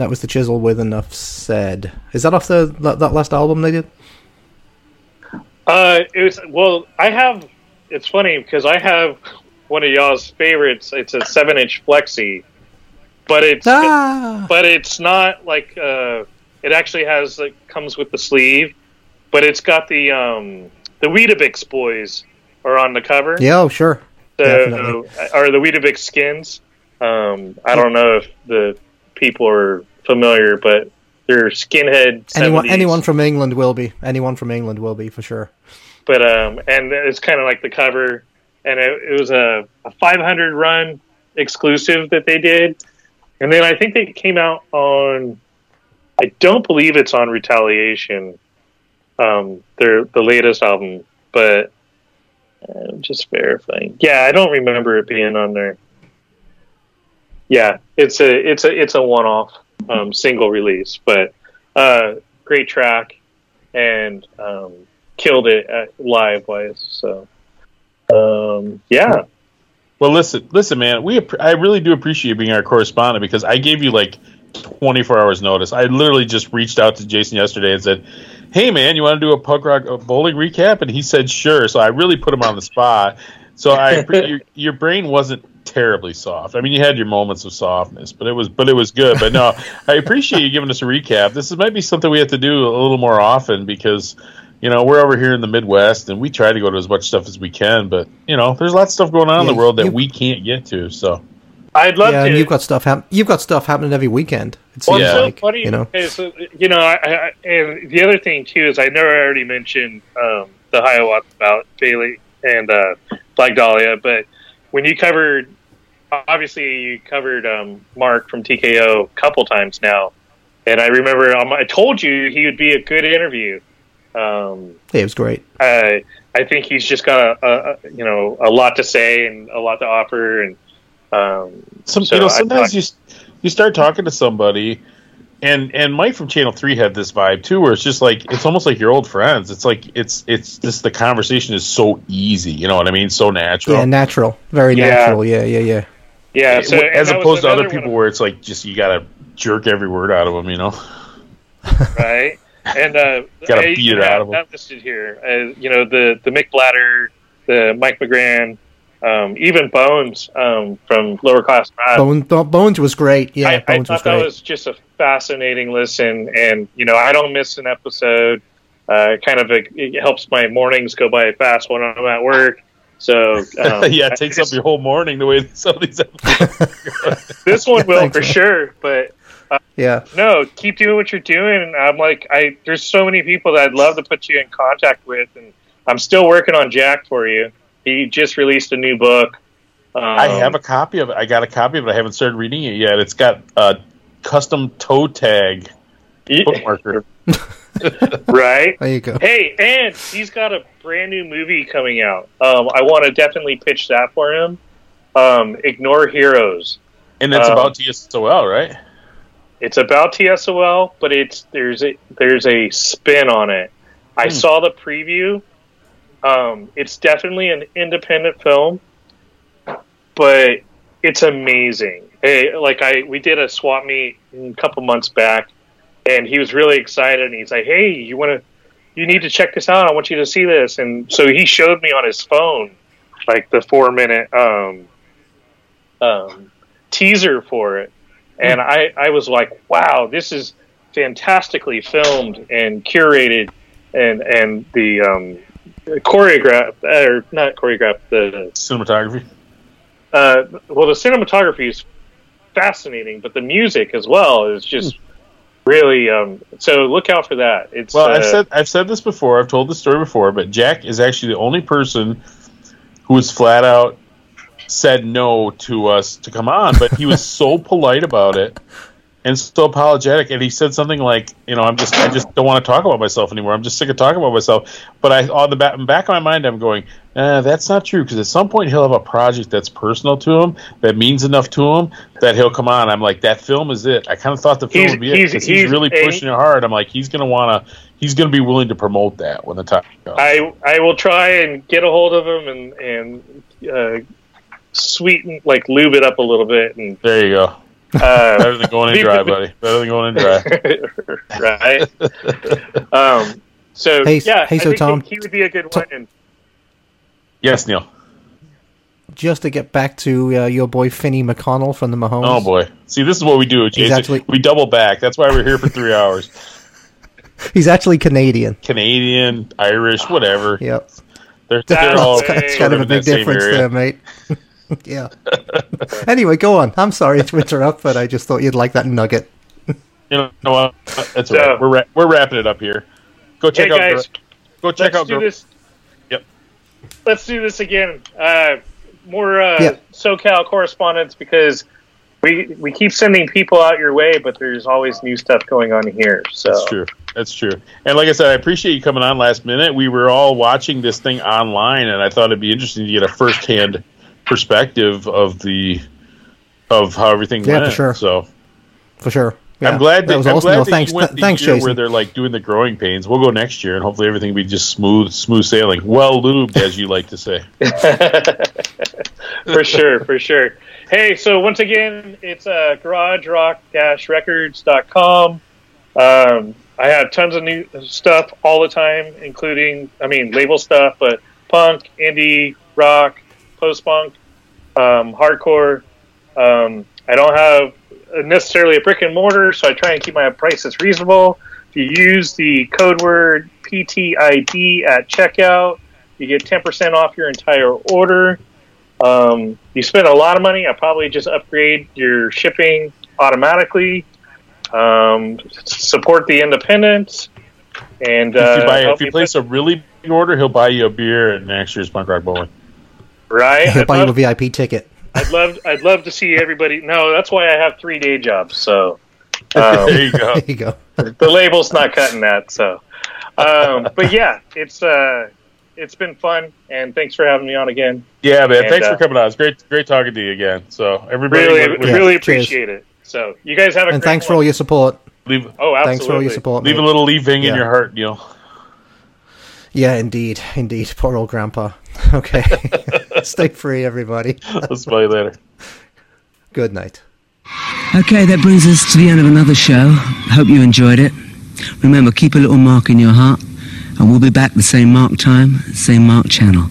That was the chisel with enough said. Is that off the that, that last album they did? Uh, it was well. I have. It's funny because I have one of y'all's favorites. It's a seven-inch flexi, but it's Ah, but it's not like uh, it actually has like comes with the sleeve, but it's got the um the Weetabix boys are on the cover. yeah, oh, sure. So, definitely. or the Weetabix skins. Um, I don't know if the people are familiar, but they're skinhead. Anyone 70s. anyone from England will be. Anyone from England will be for sure. but um, and it's kind of like the cover, and it, it was a, a 500 run exclusive that they did, and then I think they came out on. I don't believe it's on Retaliation, um, their the latest album, but uh, just verifying. Yeah, I don't remember it being on there. Yeah, it's a it's a it's a one off um, single release, but uh, great track and um, killed it live wise. So um, yeah, Well, listen, listen, man. We I really do appreciate being our correspondent because I gave you like 24 hours notice. I literally just reached out to Jason yesterday and said, "Hey, man, you want to do a punk rock bowling recap?" And he said, "Sure." So I really put him on the spot. So I your, your brain wasn't terribly soft. I mean, you had your moments of softness, but it was but it was good. But no, I appreciate you giving us a recap. This is, might be something we have to do a little more often because. You know, we're over here in the Midwest, and we try to go to as much stuff as we can. But you know, there's a lot of stuff going on in the world that you- we can't get to. So I'd love yeah, to. and you've got stuff hap- you've got stuff happening every weekend. It Well, seems it's Yeah. so like funny you know. because uh, you know, I, I, and the other thing too is I know I already mentioned um, the Hiawatha about Bailey and uh, Black Dahlia, but when you covered, obviously you covered um, Mark from TKO a couple times now, and I remember um, I told you he would be a good interview. Um, Yeah, it was great. I I think he's just got a, a, a you know a lot to say and a lot to offer, and um, some So you know sometimes thought- you you start talking to somebody and and Mike from Channel 3 had this vibe too where it's just like it's almost like your old friends it's like it's it's just the conversation is so easy you know what I mean so natural Yeah, natural, very Yeah. natural. Yeah, yeah, yeah. Yeah. So as opposed to other another one people where it's like just you gotta jerk every word out of them you know right? And uh, Gotta I beat even it out have of 'em. that listed here. Uh, you know, the the Mick Blatter, the Mike Magrann, um, even Bones um, from Lower Class Brats. Bones, Bones was great. Yeah, I, I Bones was thought that was just a fascinating listen, and you know, I don't miss an episode. Uh, kind of it, it helps my mornings go by fast when I'm at work. So um, yeah it takes up your whole morning the way some of these this one will Thanks, for man. sure, but yeah, no, keep doing what you're doing. And I'm like, I there's so many people that I'd love to put you in contact with, and I'm still working on Jack for you. He just released a new book. Um, I have a copy of it I got a copy of it I haven't started reading it yet it's got a custom toe tag bookmarker right. there you go. Hey, and he's got a brand new movie coming out. Um, I want to definitely pitch that for him. Um, Ignore Heroes. and it's Um, about TSOL right It's about TSOL, but it's there's a there's a spin on it. I Hmm. saw the preview. Um, it's definitely an independent film, but it's amazing. Hey, like I we did a swap meet a couple months back, and he was really excited. And he's like, "Hey, you want to? You need to check this out. I want you to see this." And so he showed me on his phone, like the four minute um, um, teaser for it and I, I was like, wow, this is fantastically filmed and curated, and and the um, choreographed or not choreographed the cinematography uh, well the cinematography is fascinating, but the music as well is just really um, so look out for that. It's Well, uh, I've said I've said this before. I've told this story before, but Jack is actually the only person who has flat out said no to us to come on. But he was so polite about it and so apologetic. And he said something like, "You know, I'm just I just don't want to talk about myself anymore. I'm just sick of talking about myself." But I on the back, in the back of my mind, I'm going, uh, "That's not true." Because at some point he'll have a project that's personal to him that means enough to him that he'll come on. I'm like, "That film is it." I kind of thought the film He's- would be it he's- 'cause he's, he's really a- pushing it hard. I'm like, he's gonna want to. He's gonna be willing to promote that when the time comes. I I will try and get a hold of him and and uh, sweeten like lube it up a little bit and there you go. Uh, Better than going in dry, buddy. Better than going in dry. right. Um, so Hey, yeah, hey, I so think Tom- he, he would be a good one. And Yes, Neil. Just to get back to uh, your boy Finny McConnell from the Mahones. Oh boy. See, this is what we do, Jason. actually- We double back. That's why we're here for three hours. He's actually Canadian. Canadian, Irish, whatever. Yep. They're, they're all it's kind- of a big difference area. there, mate. Yeah. anyway, go on. I'm sorry to interrupt, but I just thought you'd like that nugget. You know what? That's So- right. We're ra- we're wrapping it up here. Go check hey out. guys, Gr- go check let's out. do Gr- this. Yep. Let's do this again. Uh, more uh, Yeah. SoCal correspondence because we we keep sending people out your way, but there's always new stuff going on here. So That's true. That's true. And like I said, I appreciate you coming on last minute. We were all watching this thing online, and I thought it'd be interesting to get a firsthand perspective of the of how everything Yeah, went. for sure. So For sure. Yeah, I'm glad that, that was I'm awesome. glad No, that thanks, you went th- the thanks, year Jason. where they're like doing the growing pains. We'll go next year, and hopefully everything will be just smooth, smooth sailing, well lubed, as you like to say. for sure, for sure. Hey, so once again, it's uh, garagerock-records.com. Um, I have tons of new stuff all the time, including, I mean, label stuff, but punk, indie, rock, post-punk, um, hardcore. Um, I don't have necessarily a brick and mortar, so I try and keep my prices reasonable. If you use the code word PTID at checkout, you get 10% off your entire order. Um, you spend a lot of money. I probably just upgrade your shipping automatically. Um, support the independents, and uh, if you buy, if you place a really big order, he'll buy you a beer at next year's punk rock bowling. Right, He'll I'd buy you a VIP ticket. I'd love, I'd love to see everybody. No, that's why I have three day jobs. So um, there you go. There you go. the label's not cutting that. So, um, but yeah, it's uh, it's been fun, and thanks for having me on again. Yeah, man. And, Thanks uh, for coming on. It's great, great talking to you again. So everybody, Really, leave- Yeah, really cheers. appreciate it. So you guys have a And great thanks for all your support. leave, Oh, absolutely. Thanks for all your support. leave a mate. little leaving in your heart, Neil. Yeah, indeed. Indeed. Poor old grandpa. Okay. Stay free, everybody. I'll spell you later. Good night. Okay, that brings us to the end of another show. Hope you enjoyed it. Remember, keep a little mark in your heart, and we'll be back the same mark time, same mark channel.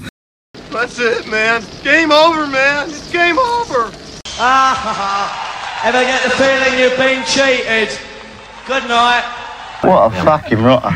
That's it, man. Game over, man. It's game over. Ah, ha, ha. Ever get the feeling you've been cheated? Good night. What a fucking rotter.